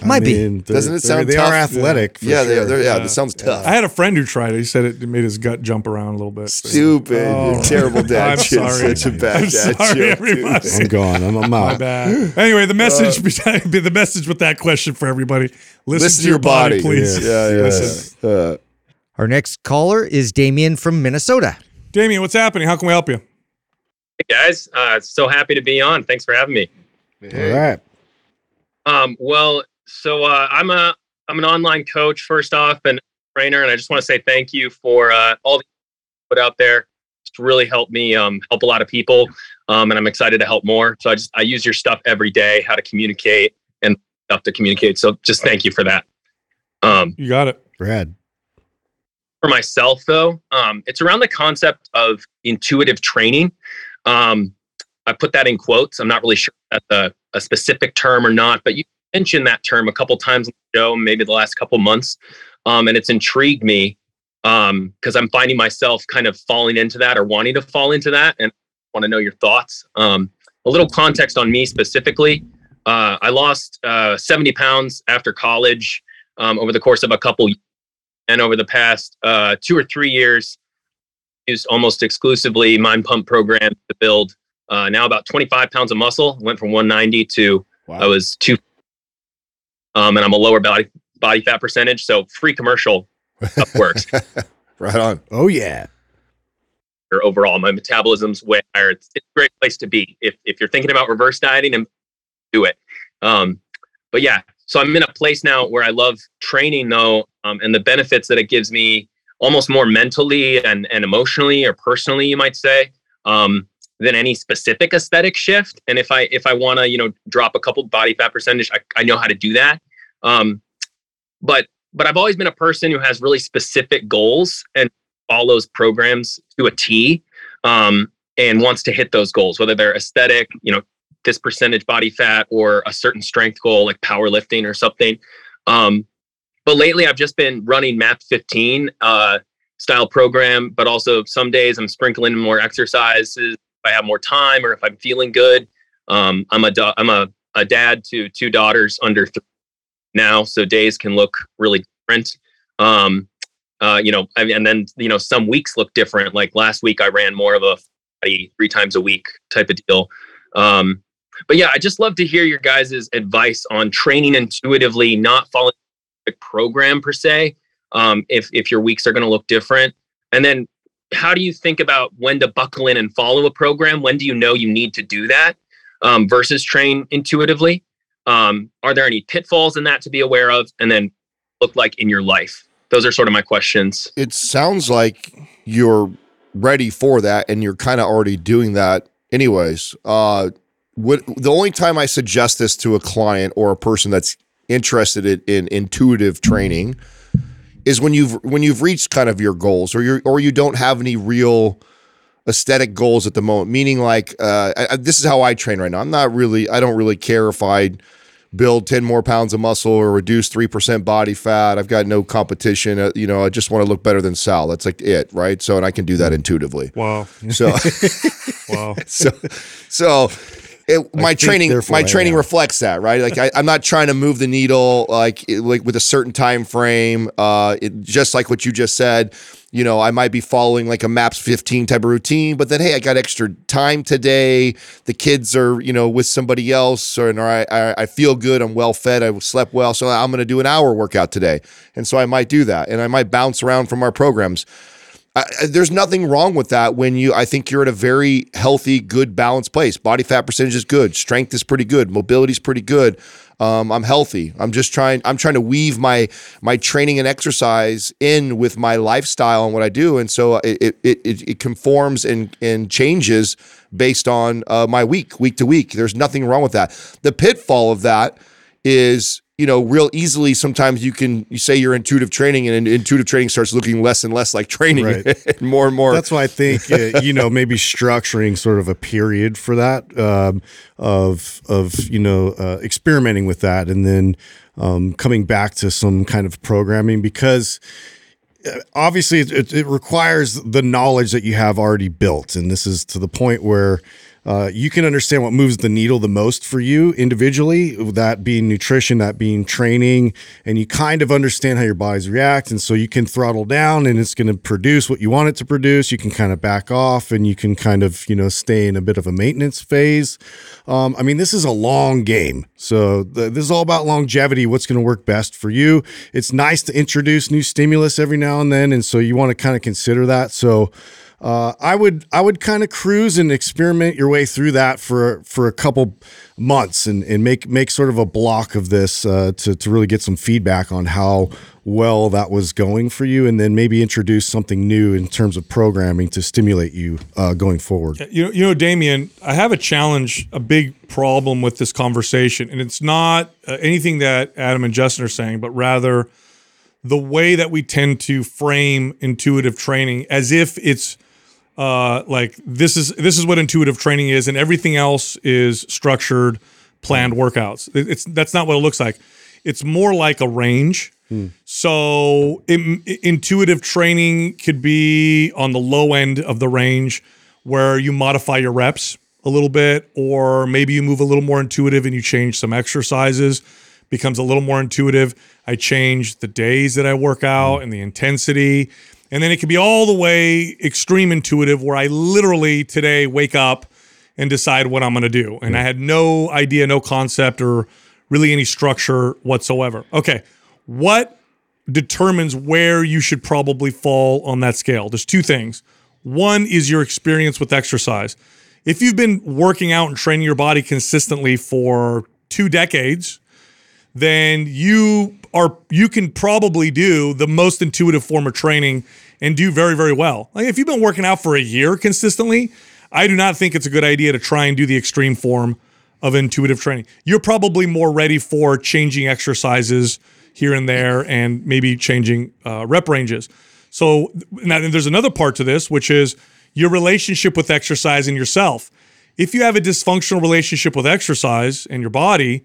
S5: Might be.
S3: mean, they're-
S4: Doesn't it
S3: they're-
S4: sound
S3: They
S4: tough?
S3: are athletic. for
S4: yeah, they,
S3: sure.
S4: they're, yeah, that sounds tough.
S2: I had a friend who tried it. He said it made his gut jump around a little bit.
S4: Stupid,
S2: Oh,
S4: terrible dad
S2: I'm
S4: shit.
S2: sorry.
S4: Such a bad
S2: I'm
S4: dad
S2: sorry,
S4: joke,
S2: everybody.
S3: I'm gone. I'm, I'm
S2: My
S3: out.
S2: bad. Anyway, the message the message with that question for everybody. Listen,
S4: Listen to your body,
S2: please.
S4: Yeah, yeah.
S2: Listen.
S4: yeah. Uh,
S5: Our next caller is Damien from Minnesota.
S2: Damien, what's happening? How can we help you?
S9: Hey guys, uh, so happy to be on. Thanks for having me.
S3: All right.
S9: Um, well, so uh, I'm a I'm an online coach first off and trainer, and I just want to say thank you for uh, all the put out there. It's really helped me um, help a lot of people, um, and I'm excited to help more. So I just I use your stuff every day, how to communicate and stuff to communicate. So just thank you for that. Um,
S2: You got it.
S3: Brad.
S9: for myself though um, it's around the concept of intuitive training um, i put that in quotes i'm not really sure if that's a, specific term or not but you mentioned that term a couple times in the show maybe the last couple months um, and it's intrigued me because i'm finding myself kind of falling into that or wanting to fall into that and want to know your thoughts. Um, a little context on me specifically uh, i lost uh, 70 pounds after college um, over the course of a couple and over the past uh, two or three years used almost exclusively mind pump program to build uh, now about 25 pounds of muscle went from 190 to i was two um, and i'm a lower body body fat percentage so free commercial works.
S4: Right on.
S3: Oh yeah.
S9: or overall my metabolism's way higher. It's, it's a great place to be. If, if you're thinking about reverse dieting and do it. Um, but yeah so i'm in a place now where i love training though um, and the benefits that it gives me almost more mentally and, and emotionally or personally you might say. Um, than any specific aesthetic shift. And if i if i want to you know drop a couple body fat percentage i, I know how to do that. Um, but but i've always been a person who has really specific goals and follows programs to a t um, and wants to hit those goals whether they're aesthetic you know this percentage body fat or a certain strength goal like powerlifting or something. Um, but lately i've just been running MAPS 15 uh, style program but also some days i'm sprinkling in more exercises i have more time or if i'm feeling good um, i'm a da- i'm a, a dad to two daughters under three now so days can look really different. Um, uh, you know and then you know some weeks look different. Like last week i ran more of a three times a week type of deal. Um, but yeah i just love to hear your guys' advice on training intuitively not following a program per se um, if if your weeks are going to look different. And then how do you think about when to buckle in and follow a program? When do you know you need to do that um, versus train intuitively? Um, are there any pitfalls in that to be aware of and then look like in your life? Those are sort of my questions.
S4: It sounds like you're ready for that, and you're kind of already doing that, anyways. Uh, what the only time I suggest this to a client or a person that's interested in, in intuitive training is when you've when you've reached kind of your goals, or you or you don't have any real aesthetic goals at the moment. Meaning, like uh, I, this is how I train right now. I'm not really. I don't really care if I build 10 more pounds of muscle or reduce 3% body fat. I've got no competition. Uh, you know, I just want to look better than Sal. That's like it, right? So, and I can do that intuitively.
S2: Wow.
S4: So,
S2: Wow.
S4: so, so it, my
S3: think
S4: training my training
S3: am.
S4: reflects that right? Like I, i'm not trying to move the needle like it- like with a certain time frame uh it, just like what you just said you know i might be following like a MAPS 15 type of routine but then hey i got extra time today. The kids are you know with somebody else or, or I, I i feel good i'm well fed i slept well so i'm going to do an hour workout today. And so i might do that and i might bounce around from our programs I, there's nothing wrong with that when you I think you're at a very healthy, good, balanced place. Body fat percentage is good, strength is pretty good, mobility is pretty good. Um, I'm healthy. I'm just trying. I'm trying to weave my my training and exercise in with my lifestyle and what I do, and so it it it, it conforms and and changes based on uh, my week, week to week. There's nothing wrong with that. The pitfall of that is you know real easily sometimes you can you say you're intuitive training and intuitive training starts looking less and less like training
S3: Right.
S4: and more and more
S3: That's why I think uh, you know maybe structuring sort of a period for that um, of of you know uh, experimenting with that and then um, coming back to some kind of programming because uh, obviously it, it, it requires the knowledge that you have already built and this is to the point where uh, you can understand what moves the needle the most for you individually that being nutrition that being training and you kind of understand how your bodies react and so you can throttle down and it's going to produce what you want it to produce. You can kind of back off and you can kind of you know stay in a bit of a maintenance phase. Um, i mean this is a long game so th- this is all about longevity what's going to work best for you. It's nice to introduce new stimulus every now and then and so you want to kind of consider that so uh, I would I would kind of cruise and experiment your way through that for for a couple months and, and make make sort of a block of this uh, to to really get some feedback on how well that was going for you, and then maybe introduce something new in terms of programming to stimulate you uh, going forward.
S2: You know, you know, Damien, I have a challenge, a big problem with this conversation, and it's not uh, anything that Adam and Justin are saying, but rather the way that we tend to frame intuitive training as if it's uh, like this is this is what intuitive training is, and everything else is structured, planned mm. workouts. It- It's that's not what it looks like. It's more like a range. Mm. So in, intuitive training could be on the low end of the range where you modify your reps a little bit, or maybe you move a little more intuitive and you change some exercises, becomes a little more intuitive. I change the days that I work out mm. and the intensity. And then it could be all the way extreme intuitive where I literally today wake up and decide what I'm going to do. And I had no idea, no concept, or really any structure whatsoever. Okay. What determines where you should probably fall on that scale? There's two things. One is your experience with exercise. If you've been working out and training your body consistently for two decades, then you are you can probably do the most intuitive form of training and do very very well. Like if you've been working out for a year consistently, I do not think it's a good idea to try and do the extreme form of intuitive training. You're probably more ready for changing exercises here and there and maybe changing uh, rep ranges. So now there's another part to this, which is your relationship with exercise and yourself. If you have a dysfunctional relationship with exercise and your body,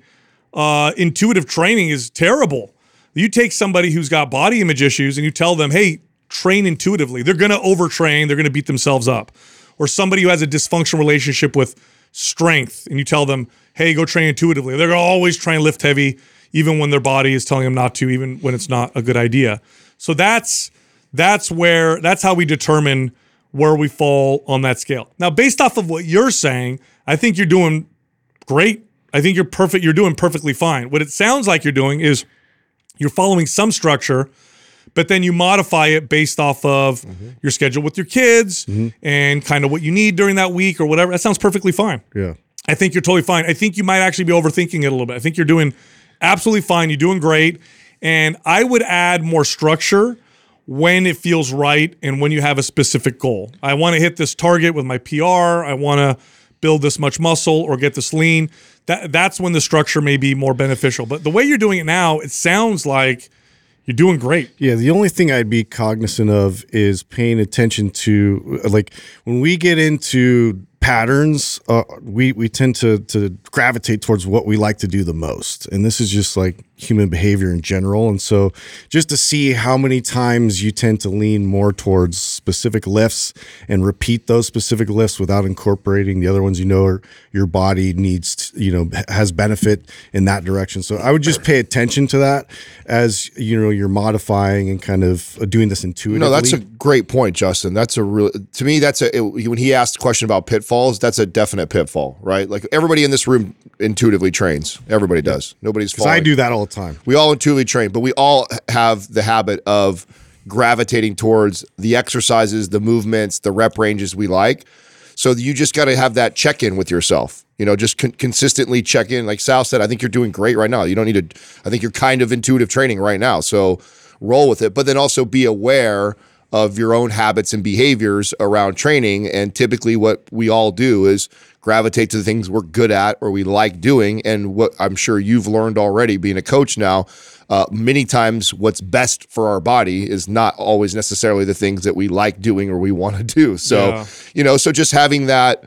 S2: uh, intuitive training is terrible. You take somebody who's got body image issues and you tell them, hey, train intuitively. They're going to overtrain, they're going to beat themselves up. Or somebody who has a dysfunctional relationship with strength and you tell them, hey, go train intuitively. They're going to always try and lift heavy, even when their body is telling them not to, even when it's not a good idea. So that's that's where that's how we determine where we fall on that scale. Now, based off of what you're saying, I think you're doing great. I think you're perfect. You're doing perfectly fine. What it sounds like you're doing is you're following some structure, but then you modify it based off of mm-hmm. your schedule with your kids mm-hmm. and kind of what you need during that week or whatever. That sounds perfectly fine.
S3: Yeah.
S2: I think you're totally fine. I think you might actually be overthinking it a little bit. I think you're doing absolutely fine. You're doing great. And I would add more structure when it feels right and when you have a specific goal. I want to hit this target with my PR. I want to build this much muscle or get this lean. That that's when the structure may be more beneficial. But the way you're doing it now, it sounds like you're doing great.
S3: Yeah, the only thing I'd be cognizant of is paying attention to like when we get into patterns, uh, we we tend to to gravitate towards what we like to do the most, and this is just like human behavior in general. And so, just to see how many times you tend to lean more towards specific lifts and repeat those specific lifts without incorporating the other ones you know are, your body needs, to, you know, has benefit in that direction. So I would just pay attention to that as you know you're modifying and kind of uh, doing this intuitively.
S4: No, that's a great point, Justin. That's a real to me. That's a it, when he asked the question about pitfalls. That's a definite pitfall, right? Like everybody in this room intuitively trains. Everybody does. Nobody's
S3: I do that all the time.
S4: We all intuitively train, but we all have the habit of gravitating towards the exercises, the movements, the rep ranges we like. So you just got to have that check in with yourself. You know, just con- consistently check in. Like Sal said, I think you're doing great right now. You don't need to. I think you're kind of intuitive training right now. So roll with it, but then also be aware of your own habits and behaviors around training. And typically, what we all do is gravitate to the things we're good at or we like doing. And what I'm sure you've learned already being a coach now, uh, many times what's best for our body is not always necessarily the things that we like doing or we want to do. So,
S2: Yeah.
S4: you know, so just having that,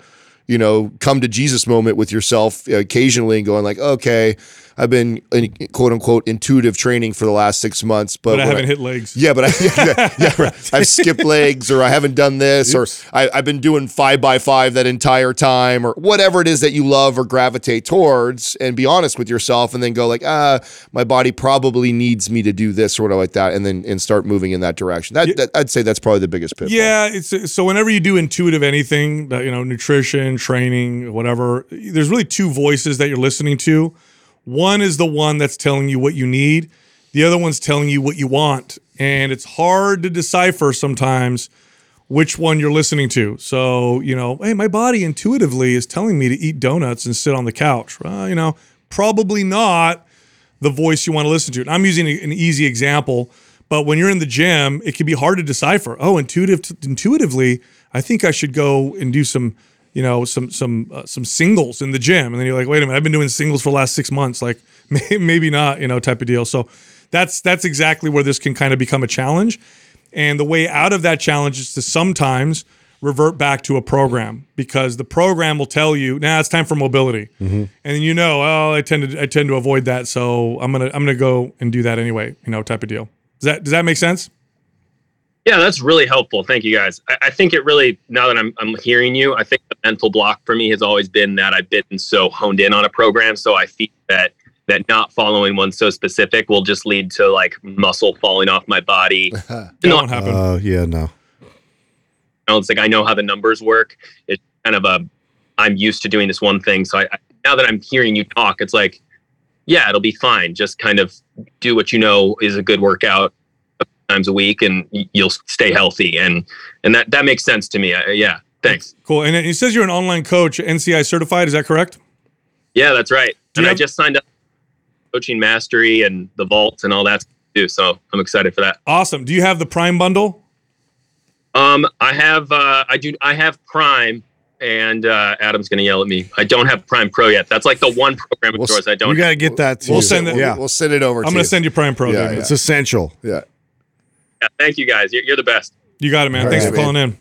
S4: you know, come to Jesus moment with yourself occasionally and going like, okay, I've been in quote unquote intuitive training for the last six months, but,
S2: But I haven't hit legs.
S4: yeah, but I, yeah, yeah, right. I've skipped legs or I haven't done this or I, I've been doing five by five that entire time or whatever it is that you love or gravitate towards and be honest with yourself and then go like, ah, my body probably needs me to do this or whatever like that and then and start moving in that direction. That, that I'd say that's probably the biggest pitfall.
S2: Yeah, it's so whenever you do intuitive anything, that, you know, nutrition, training, whatever, there's really two voices that you're listening to. One is the one that's telling you what you need. The other one's telling you what you want. And it's hard to decipher sometimes which one you're listening to. So, you know, hey, my body intuitively is telling me to eat donuts and sit on the couch. Well, you know, probably not the voice you want to listen to. And I'm using an easy example, but when you're in the gym, it can be hard to decipher. Oh, intuitive, intuitively, I think I should go and do some, you know, some some uh, some singles in the gym. And then you're like, wait a minute, I've been doing singles for the last six months. Like maybe not, you know, type of deal. So that's that's exactly where this can kind of become a challenge. And the way out of that challenge is to sometimes revert back to a program because the program will tell you, "Nah, it's time for mobility," and then you know, "Oh, I tend to I tend to avoid that, so I'm gonna I'm gonna go and do that anyway," you know, type of deal. Does that does that make sense?
S9: Yeah, that's really helpful. Thank you guys. I, I think it really now that I'm I'm hearing you, I think the mental block for me has always been that I've been so honed in on a program, so I feel that that not following one so specific will just lead to like muscle falling off my body.
S2: That
S9: No.
S2: won't happen.
S3: Uh, yeah, no.
S9: know, it's like I know how the numbers work. It's kind of a I'm used to doing this one thing. So I, I now that I'm hearing you talk, it's like, yeah, it'll be fine. Just kind of do what you know is a good workout times a week, and you'll stay healthy. And and that that makes sense to me. I, yeah, thanks.
S2: cool. And it says you're an online coach, NCI certified. Is that correct?
S9: Yeah, that's right.
S2: Do
S9: And
S2: you
S9: I
S2: have-
S9: just signed up coaching mastery and the vault and all that too. So I'm excited for that.
S2: Awesome. Do you have the Prime bundle?
S9: Um, I have uh, I do I have Prime. And uh, Adam's gonna yell at me. I don't have Prime Pro yet. That's like the one program of
S4: We'll
S9: yours I don't.
S3: You got to get that too.
S2: We'll send it-
S3: Yeah,
S4: We'll send it over
S2: I'm
S4: to
S2: gonna
S4: you.
S2: send you Prime Pro.
S4: Yeah,
S2: David.
S3: it's essential.
S4: yeah.
S9: Yeah, thank you guys. You're, you're the best.
S2: You got it, man.
S4: All
S2: Thanks
S4: right,
S2: for calling in.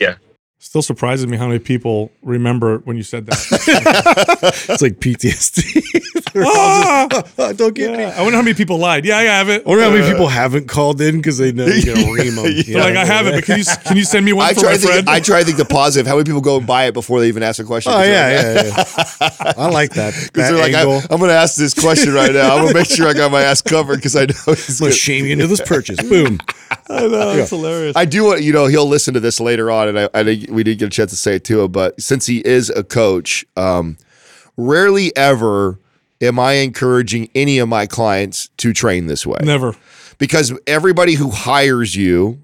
S9: Yeah.
S2: Still surprises me how many people remember when you said that.
S3: It's like PTSD. They're all
S2: Ah!
S3: just, "Oh, don't get me.
S2: I wonder how many people lied. Yeah, I have it.
S3: I wonder how many people haven't called in because they know you're gonna ream them.
S2: They're like, I have it, but can you can you send me one
S4: I
S2: for
S4: try
S2: my
S4: to think.
S2: friend?
S4: I try to think the positive. How many people go and buy it before they even ask a question?
S3: Oh yeah, yeah, yeah. I like that.
S4: Because they're like, I, I'm going to ask this question right now. I'm going to make sure I got my ass covered because I know he's
S3: I'm gonna
S4: gonna,
S3: shame you into this purchase. Boom.
S2: I know it's hilarious.
S4: I do want you know he'll listen to this later on, and I, I think we did get a chance to say it to him. But since he is a coach, um, rarely ever am I encouraging any of my clients to train this way
S2: Never.
S4: because everybody who hires you.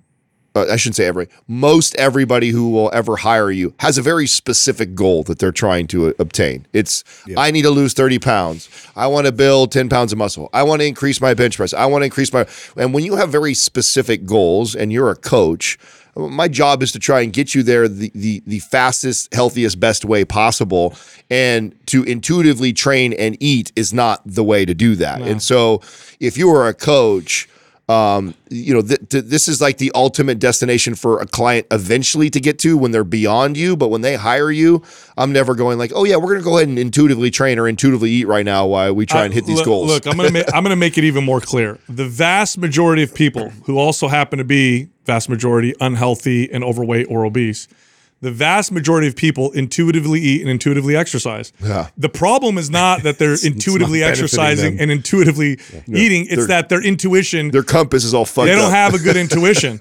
S4: Uh, I shouldn't say everybody. Most everybody who will ever hire you has a very specific goal that they're trying to uh, obtain. It's I need to lose 30 pounds. I want to build 10 pounds of muscle. I want to increase my bench press. I want to increase my. And when you have very specific goals and you're a coach, my job is to try and get you there the, the, the fastest, healthiest, best way possible. And to intuitively train and eat is not the way to do that. And so if you are a coach, um, you know, th- th- this is like the ultimate destination for a client eventually to get to when they're beyond you. But when they hire you, I'm never going like, oh yeah, we're gonna go ahead and intuitively train or intuitively eat right now while we try and hit these
S2: look,
S4: goals.
S2: Look, I'm gonna ma- I'm gonna make it even more clear. The vast majority of people who also happen to be vast majority unhealthy and overweight or obese, the vast majority of people intuitively eat and intuitively exercise.
S4: Yeah.
S2: The problem is not that they're intuitively
S3: not benefiting
S2: exercising
S3: them.
S2: and intuitively eating. It's that their intuition
S4: Their compass is all fucked
S2: they don't
S4: up.
S2: have a good intuition.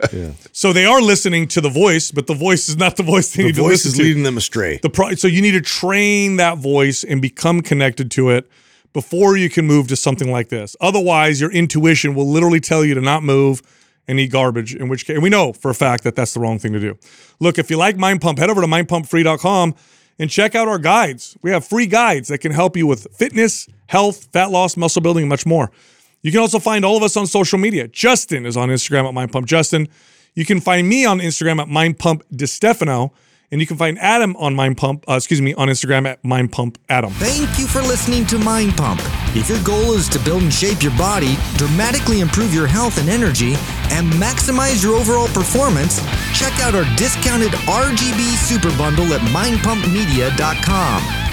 S2: So they are listening to the voice, but the voice is not the voice they
S3: The
S2: need to
S3: voice
S2: listen
S3: is
S2: to.
S3: leading them astray.
S2: The pro- so you need to train that voice and become connected to it before you can move to something like this. Otherwise, your intuition will literally tell you to not move and eat garbage. In which case, we know for a fact that that's the wrong thing to do. Look, if you like Mind Pump, head over to mindpumpfree.com and check out our guides. We have free guides that can help you with fitness, health, fat loss, muscle building, and much more. You can also find all of us on social media. Justin is on Instagram at mindpumpjustin. You can find me on Instagram at mindpumpdestefano. And you can find Adam on Mind Pump, uh, excuse me, on Instagram at Mind Pump Adam.
S5: Thank you for listening to Mind Pump. If your goal is to build and shape your body, dramatically improve your health and energy, and maximize your overall performance, check out our discounted RGB Super Bundle at mindpumpmedia.com.